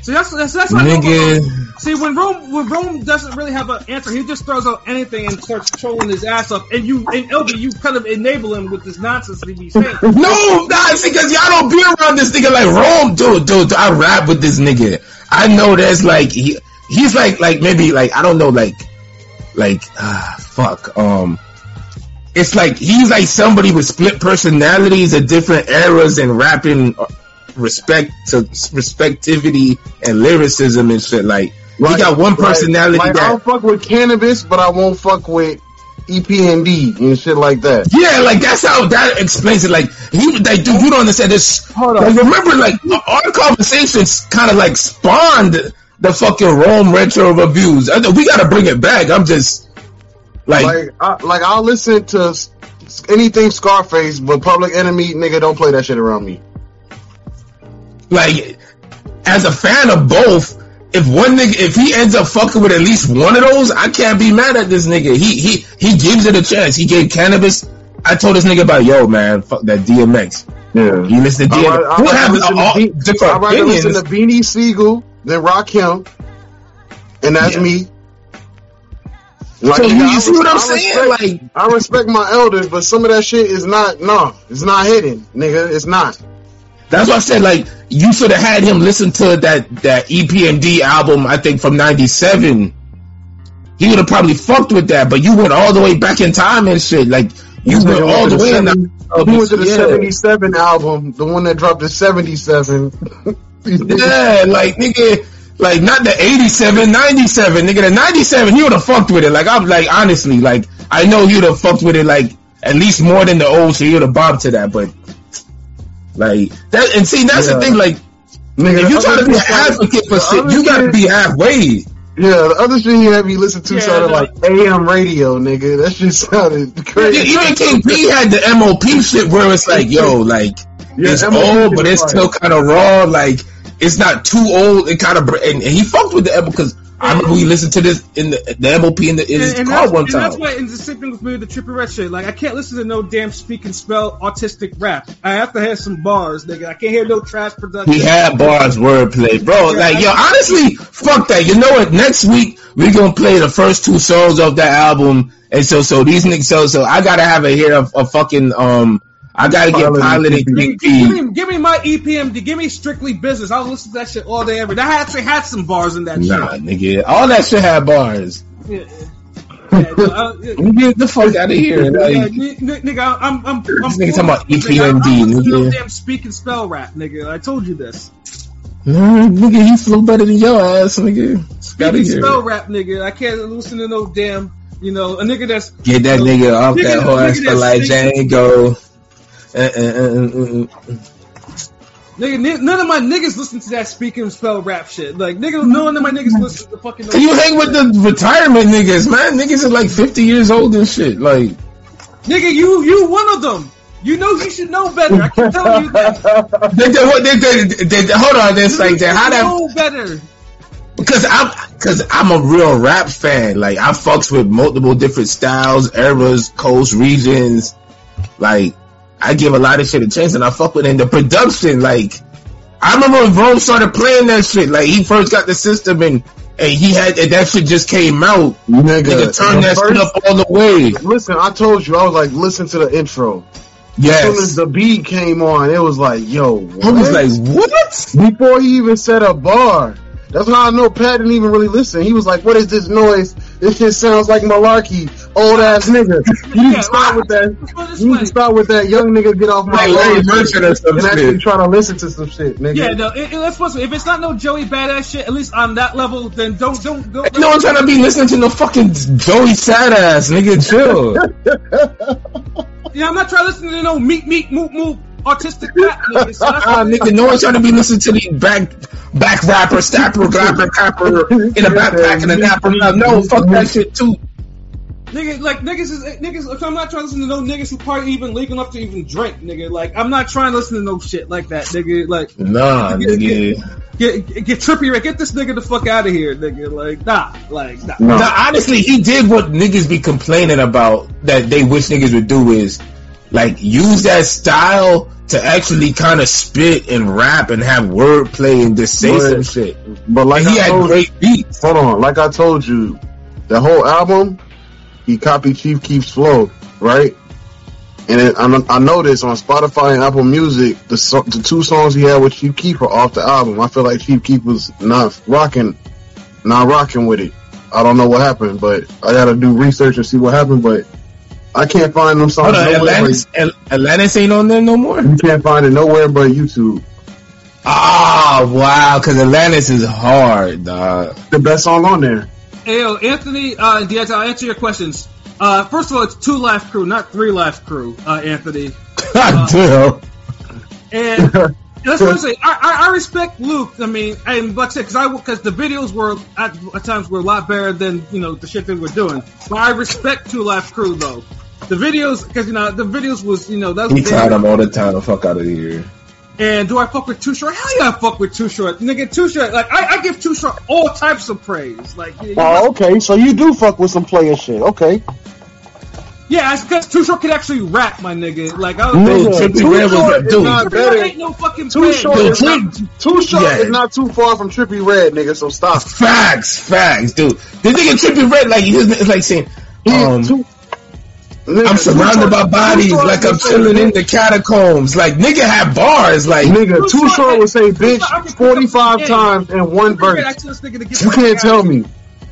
See, that's that's, that's why know- Nigga. See, when Rome when Rome doesn't really have an answer, he just throws out anything and starts trolling his ass up. And you, and LB, you kind of enable him with this nonsense that he be saying. No, nah, see, cause y'all don't be around this nigga like Rome, dude, dude, dude, I rap with this nigga. I know there's like, he, he's like, like maybe like, I don't know, like, like, ah, fuck, um, it's like, he's like somebody with split personalities at different eras and rapping uh, respect to respectivity and lyricism and shit. Like, he got one personality Like, that, I'll fuck with Canibus, but I won't fuck with E EPMD and shit like that. Yeah, like that's how that explains it. Like he, like dude, you don't understand this. Hold Like, on. remember, like our conversations kind of like spawned the fucking Rome retro reviews. I we got to bring it back. I'm just like, Like, I, like I'll listen to anything Scarface, but Public Enemy, nigga, don't play that shit around me. Like as a fan of both. If one nigga, if he ends up fucking with at least one of those, I can't be mad at this nigga. He he he gives it a chance. He gave Canibus. I told this nigga about yo man, fuck that DMX. Yeah. You listen to I'd DMX. I'd have to all Be- different I'd rather listen to Beanie Sigel than Rakim, and that's Yeah. me. So nigga, you see what I'm I saying? respect- Like I respect my elders, but some of that shit is not. No, it's not hidden, nigga. It's not. That's why I said like you should have had him listen to that that EPMD album. I think from '97. He would have probably fucked with that, but you went all the way back in time and shit. Like you went all the way in. seven- The, He went to the yeah. '77 album, the one that dropped in '77. yeah, like nigga, like not the '87, '97, nigga. The '97, he would have fucked with it. Like I'm like honestly, like I know he would have fucked with it like at least more than the old, so he would have bobbed to that. But like that, and see that's the thing. Like Nigga, if you try to be an advocate for shit, you got to shit- be halfway. Yeah, the other shit he had me listen to Yeah, sounded like AM radio, nigga. That shit sounded crazy. even King P had the MOP shit where it's like, yo, like Yeah, it's old, but it's still kind of raw. Like it's not too old. It kind of and, and he fucked with the M because I remember we listened to this in the the MOP in the in his And, and car one and that's why, and the same thing with me with the Trippie Redd shit. Like, I can't listen to no damn speak and spell autistic rap. I have to have some bars, nigga. I can't hear no trash production. He had bars wordplay, bro. Like yo, honestly, fuck that. You know what? Next week we gonna play the first two songs of that album, and so so these niggas. So so I gotta have a hear of a fucking um. I gotta get Pilot piloted and King Give P. me, give me my EPMD. Give me strictly business. I'll listen to that shit all day, every day. I actually had some bars in that shit. Nah, shit. nigga, all that shit had bars. Yeah, yeah, no, I- yeah, Get the fuck out of here. Like, yeah, n- n- nigga, I'm, I'm, I'm This nigga talking about nigga, I'm- EPMD, I'm listening nigga. damn speak and spell rap, nigga. I told you this. Mm, nigga, he flow better than your ass, nigga. Speak and spell rap, nigga. I can't listen to no damn, you know, a nigga that's Get that nigga off Nigga, that horse nigga for that's like singing- Django. Nigga, none of my niggas listen to that speak and spell rap shit. Like, nigga, none of my niggas listen to the fucking. You hang with the retirement niggas, man. Niggas are like 50 years old and shit. Like, Nigga, you you one of them. You know you should know better. I can tell you that. they, they, they, they- hold on, this like that. How that? know better. Because I'm, because I'm a real rap fan. Like, I fucks with multiple different styles, eras, coast, regions. Like, I give a lot of shit a chance, and I fuck with it. And the production, like, I remember when Rome started playing that shit. Like, he first got the system, and and he had and that shit just came out. Nigga, Nigga, turn the that shit first- up all the way. Listen, I told you, I was like, listen to the intro. As soon as Yes. the beat came on, it was like, yo, I was like, what? before he even said a bar. That's how I know Pat didn't even really listen. He was like, "What is this noise? This shit sounds like malarkey, old ass nigga." You need to start with that. You need to start with that young nigga. Get off my Like Larry lawn Merchant or and actually try to listen to some shit, nigga. Yeah, no. It, it, let's put if it's not no Joey badass shit, at least on that level, then don't don't don't. No one trying to be listening to no fucking Joey sad ass nigga. Chill. Yeah, I'm not trying to listen to no meat meat moot moot autistic rap niggas. So that's Ah, nigga, no one's trying to be listening to the back back rapper, stapper, rapper, capper in a backpack and a napper. No, no, fuck that shit too. Nigga, like niggas is niggas. I'm not trying to listen to no niggas who probably even legal enough to even drink, nigga. Like I'm not trying to listen to no shit like that, nigga. Like Nah, get, nigga. get, get, get trippy, right? Get this nigga the fuck out of here, nigga. Like nah, like nah. No. Nah, honestly, he did what niggas be complaining about that they wish niggas would do is like use that style to actually kind of spit and rap and have wordplay and just say But- some shit. But like he I had great beats. hold on, like I told you, the whole album, he copied Chief Keef's flow, right? And it, I, I noticed on Spotify and Apple Music, the the two songs he had with Chief Keef are off the album. I feel like Chief Keef was not rocking, not rocking with it. I don't know what happened, but I gotta do research and see what happened. But I can't find them songs. Hold on, Atlantis, Atlantis ain't on there no more. you can't find it nowhere but YouTube. Ah, wow, because Atlantis is hard, dog. The best song on there. Hey, yo, Anthony, uh, Diaz, I'll answer your questions. Uh, first of all, it's 2 Live Crew, not three life crew, uh, Anthony. God damn. And that's what I'm saying. I, I, I respect Luke. I mean, and like I said, because I because the videos were at, at times were a lot better than you know the shit they we're doing. But I respect 2 Live Crew though. The videos, because you know the videos was you know that was He tried him all the time. Fuck out of here. And do I fuck with Too Short? Hell yeah, I fuck with Too Short. Nigga, Too Short, like, I, I give Too Short all types of praise. Like, you- you Oh, okay. So you do fuck with some player shit. Okay. yeah, it's because Too Short could actually rap, my nigga. Like, I Nigga, was Trippie Too Red was Short a is dude. not Trippie better. Red ain't no fucking Too player. short, Yo, is not, too short Yeah. is not too far from Trippie Redd, nigga. So stop. Facts, facts, dude. The nigga Trippie Redd, like, he it's like saying, He um, too, nigga, I'm surrounded Short- by bodies, like I'm chilling in the catacombs. Like, nigga have bars, like, Nigga, Too Too Short- Short would say Too Short- I bitch can pick up 45 times in one Trippie verse. tell this nigga to get You can't tell me.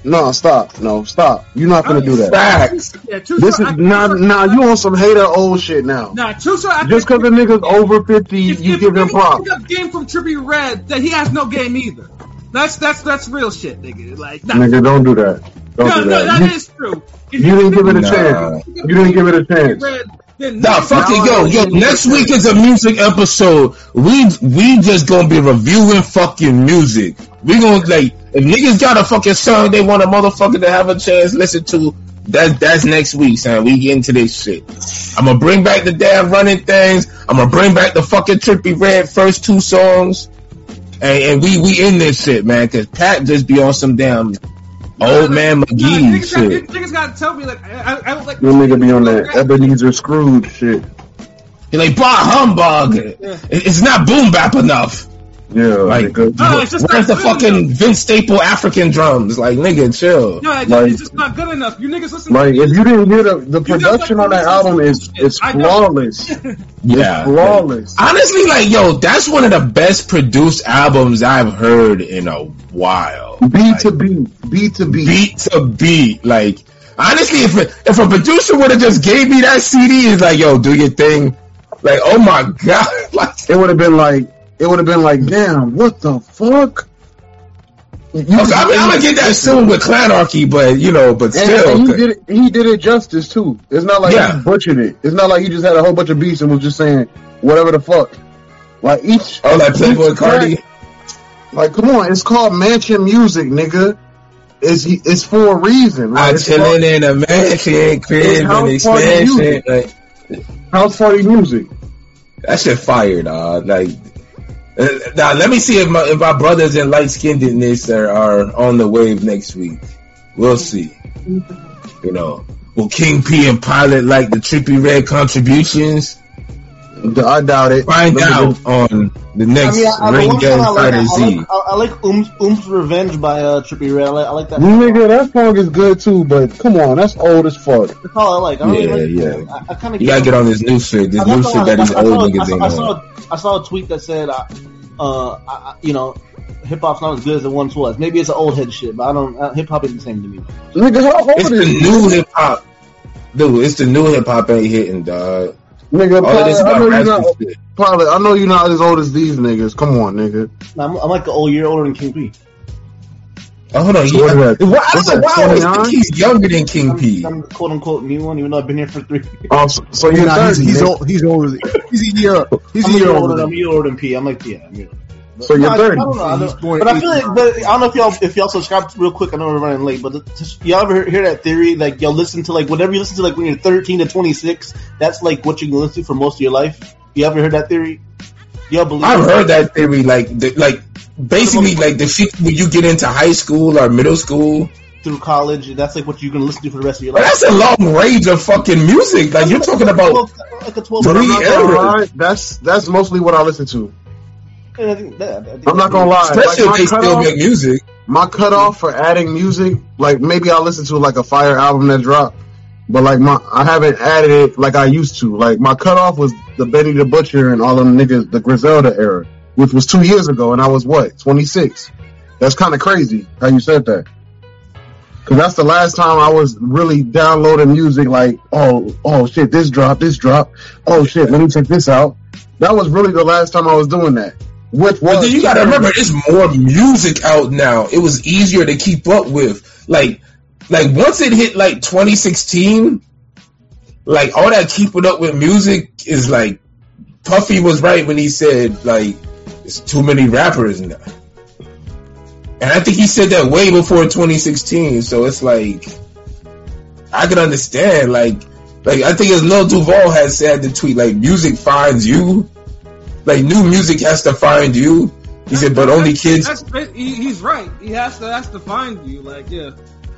No, stop. No, stop. You're not gonna do that. facts. Yeah, This is Short, I- now, Too Short- now you on some hater old shit now. Nah, Too Short, I Just because the nigga's over 50, if, you if give him nigga props. game from Trippie Redd, that he has no game either. That's that's that's real shit, nigga. Like, nah. Nigga, don't do that. Don't no, do no, that. that You- is true. If you didn't give it a Nah. chance. You didn't give it a chance. Nah, niggas- fuck it, yo, yo. Next week is a music episode. We we just gonna be reviewing fucking music. We gonna like if niggas got a fucking song they want a motherfucker to have a chance listen to. That that's next week, son. We get into this shit. I'm gonna bring back the damn running things. I'm gonna bring back the fucking Trippie Redd first two songs, and, and we we in this shit, man. Cause Pat just be on some damn old man Nah, McGee niggas, got, shit. niggas gotta tell me like I, I, I don't like. Your nigga be on that Ebenezer Scrooge shit. He like bah humbug. It- It's not boom bap enough. Yeah, Like, nigga. Uh, no, it's just Where's the fucking enough. Vince Staple African drums? Like, nigga, chill. No, it's, like- it's just not good enough. You niggas listen. Like, if you didn't hear the, the production like on that album listen is to shit. it's flawless. Yeah. Flawless. Honestly, like, yo, that's one of the best produced albums I've heard in a while. B to B. B to B. beat to beat. Like, honestly, if a, if a producer would have just gave me that CD, it's like, yo, do your thing. Like, oh my god, like, It would have been like, it would have been like, damn, what the fuck? You okay, I mean, I'm gonna get that soon with Clanarchy, but you know, but still, and he did it. He did it justice too. It's not like Yeah. he butchered it. It's not like he just had a whole bunch of beats and was just saying whatever the fuck. Like each, Oh, like Playboi Carti. Like, come on, it's called Mansion Music, nigga. It's it's for a reason. Like, I'm chilling in a mansion, crib, and expansion. Like, house party music. that shit fire, dog. Like, uh, now let me see if my if my brothers in light skinnedness are, are on the wave next week. We'll see. You know, will King P and Pilot like the Trippie Redd contributions? I doubt it. Find Look out on the next I next mean, I, I, the Ring one Gang song I like, Fighter I Z. like, I, I like Oomph, Oomph Revenge by uh, Trippie Redd. I like, I like that. Nigga, that song is good too, but come on, that's old as fuck. That's all I like. I don't Yeah, really like yeah. I, I kind of You gotta get on this new shit. This new shit that these old niggas I, saw, ain't I, on. saw, I saw a tweet that said, uh, uh, I, I- you know, hip hop's not as good as it once was. Maybe it's an old head shit, but I don't. Uh, hip hop is the same to me. Nigga, how old It's is the new hip hop. Dude, it's the new hip hop ain't hitting, dog. Nigga, All Pilot, I know you're not. Pilot, I know you're not as old as these niggas. Come on, nigga. I'm, I'm like a old year older than King P. Oh, hold on. So what yeah. is that? Why, I What's don't know that, why I always think he's younger than King P. I'm, I'm the quote unquote new one, even though I've been here for three. Oh, so, so you're not, he's, 30, he's, nigga. old, he's older. He's a year. He's I'm a a year year older. older. than I'm a year older than P. I'm like, yeah, I'm year older. But- So you're no, I- 30. I don't know. I don't, but I feel like, but I don't know if y'all if y'all subscribe real quick. I know we're running late, but just, y'all ever hear that theory? Like y'all listen to like whatever you listen to, like when you're 13 to 26, that's like what you can listen to for most of your life. You ever heard that theory? Y'all believe? I've heard that theory, like, the, like basically, like the shit when you get into high school or middle school. through college. That's like what you're gonna listen to for the rest of your But life. that's a long range of fucking music. Like you're talking about. like a 12 Three not eras. that's that's mostly what I listen to. I think that- I think I'm not gonna lie. Especially Like, if they my still cutoff- make music. my cutoff for adding music, like maybe I'll listen to like a fire album that dropped, but like my I haven't added it like I used to. Like my cutoff was the Benny the Butcher and all them niggas, the Griselda era, which was two years ago, and I was what 26. That's kind of crazy how you said that. Cause that's the last time I was really downloading music. Like, oh, oh shit, this drop, this drop. Oh shit, let me check this out. That was really the last time I was doing that. Which was But then you gotta remember, there's more music out now. It was easier to keep up with. Like, like once it hit like 2016, like all that keeping up with music is like Puffy was right when he said like it's too many rappers now. And I think he said that way before 2016. So it's like I can understand. Like, like I think as Lil Duval had said the tweet, like music finds you. Like new music has to find you. He said, but only kids. That's, he's right. He has to has to find you. Like yeah.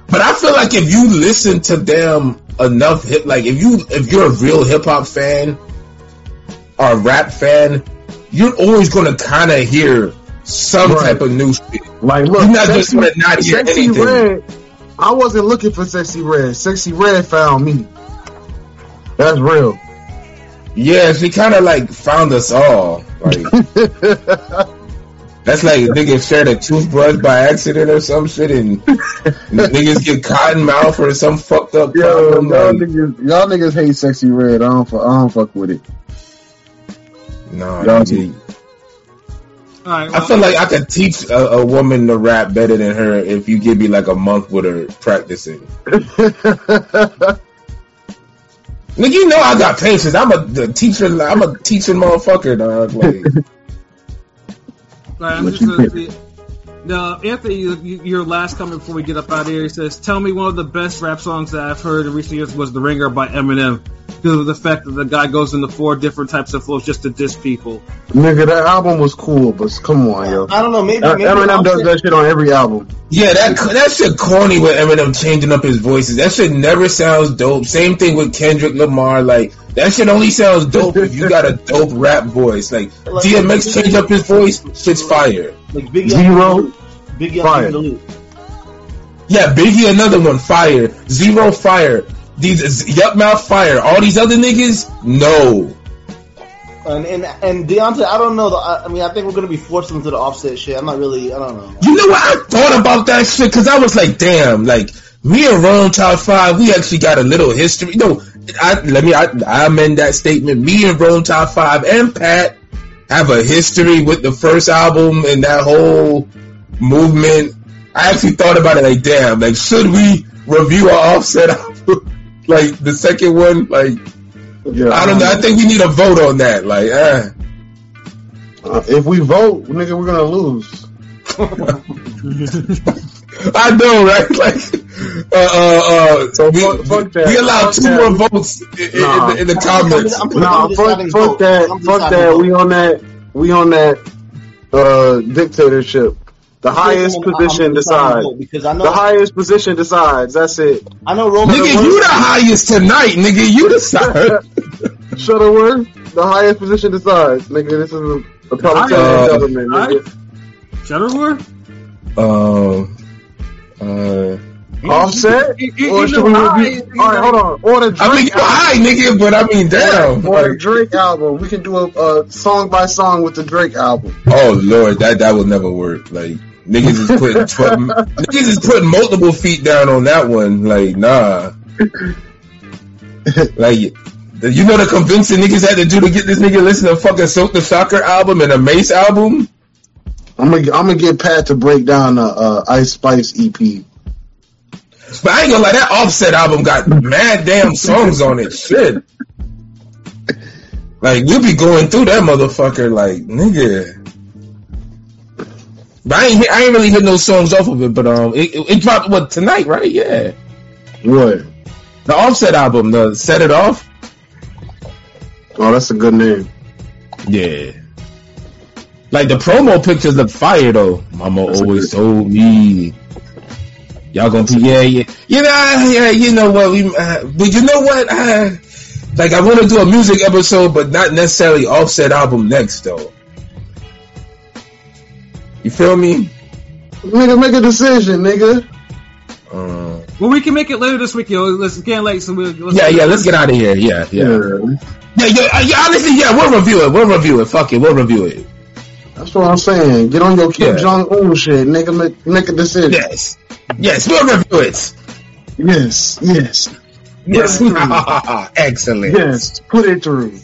But I feel like if you listen to them enough, hip, like if you if you're a real hip hop fan or a rap fan, you're always gonna kind of hear some Right. type of new shit. Like, look, You're not just Sexy- gonna not hear Sexy anything. Red. I wasn't looking for Sexyy Red. Sexyy Red found me. That's real. Yeah, she kind of like found us all. Like that's like niggas shared a toothbrush by accident or some shit, and niggas get cotton mouth or some fucked up Yo, problem. y'all Like, niggas, y'all niggas hate Sexyy Red. I don't, I don't fuck with it. nah, Y'all nigga. All right. I feel like I could teach a, a woman to rap better than her if you give me like a month with her practicing. Nigga, you know I got patience. I'm a the teacher. I'm a teaching motherfucker, dog. Like, right, I'm What just you gonna think? see. Now, Anthony, you, you- your last comment before we get up out of here, he says, "Tell me one of the best rap songs that I've heard in recent years was "The Ringer" by Eminem, because of the fact that the guy goes into four different types of flows just to diss people." Nigga, that album was cool, but come on, yo. I don't know. Maybe, Uh, maybe Eminem does Offset- that shit on every album. yeah, that that shit corny with Eminem changing up his voices. That shit never sounds dope. Same thing with Kendrick Lamar. Like that shit only sounds dope if you got a dope rap voice. Like DMX change up his voice, shit's fire. like Biggie Zero. Biggie Fire. on. Yeah, Biggie, another one, fire. Zero, fire. These Yukmouth, fire. All these other niggas, no. And and and Deontay, I don't know. though. I, I mean, I think we're gonna be forced into the offset shit. I'm not really. I don't know. You know what? I thought about that shit because I was like, damn, like me and Rome Top Five, we actually got a little history. No, I let me. I, I amend that statement. Me and Rome Top Five and Pat have a history with the first album and that whole movement. I actually thought about it like, damn, like should we review our Offset album? like the second one, like Yeah, I don't know. I think we need a vote on that. Like, uh, Uh, if we vote, nigga, we're gonna lose. I know, right? Like, uh, uh, uh, So we, fuck- fuck that. we allow Fuck two that. more votes in, in- Nah. in the, in the comments. I'm- I'm- Nah, I'm fuck, fuck that. I'm Fuck that. vote. We on that. We on that. Uh, dictatorship. The highest I'm- I'm position decides. Because I know, The highest position decides. That's it. I know Roman. Nigga, you the highest tonight, nigga. You decide. Shuttleworth. The highest position decides. Nigga, this is a, a Palestinian Uh, government. Nigga. Shutterworth? um, uh, Offset? Or should we high. review? All right, hold on. Or the Drake I mean, you high, nigga, but I mean, damn. Or the Like, Drake album. We can do a, a song by song with the Drake album. oh lord, that that would never work. Like, niggas is putting niggas is putting multiple feet down on that one. Like, nah. like, you know the convincing niggas had to do to get this nigga listen to fucking Silkk the Shocker album and a Mace album. I'm gonna I'm gonna get Pat to break down the uh, Ice Spice EP. But I ain't gonna lie, that Offset album got mad damn songs on it. Shit. Like, you be going through that motherfucker, like, nigga. But I ain't, I ain't really hear no songs off of it, but um, it, it, it dropped, what, tonight, right? Yeah. What? The Offset album, the Set It Off? Oh, that's a good name. Yeah. Like, the promo pictures look fire, though. Mama That's always good- told me. Y'all gonna be, yeah, yeah. You know, yeah, you know what, we, uh, but you know what, uh, like, I want to do a music episode, but not necessarily Offset album next, though. You feel me? Nigga, make a decision, nigga. Uh, Well, we can make it later this week, yo. Let's get late, so we'll. Let's yeah, yeah, let's get out of here. Yeah, yeah. Yeah. Yeah, yeah, uh, yeah, honestly, yeah, we'll review it. We'll review it. Fuck it, we'll review it. That's what I'm saying. Get on your Kim Yeah. Jong Un shit, nigga. Make, make a decision. Yes. Yes, we'll review it. Yes, yes, Yes. Yes. Excellent. yes. Put it through.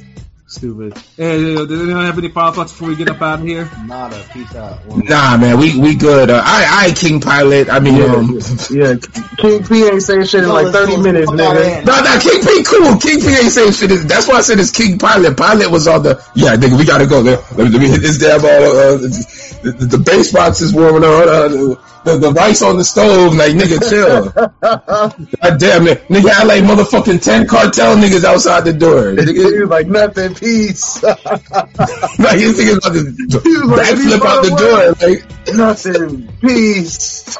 Stupid. Hey, yo, does anyone have any final thoughts before we get up out of here? Nada. Peace out. Nah, man, we we good. Uh, I I King Pilot. I mean, Yeah, um, yeah. King P ain't saying shit in like 30 minutes, nigga. Nah, nah, King P cool. King P ain't saying shit. That's why I said it's King Pilot. Pilot was on the yeah, nigga. We gotta go. Let me, let me hit this damn. Uh, uh, the, the, the bass box is warming up. Uh, the, the, the rice on the stove, like nigga, chill. God damn it, nigga. I like motherfucking ten cartel niggas outside the door. Nigga, like, nothing, peace. like about to He like, backflip out the door. Like, nothing, peace.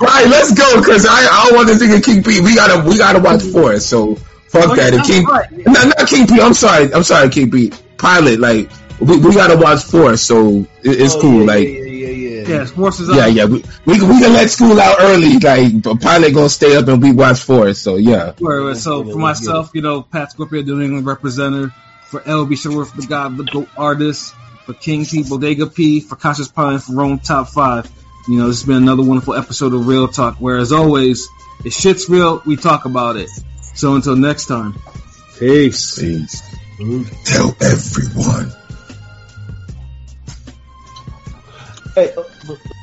Right, let's go because I, I don't want this nigga King P. We gotta we gotta watch four. So fuck Oh, that. And King, right. no, not King P. I'm sorry. I'm sorry, King P. Pilot. Like we, we gotta watch four. So it, it's Oh, cool. yeah, like yeah, yeah, yeah. Yeah, sports is up. yeah, yeah. We, we can we can let school out early. Like but Pilot gonna stay up and we watch four. So yeah. Right, right. So for myself, you know, Pat Scorpio, the New England representative. For LB Shuttleworth, the God, the GOAT artist. For King P, Bodega P. For Conscious Pine, for Rome Top 5. You know, this has been another wonderful episode of Real Talk, where as always, if shit's real, we talk about it. So until next time, peace. Peace. Mm-hmm. Tell everyone. Hey, uh,